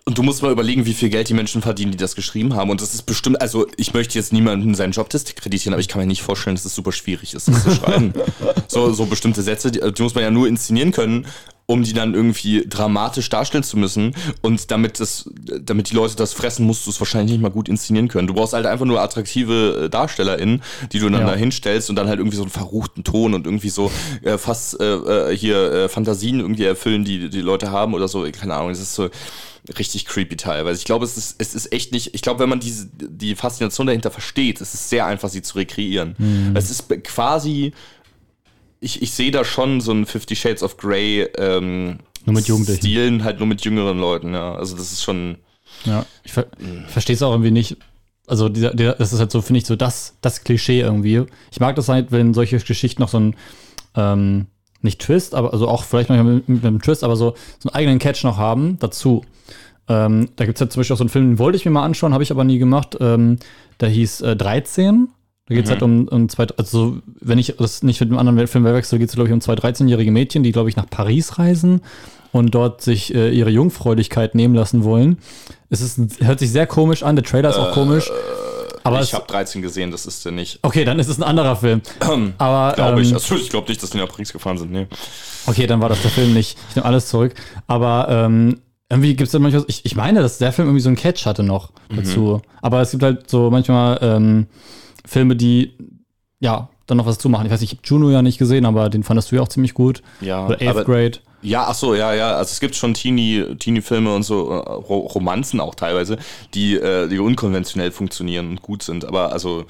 A: und du musst mal überlegen, wie viel Geld die Menschen verdienen, die das geschrieben haben. Und das ist bestimmt, also ich möchte jetzt niemanden seinen Job diskreditieren, aber ich kann mir nicht vorstellen, dass es super schwierig ist, das zu schreiben. so, so bestimmte Sätze, die, die muss man ja nur inszenieren können, um die dann irgendwie dramatisch darstellen zu müssen. Und damit das, damit die Leute das fressen, musst du es wahrscheinlich nicht mal gut inszenieren können. Du brauchst halt einfach nur attraktive äh, DarstellerInnen, die du dann
B: Ja.
A: da hinstellst und dann halt irgendwie so einen verruchten Ton und irgendwie so äh, fast äh, äh, hier äh, Fantasien irgendwie erfüllen, die die Leute haben oder so. Keine Ahnung, das ist so richtig creepy teilweise. Ich glaube, es ist, es ist echt nicht, ich glaube, wenn man diese, die Faszination dahinter versteht, es ist sehr einfach, sie zu rekreieren.
B: Mhm.
A: Es ist quasi, ich, ich sehe da schon so ein Fifty Shades of Grey ähm,
B: Nur mit.
A: Stilen, halt nur mit jüngeren Leuten, ja. Also das ist schon,
B: Ja, ich, ver verstehe es auch irgendwie nicht. Also dieser, der, das ist halt so, finde ich, so das, das Klischee irgendwie. Ich mag das halt, wenn solche Geschichten noch so ein, ähm, nicht Twist, aber also auch vielleicht manchmal mit, mit einem Twist, aber so, so einen eigenen Catch noch haben dazu. Ähm, da gibt es ja zum Beispiel auch so einen Film, den wollte ich mir mal anschauen, habe ich aber nie gemacht. Ähm, der hieß äh, 13. Da geht es halt um, um zwei, also so, wenn ich das nicht mit einem anderen Film wechsle, geht es, glaube ich, um zwei 13-jährige Mädchen, die, glaube ich, nach Paris reisen und dort sich äh, ihre Jungfräulichkeit nehmen lassen wollen. Es ist, hört sich sehr komisch an, der Trailer ist auch komisch. Aber
A: ich habe 13 gesehen, das ist der nicht.
B: okay, dann ist es ein anderer Film. Aber
A: Glaube ich.
B: ähm,
A: Also, ich glaube nicht, dass die nach Paris gefahren sind. Nee.
B: Okay, dann war das der Film nicht. Ich nehme alles zurück. Aber ähm, irgendwie gibt es da manchmal, ich, ich meine, dass der Film irgendwie so einen Catch hatte noch dazu. Aber es gibt halt so manchmal ähm, Filme, die ja dann noch was zumachen. Ich weiß nicht, ich habe Juno ja nicht gesehen, aber den fandest du ja auch ziemlich gut.
A: Ja,
B: Oder Eighth Grade.
A: Ja, ach so, ja, ja. Also es gibt schon Teenie, Teenie-Filme und so äh, Ro Romanzen auch teilweise, die, äh, die unkonventionell funktionieren und gut sind. Aber also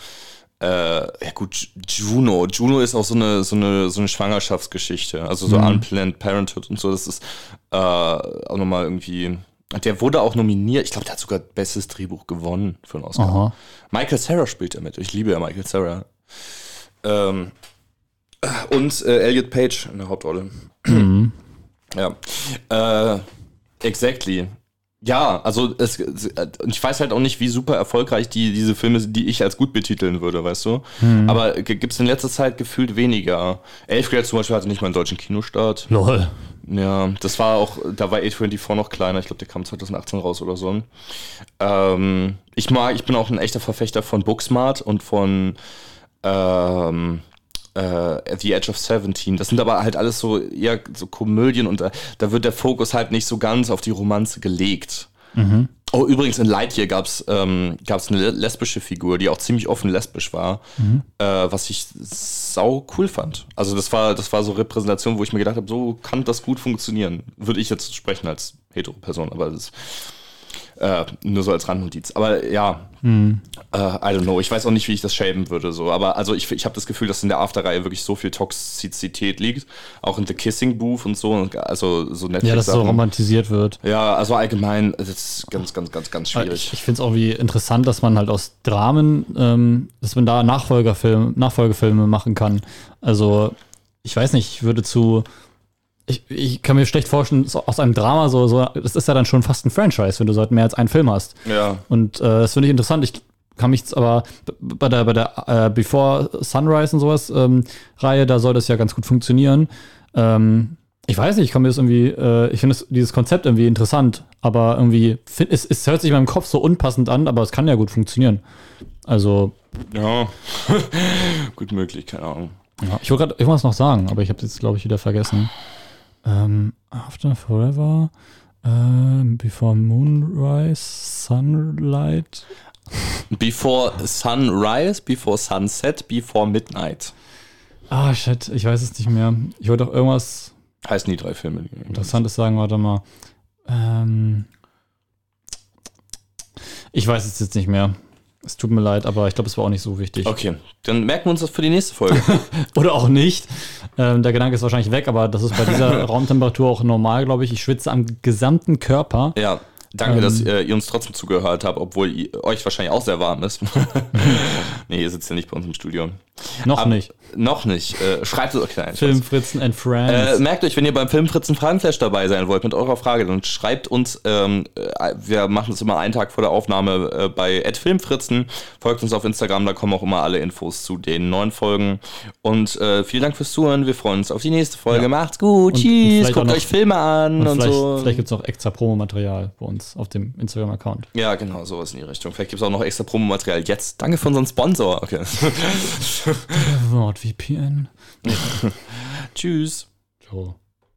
A: äh, ja gut, Ju- Juno. Juno ist auch so eine so eine so eine Schwangerschaftsgeschichte. Also so Unplanned Parenthood und so. Das ist äh, auch nochmal irgendwie. Der wurde auch nominiert. Ich glaube, der hat sogar bestes Drehbuch gewonnen für einen Oscar.
B: Aha.
A: Michael Sarah spielt damit. Ich liebe ja Michael Sarah. Ähm, und äh, Elliot Page in der Hauptrolle. Ja. Äh, exactly. Ja, also es, äh, ich weiß halt auch nicht, wie super erfolgreich die, diese Filme sind, die ich als gut betiteln würde, weißt du? Aber gibt es in letzter Zeit gefühlt weniger. Elf Grade zum Beispiel hatte nicht mal einen deutschen Kinostart.
B: Lol.
A: Ja, das war auch, da war A24 noch kleiner, ich glaube, der kam 2018 raus oder so. Ähm, ich mag, ich bin auch ein echter Verfechter von Booksmart und von ähm, äh, the Edge of 17. Das sind aber halt alles so eher so Komödien und da, da wird der Fokus halt nicht so ganz auf die Romanze gelegt. Oh, übrigens in Lightyear gab es ähm, gab's eine lesbische Figur, die auch ziemlich offen lesbisch war, äh, was ich sau cool fand. Also das war, das war so Repräsentation, wo ich mir gedacht habe, so kann das gut funktionieren. Würde ich jetzt sprechen als hetero-Person, aber das äh, nur so als Randnotiz. Aber ja, äh, I don't know. Ich weiß auch nicht, wie ich das shapen würde. So. Aber also ich, ich habe das Gefühl, dass in der After-Reihe wirklich so viel Toxizität liegt. Auch in The Kissing Booth und so. Also so Netflix.
B: Ja, dass so romantisiert wird.
A: Ja, also allgemein, das ist ganz, ganz, ganz, ganz
B: Ich,
A: schwierig.
B: ich finde es auch wie interessant, dass man halt aus Dramen, ähm, dass man da Nachfolgerfilme, Nachfolgefilme machen kann. Also, ich weiß nicht, ich würde zu. Ich, ich kann mir schlecht vorstellen, aus einem Drama so, so, das ist ja dann schon fast ein Franchise, wenn du so halt mehr als einen Film hast.
A: Ja.
B: Und äh, das finde ich interessant. Ich kann mich aber bei der, bei der äh, Before Sunrise und sowas ähm, Reihe, da soll das ja ganz gut funktionieren. Ähm, ich weiß nicht, ich kann mir das irgendwie, äh, ich finde dieses Konzept irgendwie interessant, aber irgendwie, find, es, es hört sich in meinem Kopf so unpassend an, aber es kann ja gut funktionieren. Also,
A: Ja. Gut möglich, keine Ahnung.
B: ja, ich wollte gerade irgendwas noch sagen, aber ich habe es jetzt, glaube ich, wieder vergessen. Ähm, After Forever, ähm, Before Moonrise, Sunlight.
A: Before Sunrise, before Sunset, before Midnight.
B: Ah, shit, ich weiß es nicht mehr. Ich wollte auch irgendwas
A: Heißen die drei Filme.
B: Interessantes sagen, warte mal. Ähm, ich weiß es jetzt nicht mehr. Es tut mir leid, aber ich glaube, es war auch nicht so wichtig.
A: Okay, dann merken wir uns das für die nächste Folge.
B: Oder auch nicht. Ähm, der Gedanke ist wahrscheinlich weg, aber das ist bei dieser Raumtemperatur auch normal, glaube ich. Ich schwitze am gesamten Körper.
A: ja. Danke,
B: Ähm.
A: dass äh, ihr uns trotzdem zugehört habt, obwohl ihr, euch wahrscheinlich auch sehr warm ist. nee, ihr sitzt ja nicht bei uns im Studio.
B: Noch
A: Ab-
B: nicht.
A: Noch nicht. Äh, schreibt es euch klein.
B: Filmfritzen and Friends.
A: Äh, merkt euch, wenn ihr beim Filmfritzen Fragenflash dabei sein wollt mit eurer Frage, dann schreibt uns, ähm, äh, wir machen es immer einen Tag vor der Aufnahme äh, bei @filmfritzen, folgt uns auf Instagram, da kommen auch immer alle Infos zu den neuen Folgen. Und äh, vielen Dank fürs Zuhören, wir freuen uns auf die nächste Folge. Macht's gut,
B: Und- und
A: tschüss,
B: auch
A: guckt
B: noch-
A: euch Filme an
B: und
A: und,
B: vielleicht,
A: so.
B: vielleicht gibt es auch extra Promomaterial bei uns auf dem Instagram-Account.
A: ja, genau, sowas in die Richtung. Vielleicht gibt es auch noch extra Promomaterial jetzt. Danke für unseren Sponsor. Okay.
B: NordVPN.
A: tschüss.
B: So.